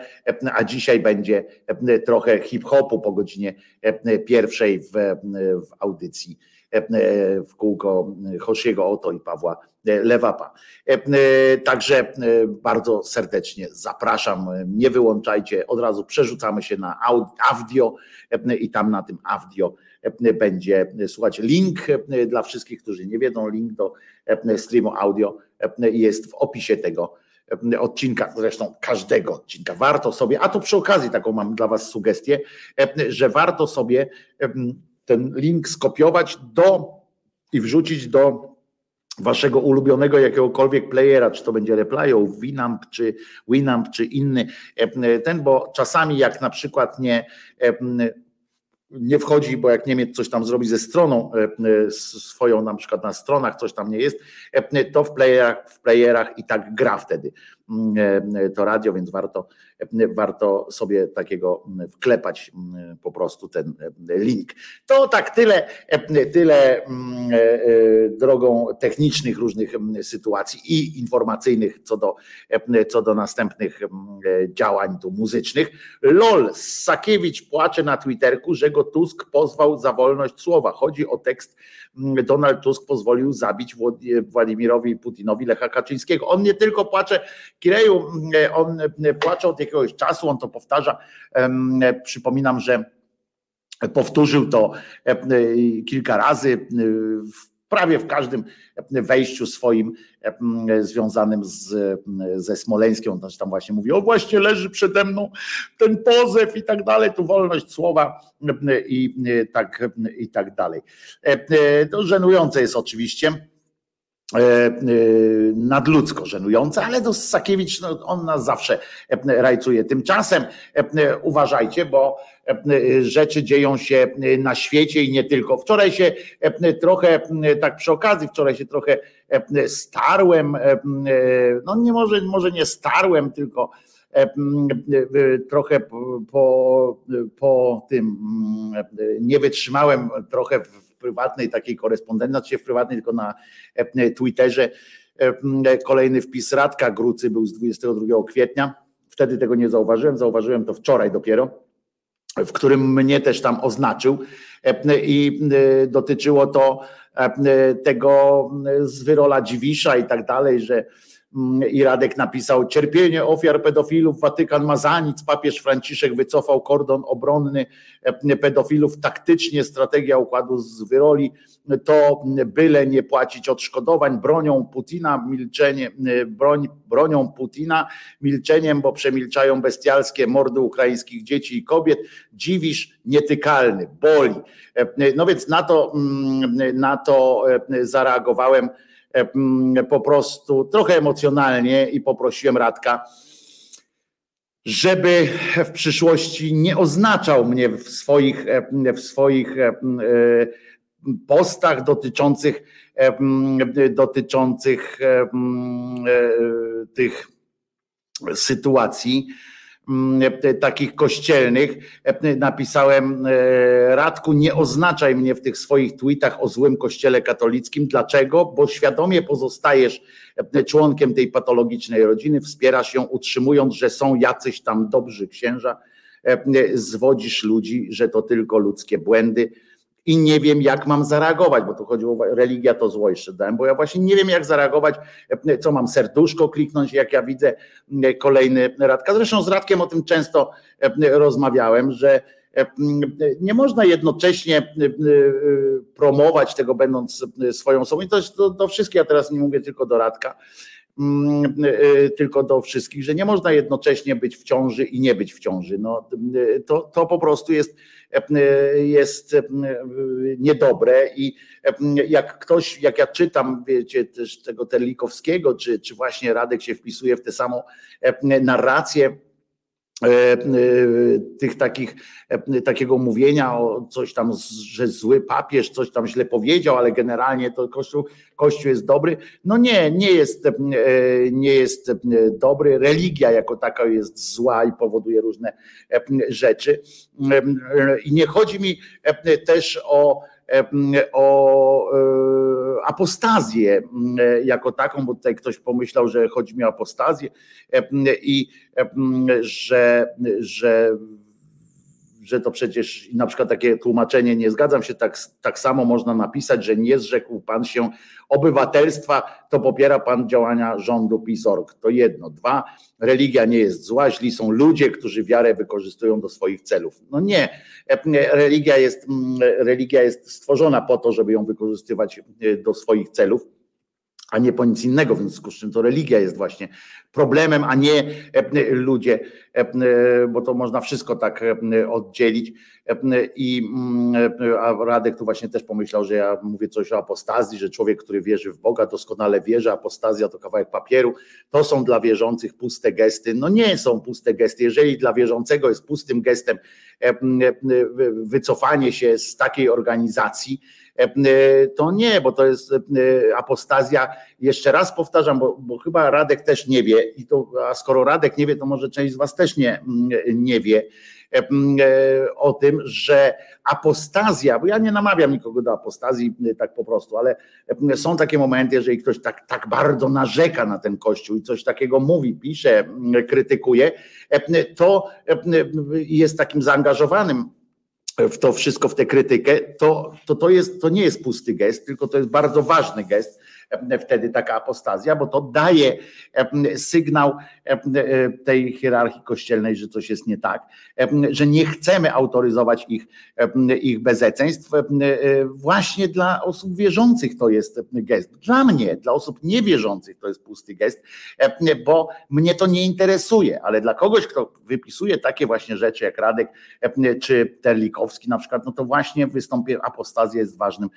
a dzisiaj będzie trochę hip-hopu po godzinie pierwszej w, w audycji w kółko Hoshiego Oto i Pawła Lewapa. Także bardzo serdecznie zapraszam, nie wyłączajcie, od razu przerzucamy się na audio i tam na tym audio będzie słuchać link dla wszystkich, którzy nie wiedzą, link do streamu audio jest w opisie tego odcinka, zresztą każdego odcinka. Warto sobie, a to przy okazji taką mam dla Was sugestię, że warto sobie ten link skopiować do i wrzucić do waszego ulubionego jakiegokolwiek playera, czy to będzie Replyo, Winamp, czy Winamp, czy inny. Ten, bo czasami jak na przykład nie nie wchodzi, bo jak Niemiec coś tam zrobi ze stroną swoją, na przykład na stronach coś tam nie jest, to w playerach, w playerach i tak gra wtedy to radio, więc warto, warto sobie takiego wklepać po prostu ten link. To tak tyle, tyle drogą technicznych różnych sytuacji i informacyjnych co do, co do następnych działań tu muzycznych. LOL, Sakiewicz płacze na Twitterku, że go Tusk pozwał za wolność słowa. Chodzi o tekst Donald Tusk pozwolił zabić Władimirowi Putinowi Lecha Kaczyńskiego. On nie tylko płacze, Kireju, on płacze od jakiegoś czasu, on to powtarza. Przypominam, że Powtórzył to e, e, kilka razy, e, prawie w każdym wejściu swoim e, związanym z, ze Smoleńską. On tam właśnie mówi, o właśnie leży przede mną ten pozew i tak dalej, tu wolność słowa e, i e, tak, i tak dalej. E, e, To żenujące jest oczywiście e, e, nadludzko żenujące, ale to Sakiewicz, no, on nas zawsze e, rajcuje. Tymczasem e, uważajcie, bo e, rzeczy dzieją się e, na świecie i nie tylko. Wczoraj się e, trochę, e, tak przy okazji, wczoraj się trochę e, starłem, e, e, no nie może, może nie starłem, tylko e, e, trochę po, po, tym mm, e, nie wytrzymałem trochę w prywatnej takiej korespondencji, znaczy w prywatnej, tylko na e, Twitterze. E, Kolejny wpis Radka Grucy był z 22 kwietnia. Wtedy tego nie zauważyłem, zauważyłem to wczoraj dopiero, w którym mnie też tam oznaczył e, i e, dotyczyło to e, tego z wyrola Dziwisza i tak dalej, że i Radek napisał cierpienie ofiar pedofilów, Watykan ma za nic, papież Franciszek wycofał kordon obronny e, pedofilów taktycznie, strategia układu z wyroli to byle nie płacić odszkodowań bronią Putina, milczenie, e, broń, bronią Putina, milczeniem, bo przemilczają bestialskie mordy ukraińskich dzieci i kobiet. Dziwisz nietykalny, boli. E, No więc na to, mm, na to zareagowałem mm, po prostu trochę emocjonalnie i poprosiłem Radka, żeby w przyszłości nie oznaczał mnie w swoich, w swoich postach dotyczących, dotyczących e, tych sytuacji takich kościelnych. E, Napisałem e, Radku, nie oznaczaj mnie w tych swoich tweetach o złym kościele katolickim. Dlaczego? Bo świadomie pozostajesz e, członkiem tej patologicznej rodziny, wspierasz ją, utrzymując, że są jacyś tam dobrzy księża, e, zwodzisz ludzi, że to tylko ludzkie błędy i nie wiem, jak mam zareagować, bo tu chodziło, o religia to zło jeszcze dałem, bo ja właśnie nie wiem, jak zareagować, e, co mam serduszko kliknąć, jak ja widzę e, kolejny Radka. Zresztą z Radkiem o tym często e, rozmawiałem, że nie można jednocześnie promować tego, będąc swoją osobą. I to do, do wszystkich, ja teraz nie mówię tylko do Radka, tylko do wszystkich, że nie można jednocześnie być w ciąży i nie być w ciąży. No, to, to po prostu jest, jest e, niedobre i e, jak ktoś, jak ja czytam, wiecie, też tego Terlikowskiego, czy, czy właśnie Radek się wpisuje w tę samą e, narrację, tych takich, e, takiego mówienia o coś tam, że zły papież coś tam źle powiedział, ale generalnie to Kościół, Kościół jest dobry. No nie, nie jest, e, nie jest e, dobry. Religia jako taka jest zła i powoduje różne e, rzeczy. E, I nie chodzi mi e, też o e, o e, apostazję e, jako taką, bo tutaj ktoś pomyślał, że chodzi mi o apostazję e, i e, że, że że to przecież na przykład takie tłumaczenie nie zgadzam się, tak, tak samo można napisać, że nie zrzekł pan się obywatelstwa, to popiera pan działania rządu PiSorg. To jedno. Dwa, religia nie jest zła, źli są ludzie, którzy wiarę wykorzystują do swoich celów. No nie, religia jest, mm, religia jest stworzona po to, żeby ją wykorzystywać e, do swoich celów a nie po nic innego, w związku z czym to religia jest właśnie problemem, a nie e, ludzie, e, bo to można wszystko tak e, oddzielić. I mm, Radek tu właśnie też pomyślał, że ja mówię coś o apostazji, że człowiek, który wierzy w Boga, doskonale wierzy, apostazja to kawałek papieru, to są dla wierzących puste gesty. No nie są puste gesty. Jeżeli dla wierzącego jest pustym gestem wycofanie się z takiej organizacji, to nie, bo to jest e, apostazja. Jeszcze raz powtarzam, bo, bo chyba Radek też nie wie, i to, a skoro Radek nie wie, to może część z Was też nie, nie wie e, o tym, że apostazja, bo ja nie namawiam nikogo do apostazji e, tak po prostu, ale e, są takie momenty, jeżeli ktoś tak, tak bardzo narzeka na ten kościół i coś takiego mówi, pisze, krytykuje, e, to e, jest takim zaangażowanym w to wszystko, w tę krytykę, to, to, to, jest, to nie jest pusty gest, tylko to jest bardzo ważny gest, wtedy taka apostazja, bo to daje e, sygnał e, tej hierarchii kościelnej, że coś jest nie tak, że nie chcemy autoryzować ich, ich bezeceństw. Właśnie dla osób wierzących to jest gest. Dla mnie, dla osób niewierzących to jest pusty gest, bo mnie to nie interesuje, ale dla kogoś, kto wypisuje takie właśnie rzeczy jak Radek czy Terlikowski na przykład, no to właśnie wystąpienie apostazja jest ważnym,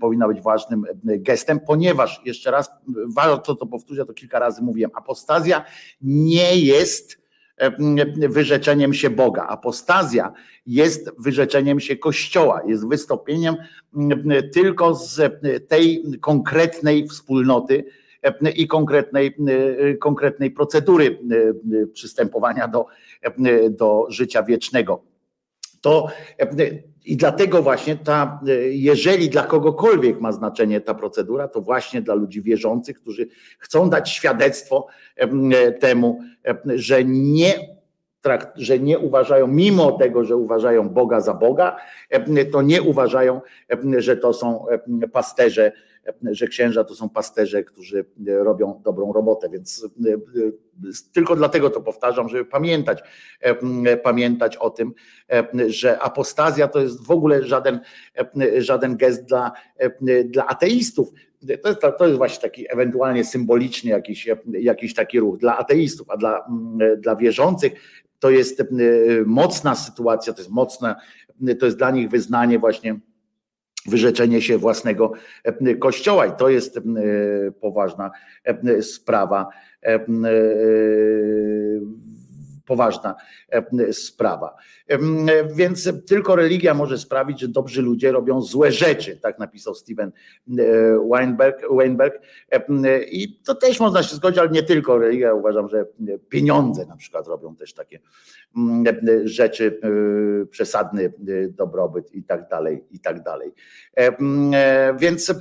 powinna być ważnym gestem, ponieważ jeszcze raz, warto to powtórzyć, ja to kilka razy mówiłem, apostazja nie jest wyrzeczeniem się Boga. Apostazja jest wyrzeczeniem się Kościoła, jest wystąpieniem tylko z tej konkretnej wspólnoty i konkretnej, konkretnej procedury przystępowania do, do życia wiecznego. To i dlatego właśnie ta, jeżeli dla kogokolwiek ma znaczenie ta procedura, to właśnie dla ludzi wierzących, którzy chcą dać świadectwo temu, że nie że nie uważają, mimo tego, że uważają Boga za Boga, to nie uważają, że to są pasterze że księża to są pasterze, którzy robią dobrą robotę, więc e, e, tylko dlatego to powtarzam, żeby pamiętać, e, pamiętać o tym, że apostazja to jest w ogóle żaden, żaden gest dla, dla ateistów. To jest, to jest właśnie taki ewentualnie symboliczny jakiś, jakiś taki ruch dla ateistów, a dla, dla wierzących to jest mocna sytuacja, to jest mocne, to jest dla nich wyznanie właśnie wyrzeczenie się własnego e, kościoła i to jest e, poważna e, sprawa poważna sprawa. Więc tylko religia może sprawić, że dobrzy ludzie robią złe rzeczy, tak napisał Steven Weinberg. Weinberg. I to też można się zgodzić, ale nie tylko religia. Uważam, że pieniądze na przykład robią też takie rzeczy, przesadny dobrobyt i tak dalej, i tak dalej. Więc,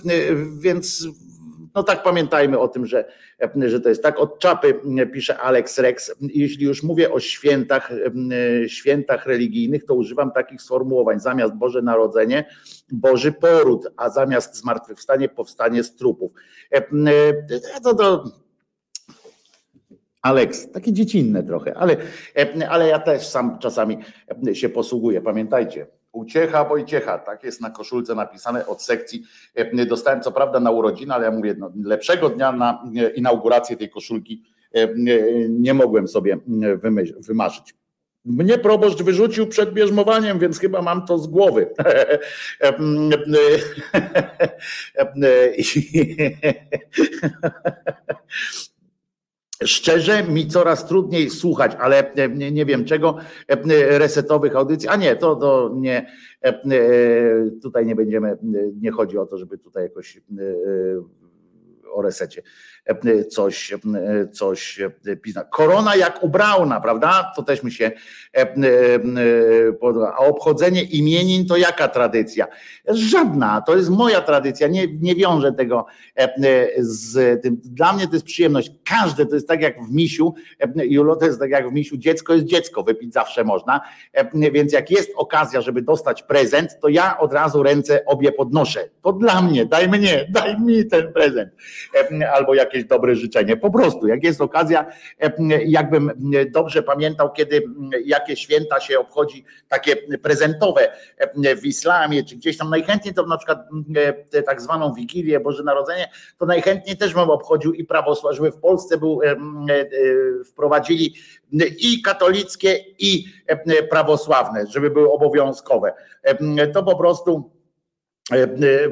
więc no tak pamiętajmy o tym, że, że to jest tak. Od czapy pisze Alex Rex. Jeśli już mówię o świętach, świętach religijnych, to używam takich sformułowań. Zamiast Boże Narodzenie, Boży Poród, a zamiast zmartwychwstanie, powstanie z trupów. To, to, Alex, takie dziecinne trochę, ale, ale ja też sam czasami się posługuję. Pamiętajcie, Uciecha Wojciecha, tak jest na koszulce napisane od sekcji. E, dostałem co prawda na urodziny, ale ja mówię, no, lepszego dnia na e, inaugurację tej koszulki e, nie mogłem sobie wymarzyć. Mnie proboszcz wyrzucił przed bierzmowaniem, więc chyba mam to z głowy. (laughs) (laughs) Szczerze mi coraz trudniej słuchać, ale e, nie, wiem czego, e, resetowych audycji. A nie, to, to nie, e, tutaj nie będziemy, nie chodzi o to, żeby tutaj jakoś o resecie coś, coś pisać. Korona jak u Brauna, prawda? To też mi się podoba. A obchodzenie imienin to jaka tradycja? Żadna, to jest moja tradycja, nie, nie wiążę tego z tym. Dla mnie to jest przyjemność. Każde to jest tak jak w misiu, Julo, to jest tak jak w misiu, dziecko jest dziecko, wypić zawsze można, więc jak jest okazja, żeby dostać prezent, to ja od razu ręce obie podnoszę. To dla mnie, daj mnie, daj mi ten prezent. Albo jakieś dobre życzenie. Po prostu, jak jest okazja, jakbym dobrze pamiętał, kiedy jakie święta się obchodzi, takie prezentowe w islamie, czy gdzieś tam najchętniej to na przykład tę tak zwaną Wigilię, Boże Narodzenie, to najchętniej też bym obchodził i prawosław, żeby w Polsce był, wprowadzili i katolickie, i prawosławne, żeby były obowiązkowe. To po prostu E, e,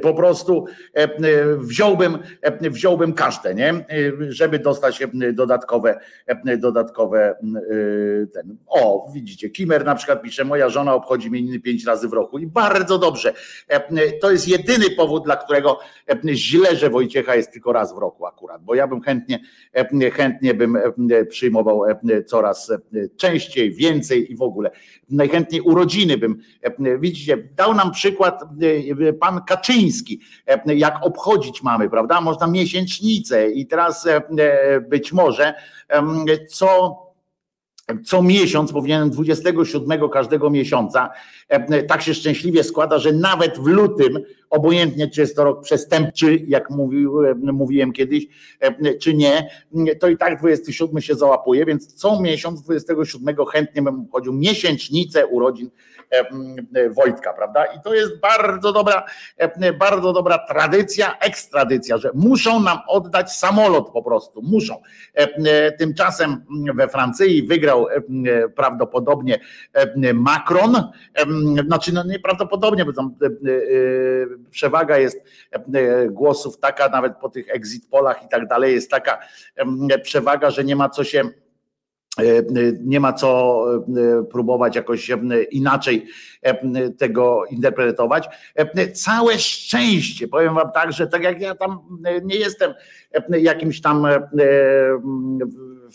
po prostu e, wziąłbym, wziąłbym każde, nie? żeby dostać dodatkowe, dodatkowe ten. O, widzicie, Kimer na przykład pisze, moja żona obchodzi imieniny pięć razy w roku i bardzo dobrze. To jest jedyny powód, dla którego źle, że Wojciecha jest tylko raz w roku akurat, bo ja bym chętnie, chętnie bym przyjmował coraz częściej, więcej i w ogóle. Najchętniej urodziny bym, widzicie, dał nam przykład pan Kaczyński, e, jak obchodzić mamy, prawda? Można miesięcznicę i teraz e, e, być może co co miesiąc, powinienem 27 każdego miesiąca, tak się szczęśliwie składa, że nawet w lutym obojętnie czy jest to rok przestępczy, jak mówiłem, mówiłem kiedyś, czy nie, to i tak 27 się załapuje, więc co miesiąc 27 chętnie bym obchodził miesięcznicę urodzin Wojtka, prawda? I to jest bardzo dobra, bardzo dobra tradycja, ekstradycja, że muszą nam oddać samolot po prostu, muszą. Tymczasem we Francji wygrał prawdopodobnie Macron, znaczy no nieprawdopodobnie, bo tam przewaga jest głosów taka, nawet po tych exit polach i tak dalej, jest taka przewaga, że nie ma co się nie ma co próbować jakoś inaczej tego interpretować. Całe szczęście, powiem wam tak, że tak jak ja tam nie jestem jakimś tam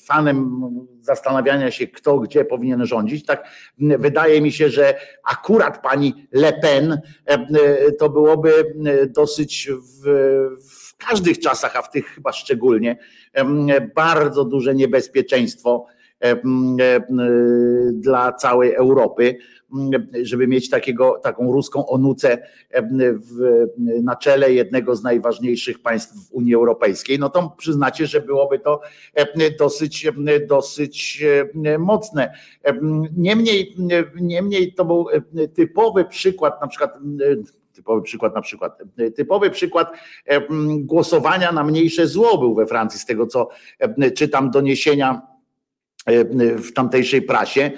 fanem zastanawiania się, kto gdzie powinien rządzić, tak wydaje mi się, że akurat pani Le Pen to byłoby dosyć w, w każdych czasach, a w tych chyba szczególnie, bardzo duże niebezpieczeństwo dla całej Europy, żeby mieć takiego, taką ruską onucę w, na czele jednego z najważniejszych państw w Unii Europejskiej, no to przyznacie, że byłoby to dosyć, dosyć mocne. Niemniej, niemniej to był typowy przykład, na przykład typowy przykład na przykład, typowy przykład głosowania na mniejsze zło był we Francji, z tego co czytam doniesienia w tamtejszej prasie,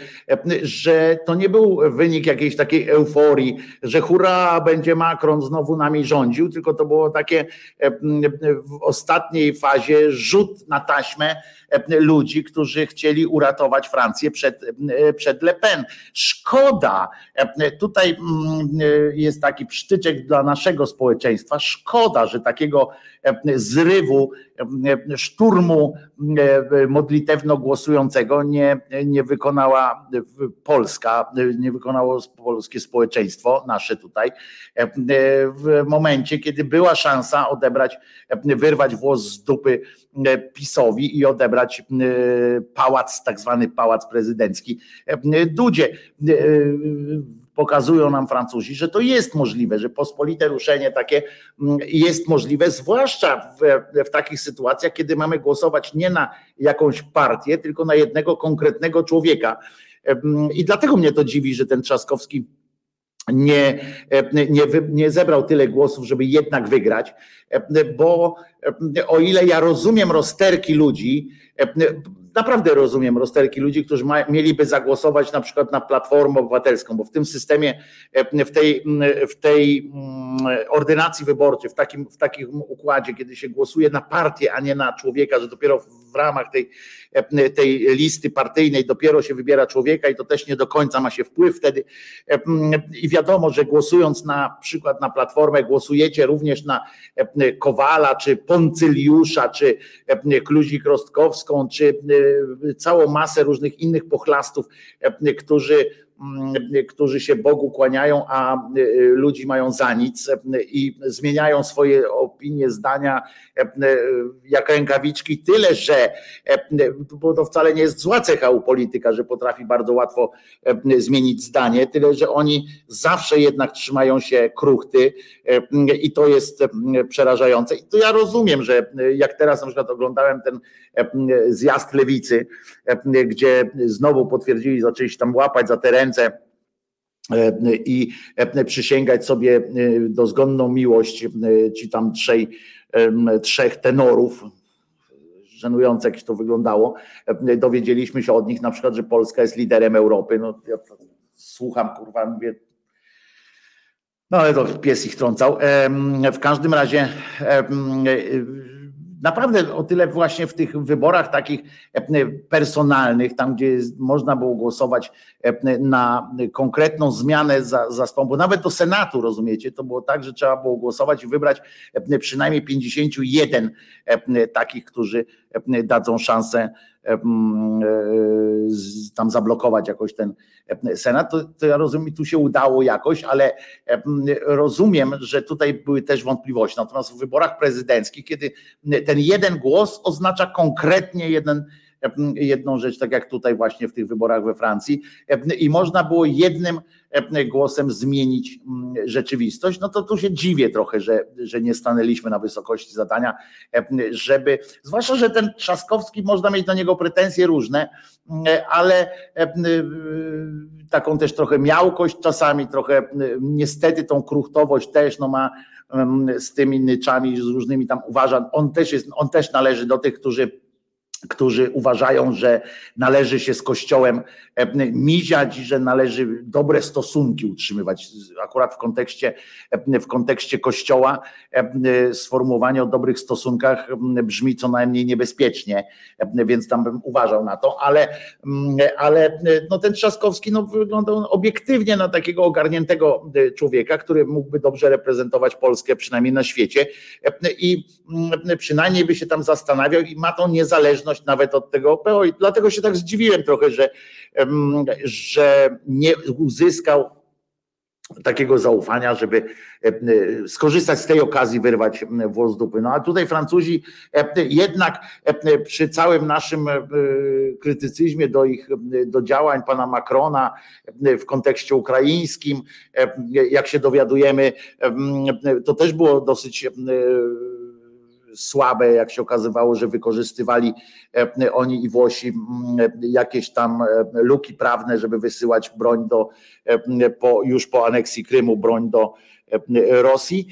że to nie był wynik jakiejś takiej euforii, że hurra, będzie Macron znowu nami rządził, tylko to było takie w ostatniej fazie rzut na taśmę ludzi, którzy chcieli uratować Francję przed, przed Le Pen. Szkoda, tutaj jest taki psztyczek dla naszego społeczeństwa, szkoda, że takiego zrywu, szturmu modlitewno głosującego nie, nie wykonała Polska, nie wykonało polskie społeczeństwo, nasze tutaj, w momencie, kiedy była szansa odebrać, wyrwać włos z dupy PiSowi i odebrać pałac, tak zwany pałac prezydencki Dudzie pokazują nam Francuzi, że to jest możliwe, że pospolite ruszenie takie jest możliwe, zwłaszcza w, w, takich sytuacjach, kiedy mamy głosować nie na jakąś partię, tylko na jednego konkretnego człowieka. I dlatego mnie to dziwi, że ten Trzaskowski nie, nie, nie zebrał tyle głosów, żeby jednak wygrać, bo o ile ja rozumiem rozterki ludzi, naprawdę rozumiem rozterki ludzi, którzy ma, mieliby zagłosować na przykład na Platformę Obywatelską, bo w tym systemie, w tej, w tej ordynacji wyborczej, w takim, w takim układzie, kiedy się głosuje na partię, a nie na człowieka, że dopiero w ramach tej, tej listy partyjnej dopiero się wybiera człowieka i to też nie do końca ma się wpływ wtedy. I wiadomo, że głosując na przykład na Platformę, głosujecie również na Kowala, czy Poncyliusza, czy Kluzik-Rostkowską, czy całą masę różnych innych pochlastów, którzy którzy się Bogu kłaniają, a ludzi mają za nic i zmieniają swoje opinie, zdania jak rękawiczki, tyle że, bo to wcale nie jest zła cecha u polityka, że potrafi bardzo łatwo zmienić zdanie, tyle że oni zawsze jednak trzymają się kruchty i to jest przerażające. I to ja rozumiem, że jak teraz na przykład oglądałem ten zjazd lewicy, gdzie znowu potwierdzili, zaczęli się tam łapać za te ręce i przysięgać sobie dozgonną miłość ci tam trzej, trzech tenorów, żenujące jak to wyglądało, dowiedzieliśmy się od nich na przykład, że Polska jest liderem Europy, no ja słucham kurwa, mówię no ale to pies ich trącał. W każdym razie naprawdę o tyle właśnie w tych wyborach takich e, personalnych, tam gdzie można było głosować e, na konkretną zmianę zastępu, nawet do Senatu, rozumiecie, to było tak, że trzeba było głosować i wybrać e, przynajmniej 51 takich, którzy dadzą szansę tam zablokować jakoś ten Senat, to, to ja rozumiem, tu się udało jakoś, ale rozumiem, że tutaj były też wątpliwości. Natomiast w wyborach prezydenckich, kiedy ten jeden głos oznacza konkretnie jeden, jedną rzecz, tak jak tutaj właśnie w tych wyborach we Francji, i można było jednym głosem zmienić mm, rzeczywistość, no to tu się dziwię trochę, że, że nie stanęliśmy na wysokości zadania, żeby, zwłaszcza, że ten Trzaskowski, można mieć na niego pretensje różne, ale taką też trochę miałkość czasami, trochę niestety tą kruchtowość też no ma z tymi nyczami, z różnymi tam uważam, on też jest, on też należy do tych, którzy którzy uważają, że należy się z Kościołem e, miziać i że należy dobre stosunki utrzymywać. Akurat w kontekście, e, w kontekście Kościoła e, sformułowanie o dobrych stosunkach brzmi co najmniej niebezpiecznie, więc tam bym uważał na to, ale, ale no ten Trzaskowski no, wyglądał obiektywnie na takiego ogarniętego człowieka, który mógłby dobrze reprezentować Polskę, przynajmniej na świecie i przynajmniej by się tam zastanawiał i ma tą niezależność nawet od tego PO i dlatego się tak zdziwiłem trochę, że, że nie uzyskał takiego zaufania, żeby skorzystać z tej okazji, wyrwać włos z dupy. No a tutaj Francuzi jednak przy całym naszym krytycyzmie do ich, do działań pana Macrona w kontekście ukraińskim, jak się dowiadujemy, to też było dosyć słabe, jak się okazywało, że wykorzystywali e, oni i Włosi jakieś tam e, luki prawne, żeby wysyłać broń do, e, po, już po aneksji Krymu, broń do Rosji.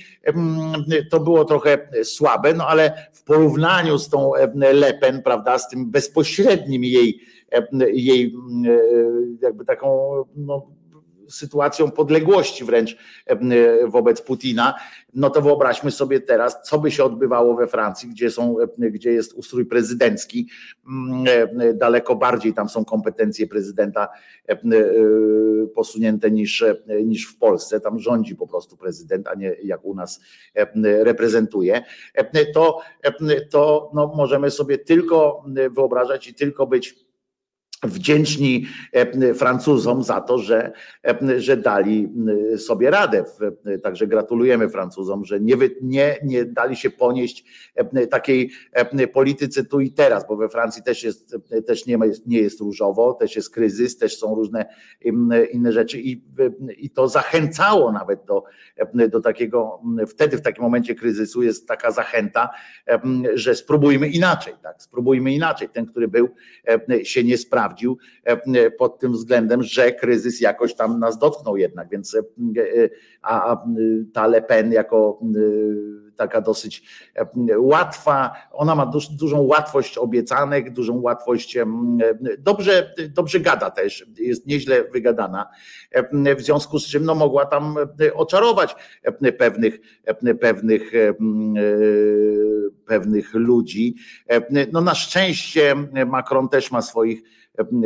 To było trochę słabe, no ale w porównaniu z tą Le Pen, prawda, z tym bezpośrednim jej, jej jakby taką no, sytuacją podległości wręcz wobec Putina, no to wyobraźmy sobie teraz, co by się odbywało we Francji, gdzie, są, gdzie jest ustrój prezydencki, daleko bardziej tam są kompetencje prezydenta posunięte niż, niż w Polsce, tam rządzi po prostu prezydent, a nie jak u nas reprezentuje, to, to no możemy sobie tylko wyobrażać i tylko być wdzięczni e, Francuzom za to, że, e, że dali sobie radę. Także gratulujemy Francuzom, że nie, nie, nie dali się ponieść e, takiej polityce tu i teraz, bo we Francji też, jest, też nie, jest, nie jest różowo, też jest kryzys, też są różne inne rzeczy i, i to zachęcało nawet do, do takiego, wtedy w takim momencie kryzysu jest taka zachęta, że spróbujmy inaczej, tak, spróbujmy inaczej. Ten, który był, się nie sprawdził sprawdził e, pod tym względem, że kryzys jakoś tam nas dotknął jednak, więc e, e, a ta Le Pen jako taka dosyć łatwa, ona ma duż, dużą łatwość obiecanek, dużą łatwość, dobrze, dobrze gada też, jest nieźle wygadana, w związku z czym no, mogła tam oczarować pewnych, pewnych, pewnych ludzi. No na szczęście Macron też ma swoich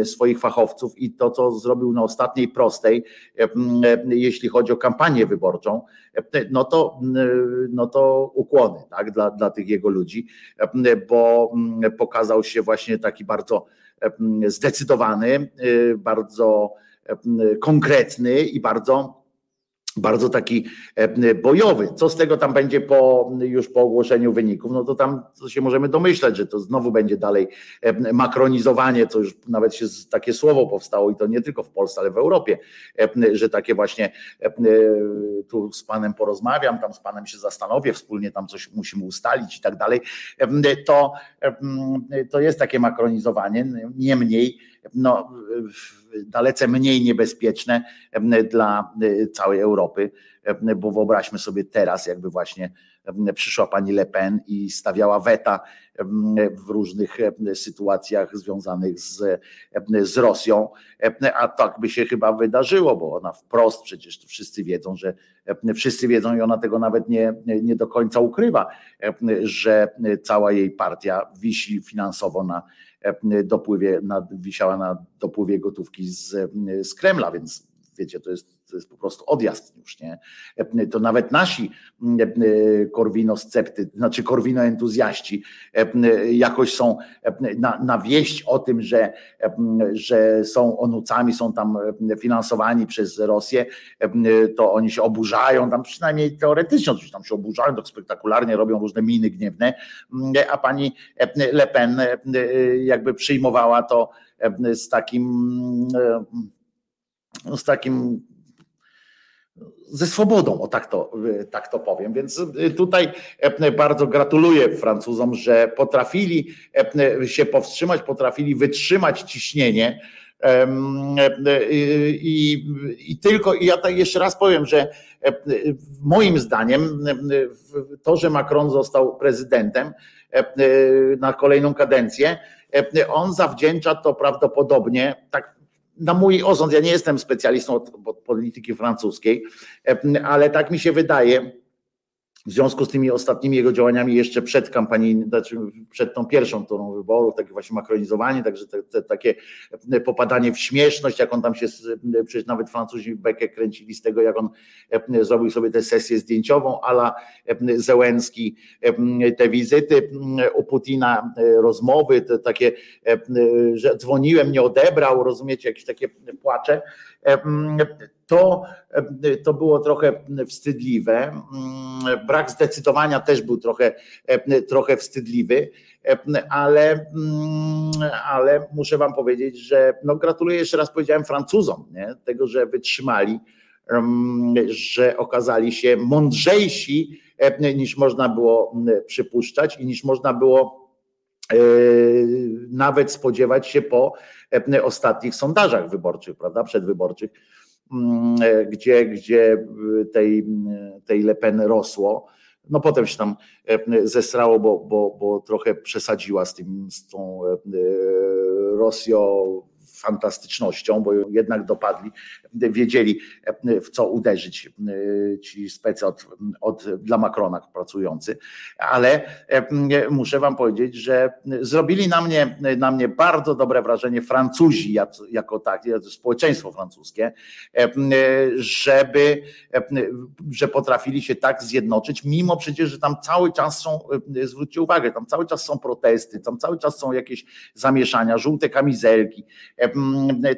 swoich fachowców i to, co zrobił na ostatniej prostej, jeśli chodzi o kampanię wyborczą, no to, no to ukłony tak, dla, dla tych jego ludzi, bo pokazał się właśnie taki bardzo zdecydowany, bardzo konkretny i bardzo bardzo taki e, bojowy. Co z tego tam będzie po, już po ogłoszeniu wyników? No to tam się możemy domyślać, że to znowu będzie dalej e, makronizowanie, co już nawet się takie słowo powstało i to nie tylko w Polsce, ale w Europie, e, że takie właśnie tu z panem porozmawiam, tam z panem się zastanowię, wspólnie tam coś musimy ustalić i tak dalej. To, to jest takie makronizowanie. Niemniej no, dalece mniej niebezpieczne dla całej Europy, bo wyobraźmy sobie teraz, jakby właśnie przyszła pani Le Pen i stawiała weta w różnych sytuacjach związanych z, z Rosją, a tak by się chyba wydarzyło, bo ona wprost przecież wszyscy wiedzą, że wszyscy wiedzą i ona tego nawet nie, nie do końca ukrywa, że cała jej partia wisi finansowo na dopływie, na, wisiała na dopływie gotówki z, z Kremla, więc wiecie, to jest, to jest po prostu odjazd już, nie? To nawet nasi korwinoscepty, znaczy korwinoentuzjaści jakoś są na, na wieść o tym, że, że są onucami, są tam finansowani przez Rosję, to oni się oburzają, tam przynajmniej teoretycznie oczywiście tam się oburzają, tak spektakularnie robią różne miny gniewne, a pani Le Pen jakby przyjmowała to z takim z takim ze swobodą, o tak to, tak to powiem. Więc tutaj bardzo gratuluję Francuzom, że potrafili się powstrzymać, potrafili wytrzymać ciśnienie. I, i tylko, i ja tak jeszcze raz powiem, że moim zdaniem to, że Macron został prezydentem na kolejną kadencję, on zawdzięcza to prawdopodobnie, tak na mój osąd, ja nie jestem specjalistą od, od polityki francuskiej, ale tak mi się wydaje, w związku z tymi ostatnimi jego działaniami jeszcze przed kampanią, znaczy przed tą pierwszą turą wyborów, takie właśnie makronizowanie, także te, te, takie popadanie w śmieszność, jak on tam się, przecież nawet Francuzi bekę kręcili z tego, jak on zrobił sobie tę sesję zdjęciową, ala Zełenski, te wizyty u Putina, rozmowy, te takie, że dzwoniłem, nie odebrał, rozumiecie, jakieś takie płacze to, to było trochę wstydliwe. Brak zdecydowania też był trochę, trochę wstydliwy, ale, ale muszę Wam powiedzieć, że no gratuluję jeszcze raz powiedziałem Francuzom nie? tego, że wytrzymali, że okazali się mądrzejsi niż można było przypuszczać i niż można było e, nawet spodziewać się po ostatnich sondażach wyborczych, prawda, przedwyborczych Mm, e, gdzie, gdzie tej, tej Le Pen rosło. No potem się tam e, zesrało, bo, bo, bo trochę przesadziła z, tym, z tą e, Rosją fantastycznością, bo jednak dopadli, wiedzieli w co uderzyć ci specy od, od, dla Macrona pracujący, ale muszę wam powiedzieć, że zrobili na mnie, na mnie bardzo dobre wrażenie Francuzi jako tak, społeczeństwo francuskie, żeby, że potrafili się tak zjednoczyć, mimo przecież, że tam cały czas są, zwróćcie uwagę, tam cały czas są protesty, tam cały czas są jakieś zamieszania, żółte kamizelki,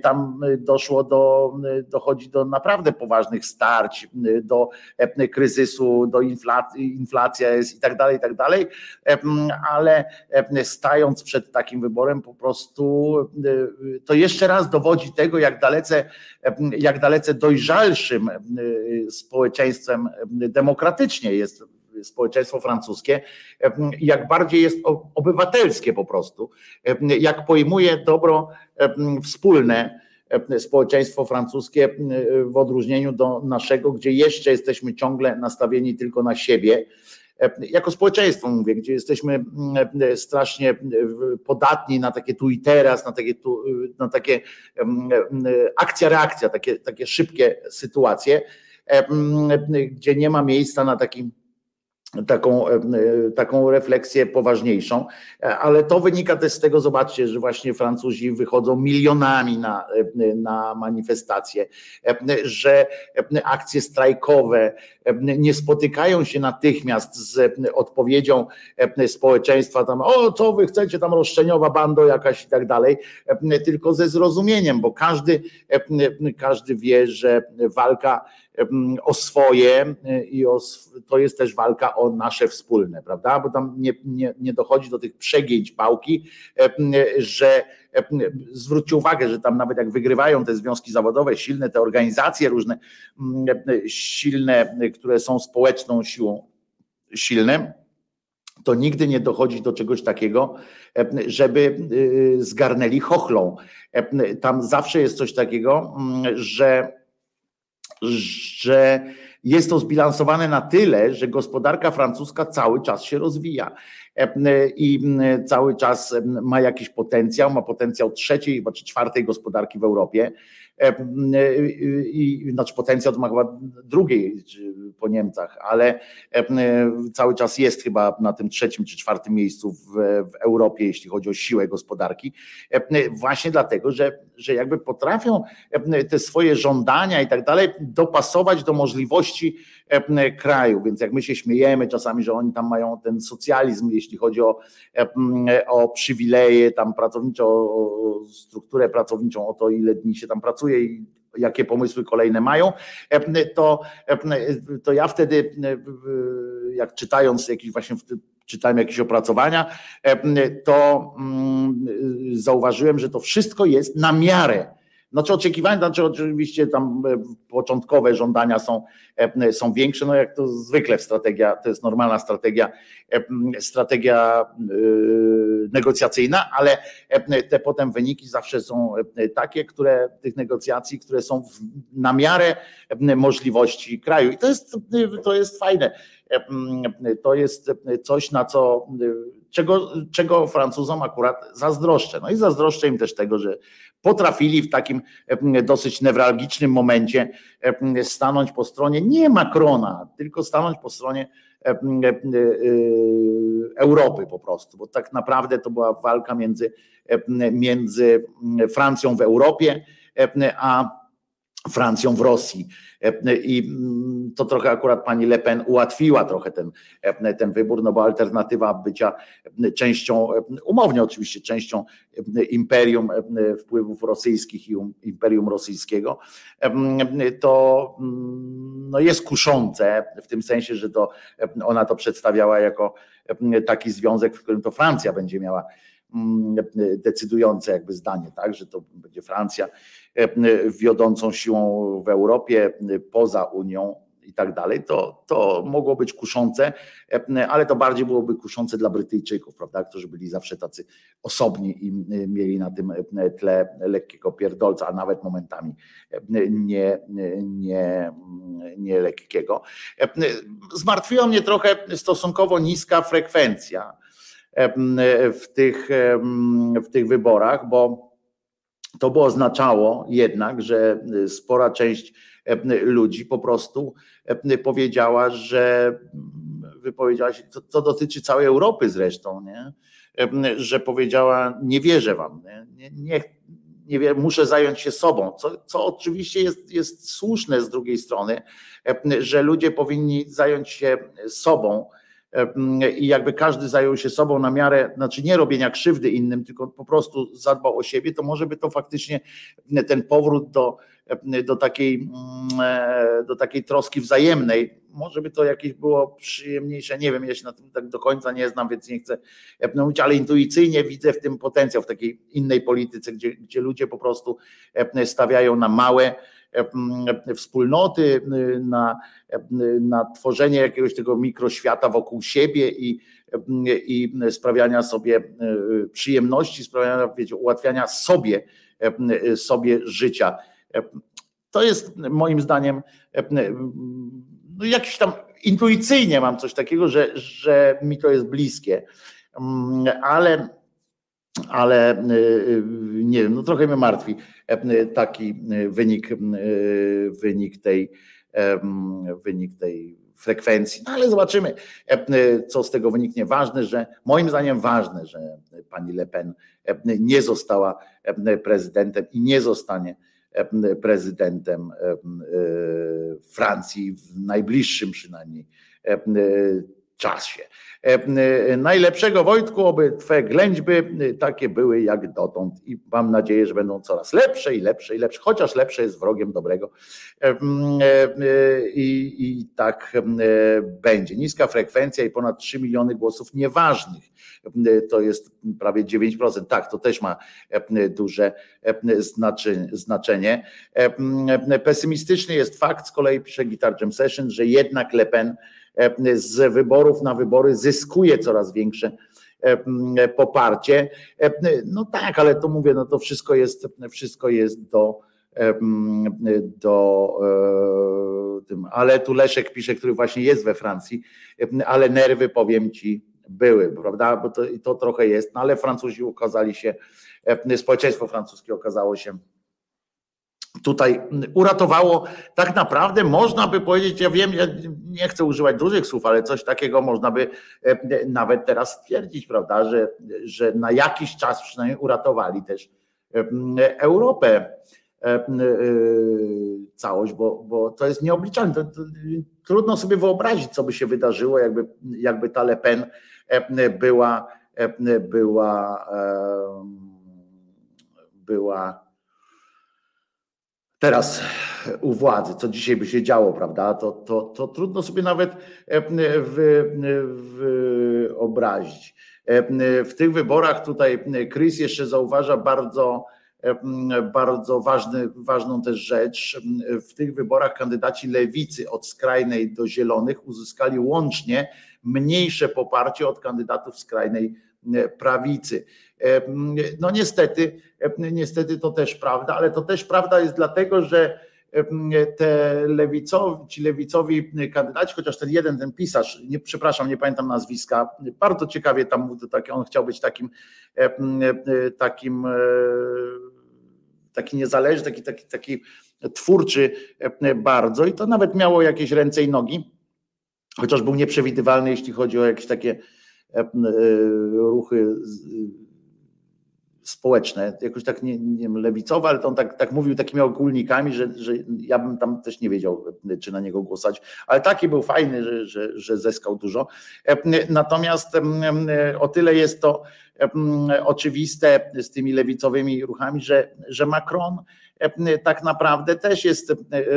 tam doszło do, dochodzi do naprawdę poważnych starć, do kryzysu, do inflacji, inflacja jest i tak dalej, i tak dalej, ale stając przed takim wyborem po prostu to jeszcze raz dowodzi tego, jak dalece, jak dalece dojrzalszym społeczeństwem demokratycznie jest społeczeństwo francuskie, jak bardziej jest obywatelskie po prostu, jak pojmuje dobro wspólne społeczeństwo francuskie w odróżnieniu do naszego, gdzie jeszcze jesteśmy ciągle nastawieni tylko na siebie. Jako społeczeństwo mówię, gdzie jesteśmy strasznie podatni na takie tu i teraz, na takie, tu, na takie akcja, reakcja, takie, takie szybkie sytuacje, gdzie nie ma miejsca na takim taką, e, taką refleksję poważniejszą, ale to wynika też z tego, zobaczcie, że właśnie Francuzi wychodzą milionami na, e, na manifestacje, e, że akcje strajkowe nie spotykają się natychmiast z odpowiedzią społeczeństwa tam, o co wy chcecie tam roszczeniowa bando jakaś i tak dalej, tylko ze zrozumieniem, bo każdy, każdy wie, że walka o swoje i o, to jest też walka o nasze wspólne, prawda? Bo tam nie, nie, nie dochodzi do tych przegięć pałki, że zwróćcie uwagę, że tam nawet jak wygrywają te związki zawodowe, silne te organizacje różne, silne, które są społeczną siłą silne, to nigdy nie dochodzi do czegoś takiego, żeby y, zgarnęli chochlą. Tam zawsze jest coś takiego, że że jest to zbilansowane na tyle, że gospodarka francuska cały czas się rozwija. i cały czas ma jakiś potencjał, ma potencjał trzeciej czy czwartej gospodarki w Europie. I, znaczy potencjał to ma chyba drugiej po Niemcach, ale cały czas jest chyba na tym trzecim czy czwartym miejscu w, w Europie, jeśli chodzi o siłę gospodarki. Właśnie dlatego, że, że jakby potrafią te swoje żądania i tak dalej dopasować do możliwości kraju. Więc jak my się śmiejemy czasami, że oni tam mają ten socjalizm, jeśli chodzi o, o przywileje, tam pracownicze, o strukturę pracowniczą, o to, ile dni się tam pracuje i jakie pomysły kolejne mają, to, to ja wtedy, jak czytając jakiś właśnie czytałem jakieś opracowania, to mm, zauważyłem, że to wszystko jest na miarę znaczy oczekiwania, znaczy oczywiście tam e, początkowe żądania są, e, są większe, no jak to zwykle w strategia, to jest normalna strategia, e, strategia negocjacyjna, ale te potem wyniki zawsze są takie, które tych negocjacji, które są w, na miarę możliwości kraju. I to jest, to jest fajne. To jest coś, na co czego, czego Francuzom akurat zazdroszczę. No i zazdroszczę im też tego, że potrafili w takim dosyć newralgicznym momencie stanąć po stronie nie Macrona, tylko stanąć po stronie e, Europy po prostu, bo tak naprawdę to była walka między, między Francją w Europie, a Francją w Rosji. E, I mm, to trochę akurat pani Le Pen ułatwiła trochę ten, e, ten wybór, no bo alternatywa bycia częścią, umownie oczywiście, częścią imperium wpływów rosyjskich i um, imperium rosyjskiego, to no jest kuszące w tym sensie, że to ona to przedstawiała jako taki związek, w którym to Francja będzie miała decydujące jakby zdanie, tak, że to będzie Francja E, wiodącą siłą w Europie, poza Unią i tak dalej, to, to mogło być kuszące, e, ale to bardziej byłoby kuszące dla Brytyjczyków, prawda, którzy byli zawsze tacy osobni i mieli na tym tle lekkiego pierdolca, a nawet momentami nie, nie, nie lekkiego. E, zmartwiła mnie trochę stosunkowo niska frekwencja w tych, w tych wyborach, bo to by oznaczało jednak, że spora część ludzi po prostu powiedziała, że wypowiedziała się, to, to dotyczy całej Europy zresztą, nie? Że powiedziała, nie wierzę wam, nie, nie, nie wiem, muszę zająć się sobą, co, co oczywiście jest, jest słuszne z drugiej strony, że ludzie powinni zająć się sobą, i jakby każdy zajął się sobą na miarę, znaczy nie robienia krzywdy innym, tylko po prostu zadbał o siebie, to może by to faktycznie ten powrót do, do, takiej, mm, e, do takiej troski wzajemnej, może by to jakieś było przyjemniejsze, nie wiem, ja się na tym tak do końca nie znam, więc nie chcę mówić, ale intuicyjnie widzę w tym potencjał, w takiej innej polityce, gdzie, gdzie ludzie po prostu stawiają na małe, wspólnoty, na, na tworzenie jakiegoś tego mikroświata wokół siebie i, i sprawiania sobie przyjemności, sprawiania, wiecie, ułatwiania sobie, sobie życia. To jest moim zdaniem no jakiś tam intuicyjnie mam coś takiego, że, że mi to jest bliskie, ale ale y, y, nie wiem, no trochę mnie martwi y, taki wynik, wynik tej, wynik tej frekwencji, no ale zobaczymy, co z tego wyniknie. Ważne, że moim zdaniem ważne, że pani Le Pen nie została prezydentem i nie zostanie prezydentem Francji w najbliższym przynajmniej czasie. E, e, najlepszego Wojtku, oby Twe ględźby e, takie były jak dotąd i mam nadzieję, że będą coraz lepsze i lepsze i lepsze, chociaż lepsze jest wrogiem dobrego i, i tak będzie. Niska frekwencja i ponad 3 miliony głosów nieważnych, to jest prawie 9%. Tak, to też ma duże znaczenie. Pesymistyczny jest fakt, z kolei pisze Guitar Jam Session, że jednak Le Pen z wyborów na wybory zyskuje coraz większe e, poparcie. E, no tak, ale to mówię, no to wszystko jest, wszystko jest do, do tym, ale tu Leszek pisze, który właśnie jest we Francji, ale nerwy powiem ci, były, prawda? Bo to, to trochę jest, no ale Francuzi okazali się, e, społeczeństwo francuskie okazało się tutaj uratowało. Tak naprawdę można by powiedzieć, ja wiem, ja nie chcę używać dużych słów, ale coś takiego można by e, nawet teraz stwierdzić, prawda, że, że na jakiś czas przynajmniej uratowali też e, Europę e, całość, bo, bo to jest nieobliczalne. To, to, trudno sobie wyobrazić, co by się wydarzyło, jakby, jakby ta Le Pen była, była, była teraz u władzy, co dzisiaj by się działo, prawda, to, to, to trudno sobie nawet wyobrazić. W tych wyborach tutaj Chris jeszcze zauważa bardzo, bardzo ważny, ważną też rzecz. W tych wyborach kandydaci lewicy od skrajnej do zielonych uzyskali łącznie mniejsze poparcie od kandydatów skrajnej prawicy. No niestety, niestety to też prawda, ale to też prawda jest dlatego, że te lewicowi, ci lewicowi kandydaci, chociaż ten jeden, ten pisarz, nie, przepraszam, nie pamiętam nazwiska, bardzo ciekawie tam taki, on chciał być takim takim taki niezależny, taki, taki, taki twórczy bardzo i to nawet miało jakieś ręce i nogi, chociaż był nieprzewidywalny, jeśli chodzi o jakieś takie ruchy społeczne, jakoś tak nie, nie wiem, lewicowe, ale to on tak, tak mówił takimi ogólnikami, że, że ja bym tam też nie wiedział, czy na niego głosować, ale taki był fajny, że, że, że zyskał dużo. Natomiast o tyle jest to oczywiste z tymi lewicowymi ruchami, że, że Macron tak naprawdę też jest,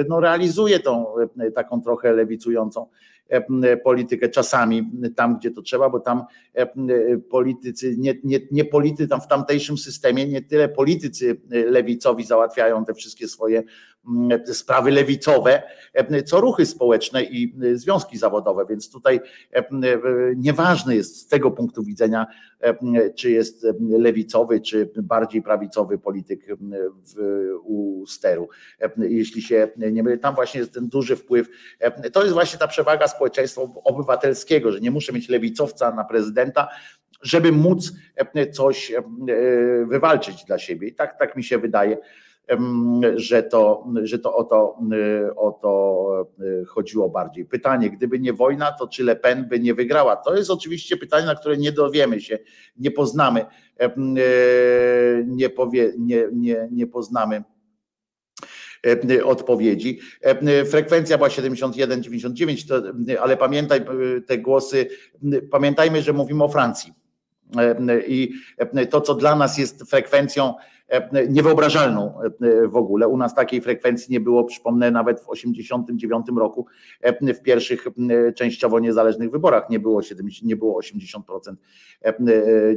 no realizuje tą taką trochę lewicującą politykę czasami tam, gdzie to trzeba, bo tam politycy, nie, nie, nie politycy tam w tamtejszym systemie, nie tyle politycy lewicowi załatwiają te wszystkie swoje sprawy lewicowe, co ruchy społeczne i związki zawodowe, więc tutaj nieważne jest z tego punktu widzenia, czy jest lewicowy, czy bardziej prawicowy polityk w, u steru. Jeśli się nie mylę, tam właśnie jest ten duży wpływ. To jest właśnie ta przewaga społeczeństwa obywatelskiego, że nie muszę mieć lewicowca na prezydenta, żeby móc coś wywalczyć dla siebie. I tak, tak mi się wydaje że to, że to o, to o to chodziło bardziej. Pytanie, gdyby nie wojna, to czy Le Pen by nie wygrała? To jest oczywiście pytanie, na które nie dowiemy się, nie poznamy, nie, powie, nie, nie, nie poznamy odpowiedzi. Frekwencja była 71-99, ale pamiętaj te głosy, pamiętajmy, że mówimy o Francji. I to, co dla nas jest frekwencją E, niewyobrażalną e, w ogóle. U nas takiej frekwencji nie było, przypomnę, nawet w 1989 roku e, w pierwszych częściowo niezależnych wyborach nie było 70, nie było 80%,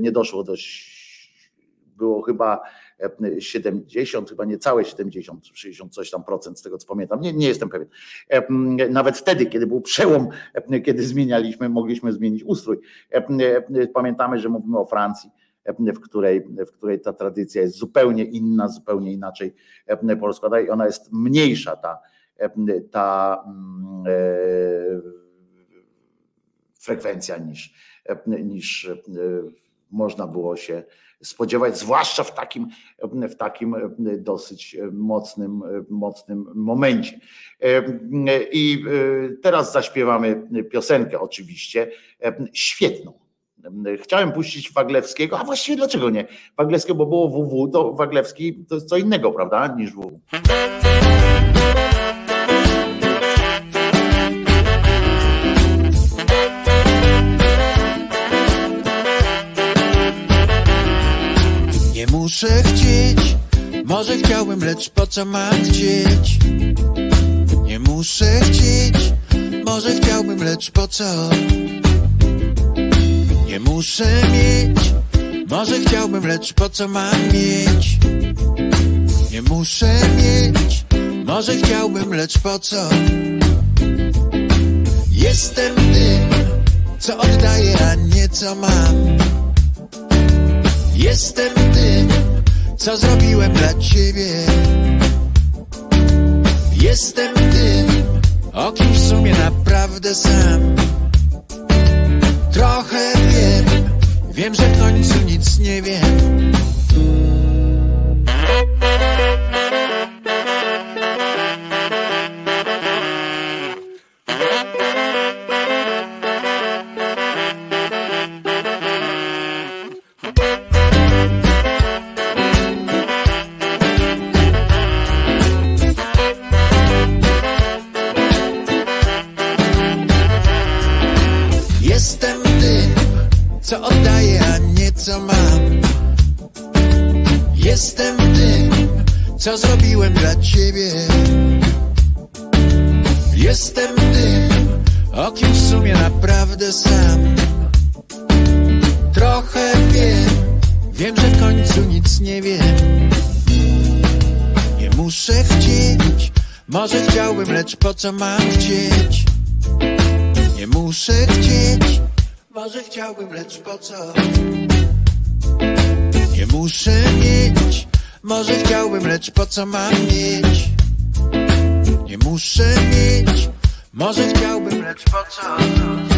nie doszło do było chyba 70, chyba niecałe 70, 60 coś tam procent z tego co pamiętam, nie, nie jestem pewien. Nawet wtedy, kiedy był przełom, kiedy zmienialiśmy, mogliśmy zmienić ustrój. Pamiętamy, że mówimy o Francji w której, w której ta tradycja jest zupełnie inna, zupełnie inaczej porozkładana i ona jest mniejsza, ta, ta mm, e, frekwencja niż, niż można było się spodziewać, zwłaszcza w takim, w takim dosyć mocnym, mocnym momencie. I teraz zaśpiewamy piosenkę oczywiście, świetną Chciałem puścić Waglewskiego, a właściwie dlaczego nie? Waglewskiego, bo było WW, to Waglewski to jest co innego, prawda, niż WW. Nie muszę chcieć, może chciałbym, lecz po co mam chcieć? Nie muszę chcieć, może chciałbym, lecz po co? Nie muszę mieć, może chciałbym, lecz po co mam mieć? Nie muszę mieć, może chciałbym, lecz po co? Jestem tym, co oddaję, a nie co mam. Jestem tym, co zrobiłem dla ciebie. Jestem tym, o kim w sumie naprawdę sam trochę wiem. Wiem, że w końcu nic nie wiem. Co mam chcieć? Nie muszę chcieć, może chciałbym, lecz po co? Nie muszę mieć, może chciałbym, lecz po co mam mieć? Nie muszę mieć, może chciałbym, lecz po co?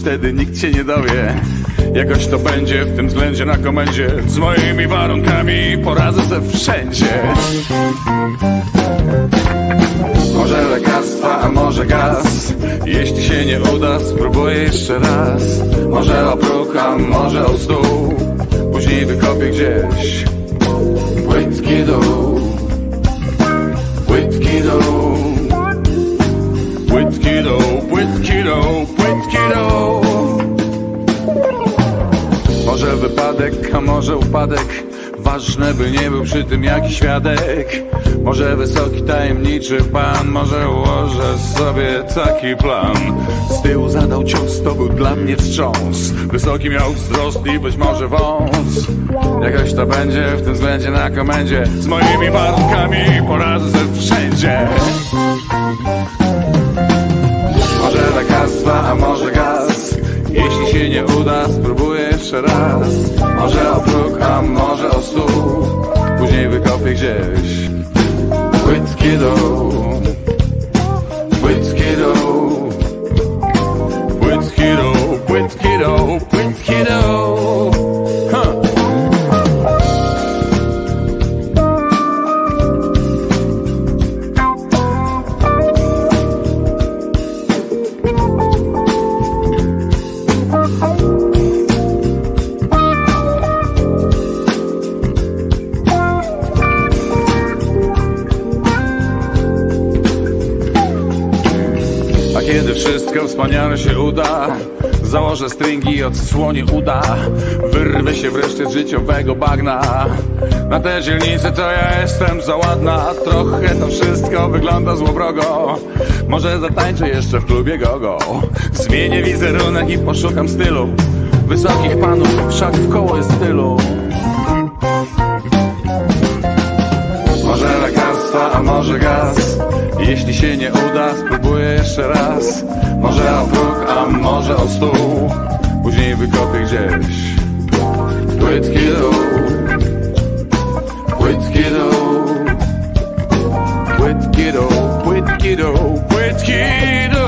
Wtedy nikt się nie dowie. Jakoś to będzie w tym względzie na komendzie. Z moimi warunkami poradzę ze wszędzie. Może lekarstwa, a może gaz. Jeśli się nie uda, spróbuję jeszcze raz. Może o próg, a może o stół. Później wykopię gdzieś Płytki dół Może wypadek, a może upadek? Ważne, by nie był przy tym jakiś świadek. Może wysoki, tajemniczy pan Może ułożę sobie taki plan. Z tyłu zadał cios, to był dla mnie wstrząs. Wysoki miał wzrost i być może wąs. Jakoś to będzie w tym względzie na komendzie. Z moimi warunkami poradzę wszędzie. Może lekarstwa, a może gaz. Jeśli się nie uda, spróbuję jeszcze raz. Może o próg, a może o stół. Później wykopię gdzieś Płytki dół i uda Wyrwę się wreszcie z życiowego bagna. Na tę dzielnicę to ja jestem za ładna Trochę to wszystko wygląda złowrogo. Może zatańczę jeszcze w klubie gogo. Zmienię wizerunek i poszukam stylu. Wysokich panów, wszak w koło jest stylu Może lekarstwa, a może gaz. Jeśli się nie uda, spróbuję jeszcze raz. Może o próg, a może o stół. Później wykopię gdzieś. Płytki dół Płytki dół Płytki dół Płytki dół Płytki dół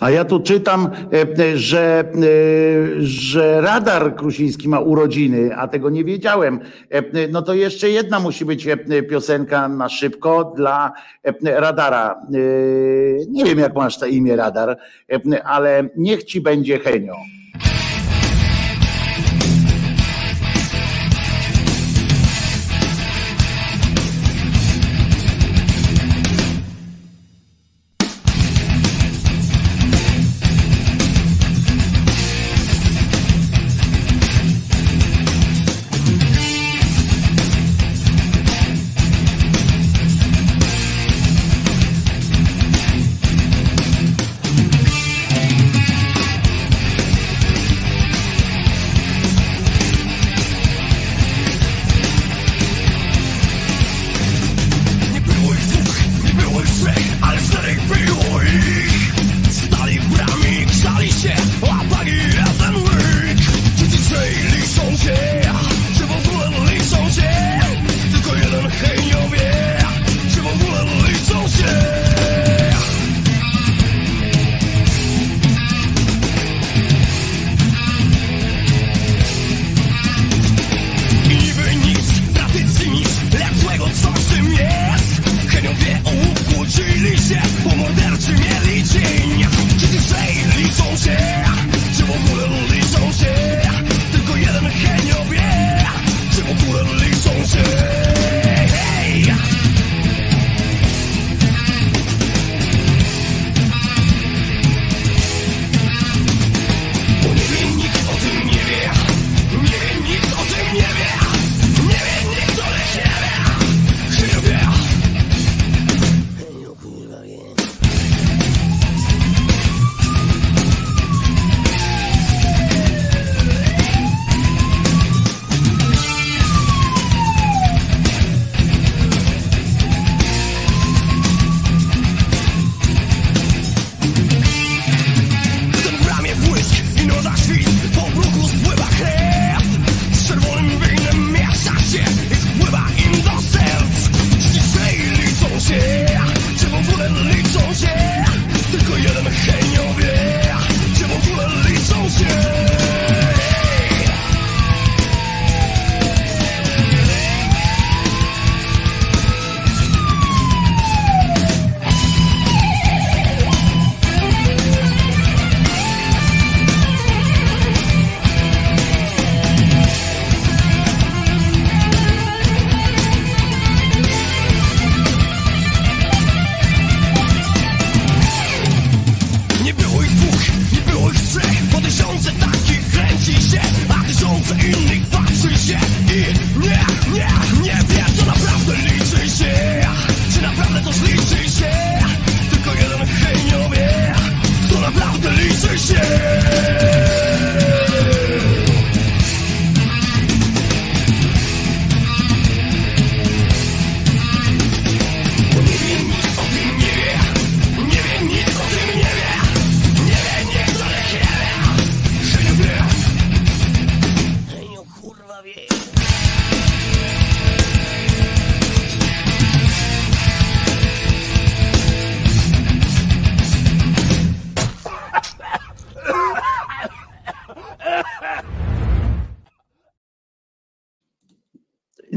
A ja tu czytam, e, e, że, e, że radar Krusiński ma urodziny, a tego nie wiedziałem. No to jeszcze jedna musi być piosenka na szybko dla radara. Nie wiem, jak masz to imię radar, ale niech ci będzie Henio.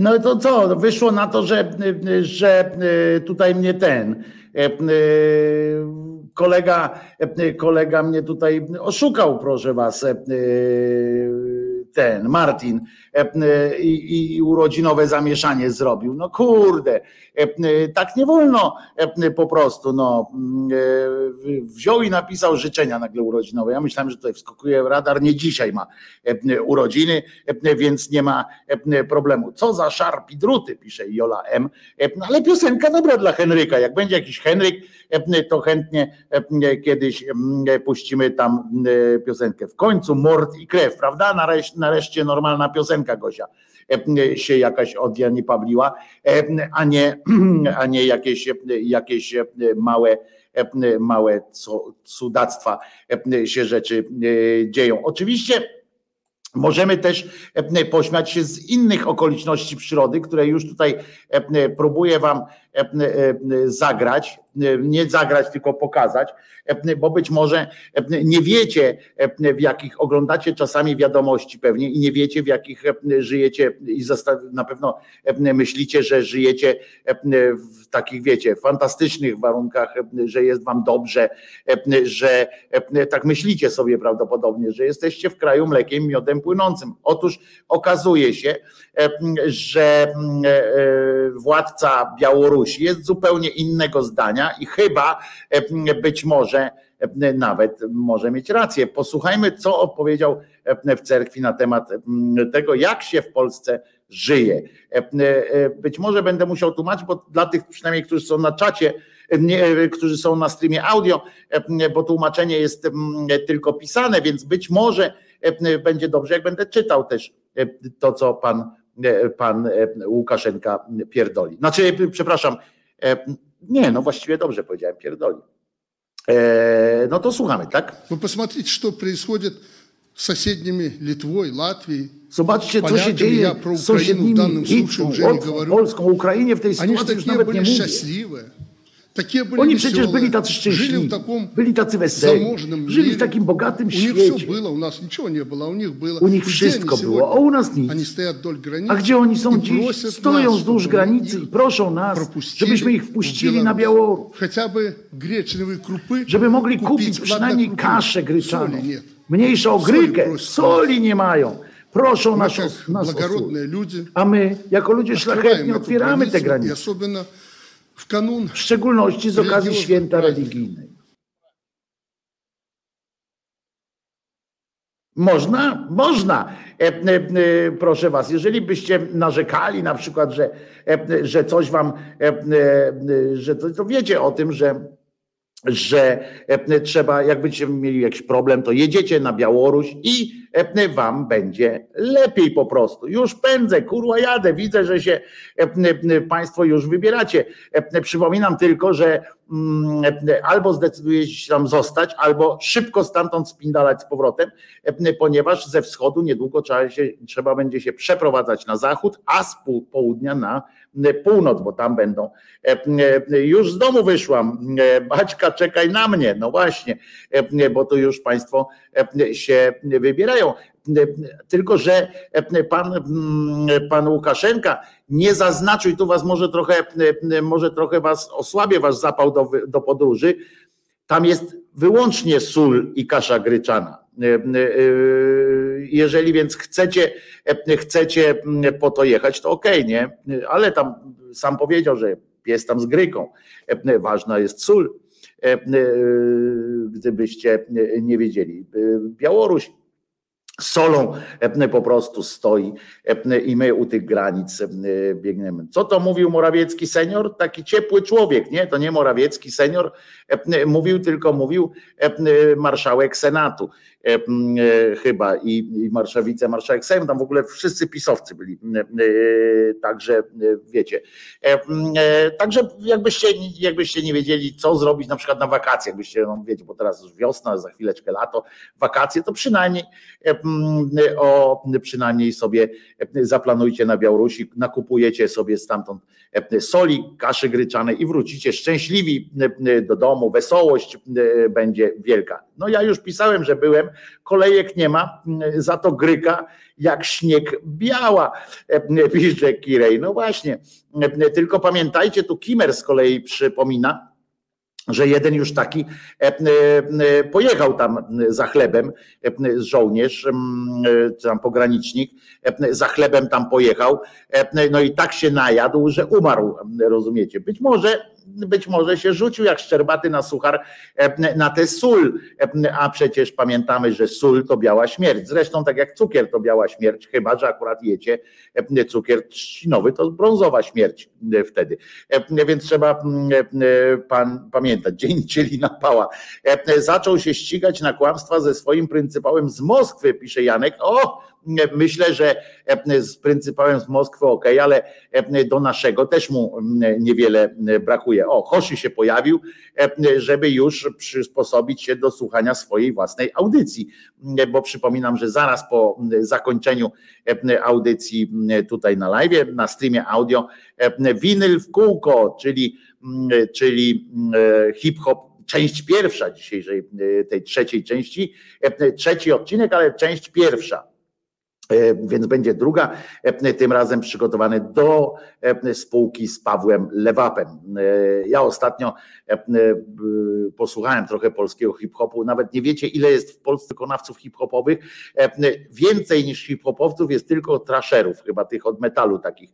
No to co, wyszło na to, że, że e, tutaj mnie ten e, kolega, kolega mnie tutaj oszukał, proszę was, ten Martin i, i urodzinowe zamieszanie zrobił. No kurde, tak nie wolno po prostu. No, wziął i napisał życzenia nagle urodzinowe. Ja myślałem, że tutaj wskakuje radar, nie dzisiaj ma urodziny, więc nie ma problemu. Co za szarpi druty, pisze Jola M. No, ale piosenka dobra dla Henryka. Jak będzie jakiś Henryk, to chętnie kiedyś puścimy tam piosenkę. W końcu mord i krew, prawda? Nareszcie normalna piosenka Gosia się jakaś od Jani Pawliła, a nie, (clears throat) a nie jakieś, jakieś małe, małe cudactwa się rzeczy dzieją. Oczywiście Możemy też pośmiać się z innych okoliczności przyrody, które już tutaj próbuję Wam zagrać, nie zagrać, tylko pokazać, bo być może nie wiecie, w jakich oglądacie czasami wiadomości pewnie i nie wiecie, w jakich żyjecie i na pewno myślicie, że żyjecie w takich, wiecie, fantastycznych warunkach, że jest wam dobrze, że tak myślicie sobie prawdopodobnie, że jesteście w kraju mlekiem, miodem płynącym. Otóż okazuje się, że władca Białorusi jest zupełnie innego zdania i chyba być może nawet może mieć rację. Posłuchajmy, co opowiedział w cerkwi na temat tego, jak się w Polsce żyje. Być może będę musiał tłumaczyć, bo dla tych przynajmniej, którzy są na czacie, nie, którzy są na streamie audio, bo tłumaczenie jest tylko pisane, więc być może będzie dobrze, jak będę czytał też to, co pan, pan Łukaszenka pierdoli. Znaczy, przepraszam, nie, no właściwie dobrze powiedziałem, pierdoli. No to słuchamy, tak? Вы посмотрите, что происходит с соседними Литвой, Латвией. Zobaczcie, co się Поляками. dzieje Я про z Украину в sąsiednimi данном случае Litwą, уже не Łotwą, говорю. Polską, Ukrainie w tej Они же sytuacji już такие nawet nie были mówię. Oni przecież byli tacy szczęśliwi, byli tacy weseli, żyli w takim bogatym świecie. U nich wszystko było, a u nas nic. A gdzie oni są dziś? Stoją wzdłuż granicy i proszą nas, żebyśmy ich wpuścili na Białoruś, żeby mogli kupić przynajmniej kaszę gryczaną. Mniejsza o grykę, soli nie mają. Proszą nas, nas o A my, jako ludzie szlachetni, otwieramy te granice w. W szczególności z okazji święta religijnej. Można, można. E, e, e, proszę was, jeżeli byście narzekali na przykład, że, e, e że coś wam, e, że to, to wiecie o tym, że, że trzeba, jakbyście mieli jakiś problem, to jedziecie na Białoruś i wam będzie lepiej po prostu. Już pędzę, kurwa jadę, widzę, że się państwo już wybieracie. Przypominam tylko, że mm, albo zdecydujecie się tam zostać, albo szybko stamtąd spindalać z powrotem, ponieważ ze wschodu niedługo trzeba, się, trzeba będzie się przeprowadzać na zachód, a z południa na północ, bo tam będą. Już z domu wyszłam, e, Baćka, czekaj na mnie. No właśnie, bo to już Państwo się wybierają. E, Tylko, że e, pan, pan Łukaszenka nie zaznaczył, tu was może trochę, e, może trochę was osłabie wasz zapał do, do podróży. Tam jest wyłącznie sól i kasza gryczana. E, Jeżeli więc chcecie, chcecie po to jechać, to okej, nie? Ale tam sam powiedział, że pies tam z gryką. Ważna jest sól, gdybyście nie wiedzieli. Białoruś solą po prostu stoi i my u tych granic e, biegniemy. Co to mówił Morawiecki senior? Taki ciepły człowiek, nie? To nie Morawiecki senior mówił, tylko mówił marszałek Senatu chyba i, i marszał, wicemarszałek Sejmu, tam w ogóle wszyscy pisowcy byli. E, e, Także e, wiecie. E, e, Także jakbyście, jakbyście nie wiedzieli, co zrobić na przykład na wakacje, jakbyście, no wiecie, bo teraz już wiosna, za chwileczkę lato, wakacje, to przynajmniej e, o przynajmniej sobie zaplanujcie na Białorusi, nakupujecie sobie stamtąd soli, kaszy gryczanej i wrócicie szczęśliwi do domu, wesołość będzie wielka. No ja już pisałem, że byłem, kolejek nie ma, za to gryka jak śnieg biała, (laughs) pisze Kirej. No właśnie, tylko pamiętajcie, tu Kimer z kolei przypomina, że jeden już taki pojechał tam za chlebem, żołnierz, tam pogranicznik, za chlebem tam pojechał, no i tak się najadł, że umarł, rozumiecie? Być może być może się rzucił jak szczerbaty na suchar e, na tę sól, e, a przecież pamiętamy, że sól to biała śmierć. Zresztą tak jak cukier to biała śmierć, chyba że akurat jecie e, cukier trzcinowy, to brązowa śmierć wtedy. Więc trzeba pan pamiętać, dzień cieli pała. Zaczął się ścigać na kłamstwa ze swoim pryncypałem z Moskwy, pisze Janek. O, myślę, że z pryncypałem z Moskwy ok, ale do naszego też mu niewiele brakuje. O, Hoszy się pojawił, żeby już przysposobić się do słuchania swojej własnej audycji, bo przypominam, że zaraz po zakończeniu audycji tutaj na live, na streamie audio, winyl w kółko, czyli, czyli hip-hop część pierwsza dzisiejszej, tej trzeciej części, trzeci odcinek, ale część pierwsza E, więc będzie druga, e, tym razem przygotowany do e, spółki z Pawłem Lewapem. Ja ostatnio posłuchałem trochę polskiego hip-hopu, nawet nie wiecie ile jest w Polsce wykonawców hip-hopowych, więcej niż hip-hopowców jest tylko trasherów, chyba tych od metalu takich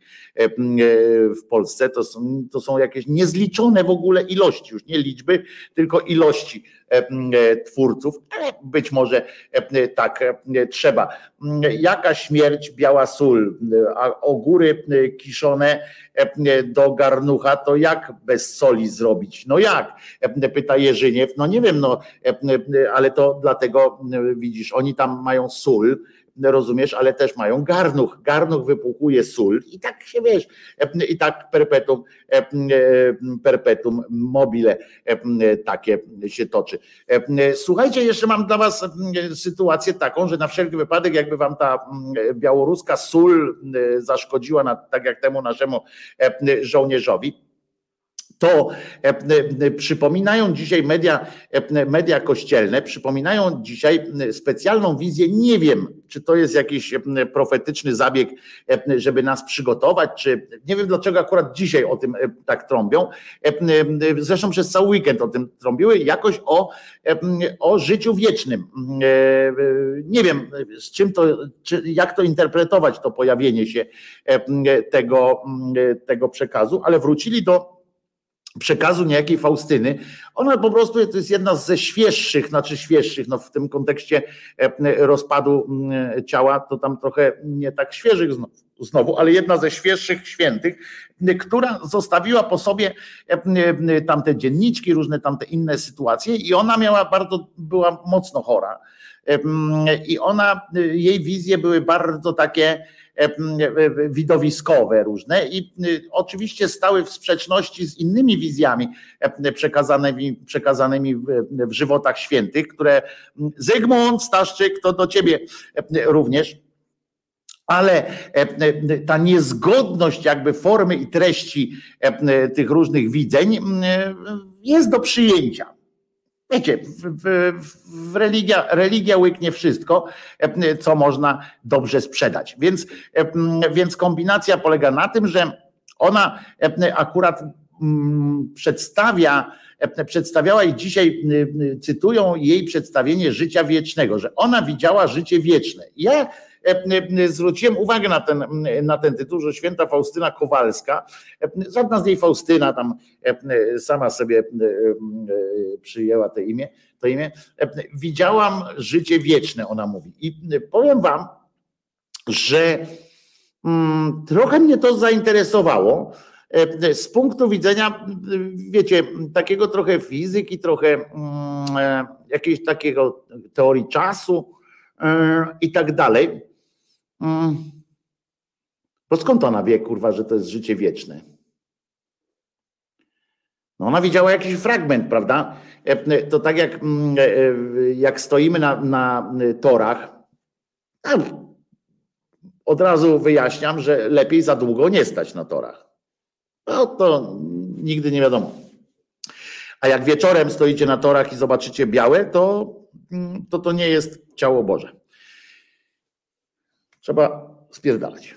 w Polsce, to są, to są jakieś niezliczone w ogóle ilości, już nie liczby, tylko ilości twórców, ale być może tak trzeba. Jaka śmierć, biała sól, a ogóry kiszone do garnucha, to jak bez soli zrobić? No jak? Pyta Jerzyniew. No nie wiem, no ale to dlatego widzisz, oni tam mają sól, rozumiesz, ale też mają garnuch. Garnuch wypłukuje sól i tak się wiesz, i tak perpetuum, perpetuum mobile takie się toczy. Słuchajcie, jeszcze mam dla was sytuację taką, że na wszelki wypadek, jakby wam ta białoruska sól zaszkodziła, tak jak temu naszemu żołnierzowi, to przypominają dzisiaj media, media kościelne, przypominają dzisiaj specjalną wizję. Nie wiem, czy to jest jakiś profetyczny zabieg, żeby nas przygotować, czy nie wiem dlaczego akurat dzisiaj o tym tak trąbią. Zresztą przez cały weekend o tym trąbiły, jakoś o, o życiu wiecznym. Nie wiem, z czym to, czy, jak to interpretować, to pojawienie się tego, tego przekazu, ale wrócili do przekazu niejakiej Faustyny. Ona po prostu to jest jedna ze świeższych, znaczy świeższych, no w tym kontekście e, rozpadu ciała, to tam trochę nie tak świeżych znowu, znowu ale jedna ze świeższych świętych, która zostawiła po sobie e, tamte dzienniczki, różne tamte inne sytuacje i ona miała bardzo, była mocno chora. E, I ona, jej wizje były bardzo takie, E, e, widowiskowe różne i y, oczywiście stały w sprzeczności z innymi wizjami e, przekazanymi, przekazanymi w żywotach świętych, które Zygmunt Staszczyk, to do ciebie również ale ta niezgodność jakby formy i treści tych różnych widzeń jest do przyjęcia. Wiecie, w, w, w religia, religia łyknie wszystko, co można dobrze sprzedać. Więc, więc kombinacja polega na tym, że ona akurat przedstawia, przedstawiała i dzisiaj cytują jej przedstawienie życia wiecznego, że ona widziała życie wieczne. Ja zwróciłem uwagę na ten, na ten tytuł, że święta Faustyna Kowalska, e, żadna z niej Faustyna tam sama sobie przyjęła to imię, to imię, widziałam życie wieczne, ona mówi. I powiem wam, że mm, trochę mnie to zainteresowało, z punktu widzenia, wiecie, takiego trochę fizyki, trochę mm, jakiejś takiego teorii czasu i tak dalej. Mm. Bo skąd ona wie, kurwa, że to jest życie wieczne? No ona widziała jakiś fragment, prawda? E, to tak jak, mm, e, e, jak stoimy na, na torach od razu wyjaśniam, że lepiej za długo nie stać na torach. No to nigdy nie wiadomo. A jak wieczorem stoicie na torach i zobaczycie białe, to mm, to, to nie jest ciało Boże. Trzeba spierdalać.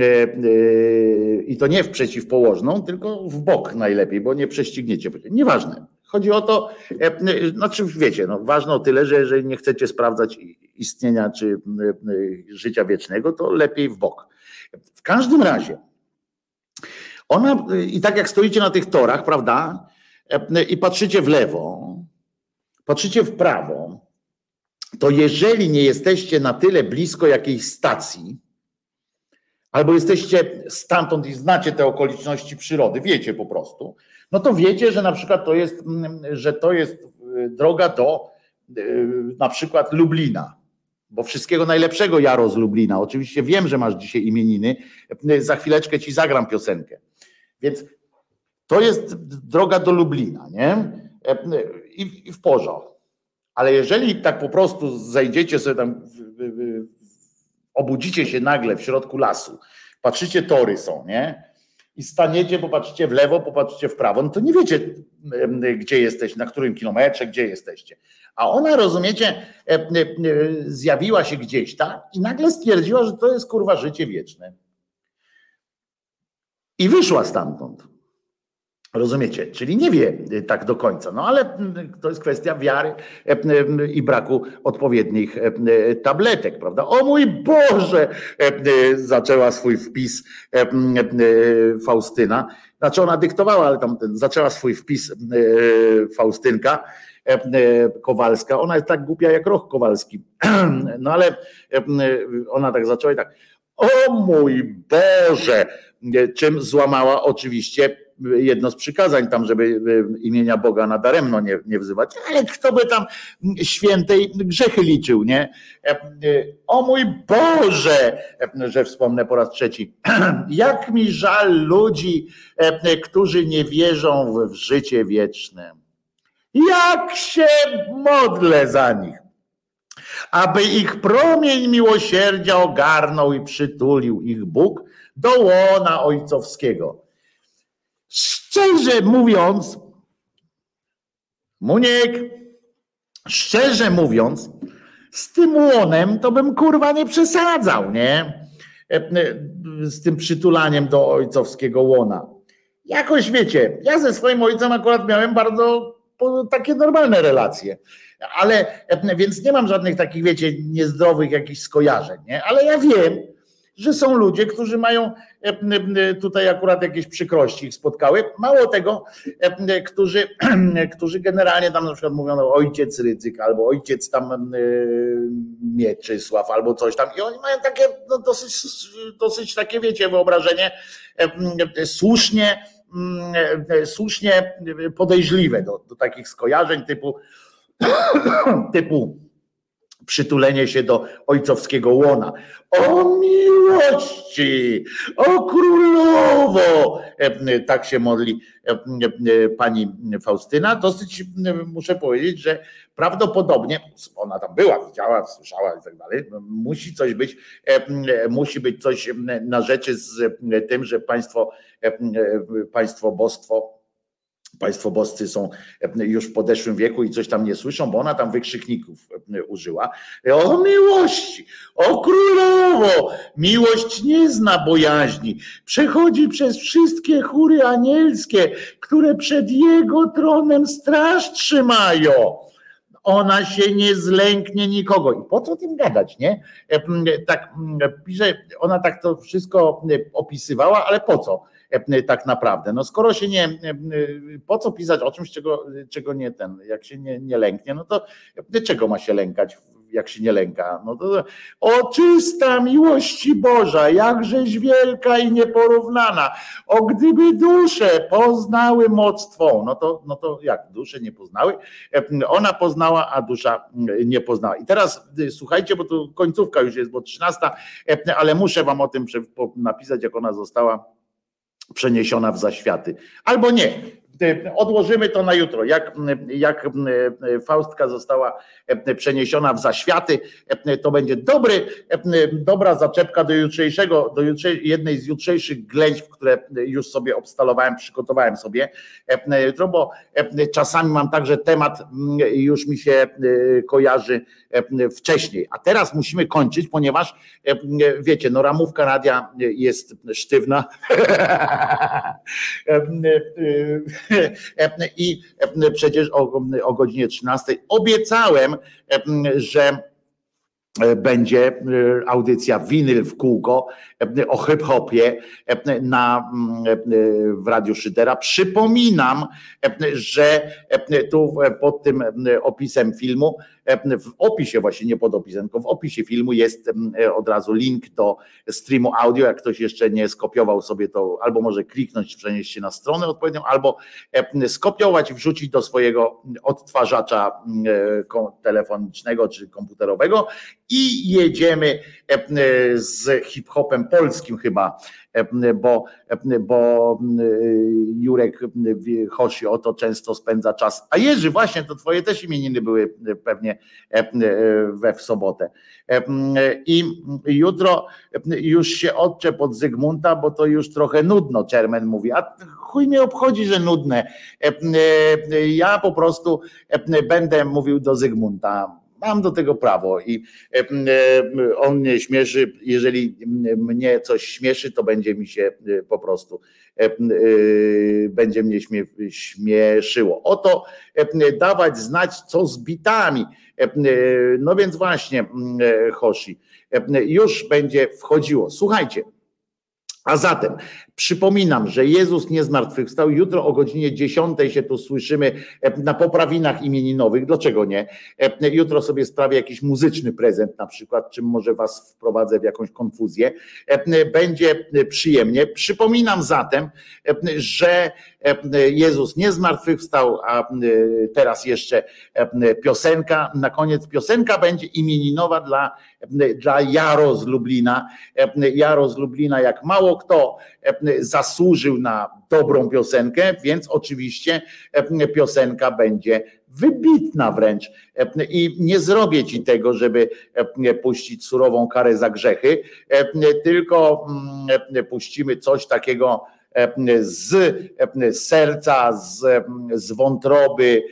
E, e, I to nie w przeciwpołożną, tylko w bok najlepiej, bo nie prześcigniecie. Nieważne. Chodzi o to, e, znaczy wiecie, no, ważne o tyle, że jeżeli nie chcecie sprawdzać istnienia czy życia wiecznego, to lepiej w bok. W każdym razie, ona, i tak jak stoicie na tych torach, prawda, i patrzycie w lewo, patrzycie w prawo, to jeżeli nie jesteście na tyle blisko jakiejś stacji, albo jesteście stamtąd i znacie te okoliczności przyrody, wiecie po prostu, no to wiecie, że na przykład to jest, że to jest y, droga do y, na przykład Lublina. Bo wszystkiego najlepszego Jaro z Lublina. Oczywiście wiem, że masz dzisiaj imieniny. Za chwileczkę ci zagram piosenkę. Więc to jest droga do Lublina, nie? I w porządku. Ale jeżeli tak po prostu zejdziecie sobie tam, obudzicie się nagle w środku lasu, patrzycie, tory są, nie? I staniecie, popatrzycie w lewo, popatrzycie w prawo, no to nie wiecie, gdzie jesteś, na którym kilometrze, gdzie jesteście. A ona, rozumiecie, zjawiła się gdzieś tam i nagle stwierdziła, że to jest kurwa życie wieczne. I wyszła stamtąd. Rozumiecie? Czyli nie wie y, tak do końca, no ale mm, to jest kwestia wiary e, i braku odpowiednich tabletek, prawda? O mój Boże! Zaczęła swój wpis Faustyna. Znaczy ona dyktowała, ale tam zaczęła swój wpis Faustynka Kowalska. Ona jest tak głupia jak Roch Kowalski. (clears throat) No ale ona tak zaczęła i tak. O mój Boże! Czym złamała oczywiście jedno z przykazań tam, żeby imienia Boga nadaremno nie, nie wzywać, ale kto by tam świętej grzechy liczył, nie? O mój Boże, że wspomnę po raz trzeci, (clears throat) jak mi żal ludzi, którzy nie wierzą w życie wieczne. Jak się modlę za nich aby ich promień miłosierdzia ogarnął i przytulił ich Bóg do łona ojcowskiego. Szczerze mówiąc, Muniek, szczerze mówiąc, z tym łonem to bym kurwa nie przesadzał, nie? E, e, z tym przytulaniem do ojcowskiego łona. Jakoś wiecie, ja ze swoim ojcem akurat miałem bardzo takie normalne relacje, ale e, więc nie mam żadnych takich, wiecie, niezdrowych jakichś skojarzeń, nie? Ale ja wiem, że są ludzie, którzy mają e, e, tutaj akurat jakieś przykrości ich spotkały. Mało tego, e, którzy, (clears throat) którzy generalnie tam na przykład mówią no, ojciec Rydzyk albo ojciec tam Mieczysław albo coś tam i oni mają takie no, dosyć, dosyć takie wiecie wyobrażenie słusznie słusznie podejrzliwe do, do takich skojarzeń typu (clears throat) typu przytulenie się do ojcowskiego łona. O miłości, o królowo! E, tak się modli e, e, pani Faustyna. Dosyć muszę powiedzieć, że prawdopodobnie ona tam była, widziała, słyszała i tak dalej. Musi coś być, musi być coś na rzeczy z tym, że państwo, państwo bostwo Państwo boscy są e, już w podeszłym wieku i coś tam nie słyszą, bo ona tam wykrzykników e, użyła. O miłości, o królowo, miłość nie zna bojaźni, przechodzi przez wszystkie chóry anielskie, które przed jego tronem straż trzymają ona się nie zlęknie nikogo. I po co tym gadać, nie? E, tak pisze, ona tak to wszystko opisywała, ale po co? Tak naprawdę. No skoro się nie, po co pisać o czymś, czego, czego nie ten, jak się nie, nie lęknie, no to czego ma się lękać, jak się nie lęka? No to o czysta miłości Boża, jakżeś wielka i nieporównana. O gdyby dusze poznały moc Twą, no to, no to jak, dusze nie poznały? Ona poznała, a dusza nie poznała. I teraz słuchajcie, bo tu końcówka już jest, bo 13, ale muszę Wam o tym napisać, jak ona została przeniesiona w zaświaty. Albo nie. E, Odłożymy to na jutro. Jak, jak e, Faustka została e, przeniesiona w zaświaty, e, to będzie dobry, e, dobra zaczepka do jutrzejszego, do jutrze, jednej z jutrzejszych ględź, które już sobie obstalowałem, przygotowałem sobie e, jutro, bo e, czasami mam także temat mm, już mi się e, kojarzy e, wcześniej. A teraz musimy kończyć, ponieważ e, wiecie, no ramówka radia jest sztywna. (laughs) E, I przecież o, o godzinie 13 obiecałem, że będzie audycja winyl w kółko o hip-hopie na, w Radiu Szydera. Przypominam, że tu pod tym opisem filmu, w opisie właśnie, nie pod opisem, tylko w opisie filmu jest od razu link do streamu audio. Jak ktoś jeszcze nie skopiował sobie to, albo może kliknąć, przenieść się na stronę odpowiednią, albo skopiować i wrzucić do swojego odtwarzacza telefonicznego czy komputerowego i jedziemy z hip-hopem polskim chyba, bo, bo Jurek Hosi o to często spędza czas. A Jerzy, właśnie, to twoje też imieniny były pewnie we w sobotę. I jutro już się odczep od Zygmunta, bo to już trochę nudno, Czermen mówi. A chuj mnie obchodzi, że nudne. Ja po prostu będę mówił do Zygmunta Mam do tego prawo i on mnie śmieszy. Jeżeli mnie coś śmieszy, to będzie mi się po prostu będzie mnie śmieszyło. Oto dawać znać, co z bitami. No więc właśnie, Hoshi, już będzie wchodziło. Słuchajcie. A zatem przypominam, że Jezus nie zmartwychwstał. Jutro o godzinie 10 się tu słyszymy na poprawinach imieninowych. Dlaczego nie? Jutro sobie sprawię jakiś muzyczny prezent na przykład, czym może was wprowadzę w jakąś konfuzję. Będzie przyjemnie. Przypominam zatem, że Jezus nie zmartwychwstał, a teraz jeszcze piosenka. Na koniec piosenka będzie imieninowa dla, dla Jaro z Lublina. Jaro z Lublina, jak mało kto zasłużył na dobrą piosenkę, więc oczywiście piosenka będzie wybitna wręcz i nie zrobię ci tego, żeby puścić surową karę za grzechy, tylko puścimy coś takiego z serca, z, z wątroby,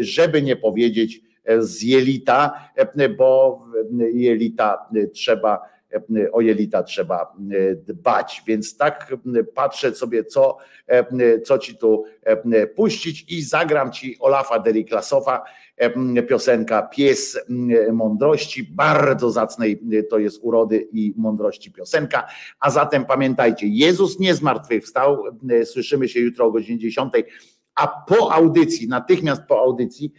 żeby nie powiedzieć z jelita, bo jelita trzeba o jelita trzeba dbać. Więc tak patrzę sobie, co, co ci tu puścić i zagram ci Olafa Deriklasowa, piosenka Pies Mądrości, bardzo zacnej to jest urody i mądrości piosenka. A zatem pamiętajcie, Jezus nie zmartwychwstał, słyszymy się jutro o godzinie 10 a po audycji, natychmiast po audycji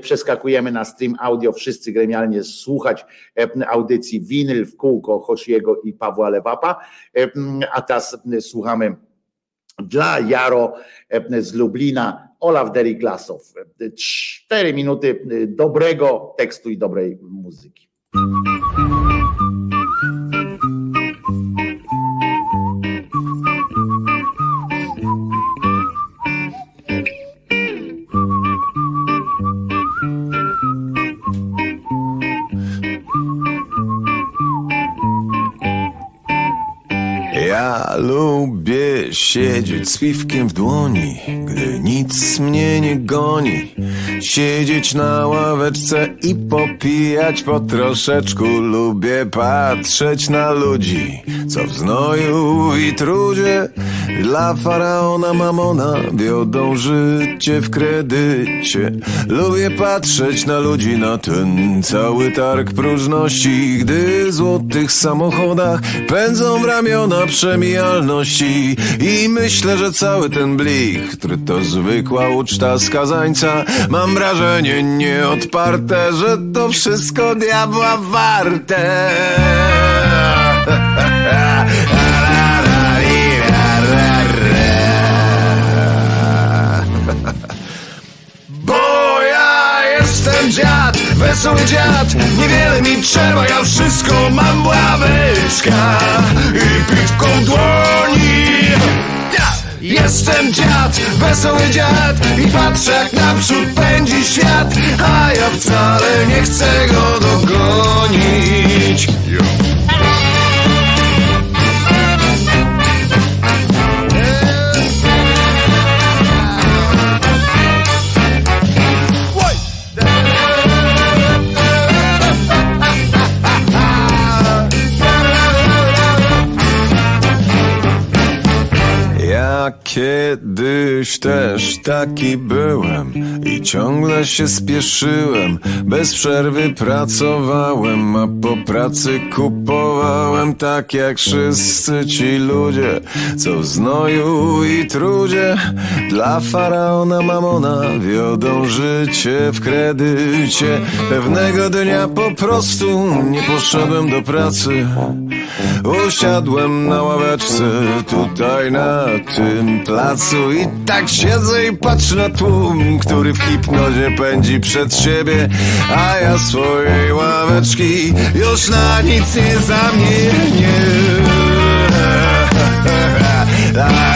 przeskakujemy na stream audio, wszyscy gremialnie słuchać audycji Winyl w kółko Hosiego i Pawła Lewapa, a teraz słuchamy dla Jaro z Lublina, Olaf Deriklasow. Cztery minuty dobrego tekstu i dobrej muzyki. Lubię siedzieć z piwkiem w dłoni, gdy nic mnie nie goni. Siedzieć na ławeczce i popijać po troszeczku. Lubię patrzeć na ludzi, co w znoju i trudzie dla faraona mamona wiodą życie w kredycie. Lubię patrzeć na ludzi, na ten cały targ próżności, gdy w złotych samochodach pędzą w ramiona przemijalności i myślę, że cały ten blichtr to zwykła uczta skazańca. Mam wrażenie nieodparte, że to wszystko diabła warte. (laughs) dziad. Niewiele mi trzeba, ja wszystko mam ławeczka. I piwką w dłoni! Jestem dziad, wesoły dziad. I patrzę jak naprzód pędzi świat. A ja wcale nie chcę go dogonić Kiedyś też taki byłem i ciągle się spieszyłem. Bez przerwy pracowałem, a po pracy kupowałem tak jak wszyscy ci ludzie, co w znoju i trudzie dla faraona mamona wiodą życie w kredycie. Pewnego dnia po prostu nie poszedłem do pracy. Usiadłem na ławeczce tutaj na tym placu i tak siedzę i patrzę na tłum, który w hipnozie pędzi przed siebie, a ja swojej ławeczki już na nic nie zamienię. (laughs)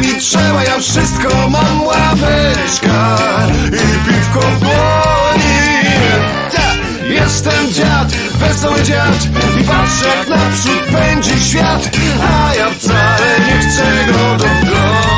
Mi trzeba, ja wszystko mam ławeczka I piwko w Tak, Jestem dziad, wesoły dziad I patrzę jak naprzód pędzi świat A ja wcale nie chcę go dogonić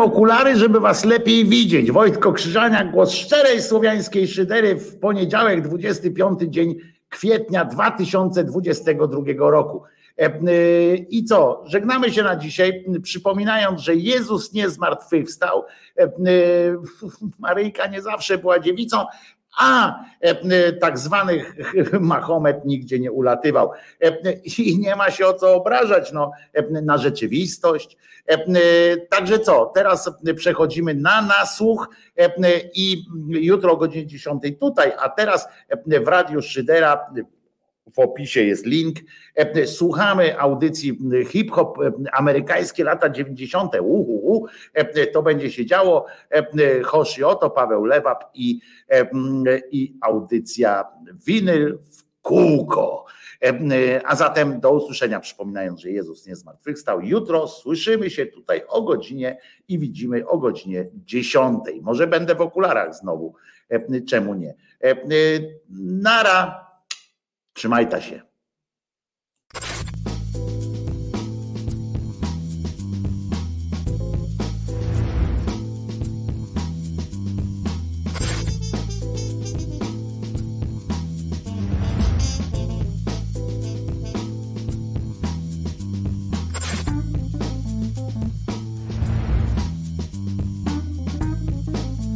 Okulary, żeby was lepiej widzieć. Wojtko Krzyżaniak, głos szczerej słowiańskiej szydery w poniedziałek, 25 dzień kwietnia 2022 roku. E, e, I co? Żegnamy się na dzisiaj, przypominając, że Jezus nie zmartwychwstał. E, e, (laughs) Maryjka nie zawsze była dziewicą, a e, tak zwany Mahomet nigdzie nie ulatywał. E, I nie ma się o co obrażać no, e, na rzeczywistość. E, Także co, teraz przechodzimy na nasłuch e, i jutro o godzinie 10 tutaj, a teraz w Radiu Szydera w opisie jest link. E, Słuchamy audycji hip-hop e, amerykańskie lata 90. Uhu, e, to będzie się działo. Hoshi Oto, Paweł Lewap i, i audycja winyl w kółko. A zatem do usłyszenia, przypominając, że Jezus nie zmartwychwstał. Jutro słyszymy się tutaj o godzinie i widzimy o godzinie 10. Może będę w okularach znowu. Czemu nie? Nara. Trzymajta się.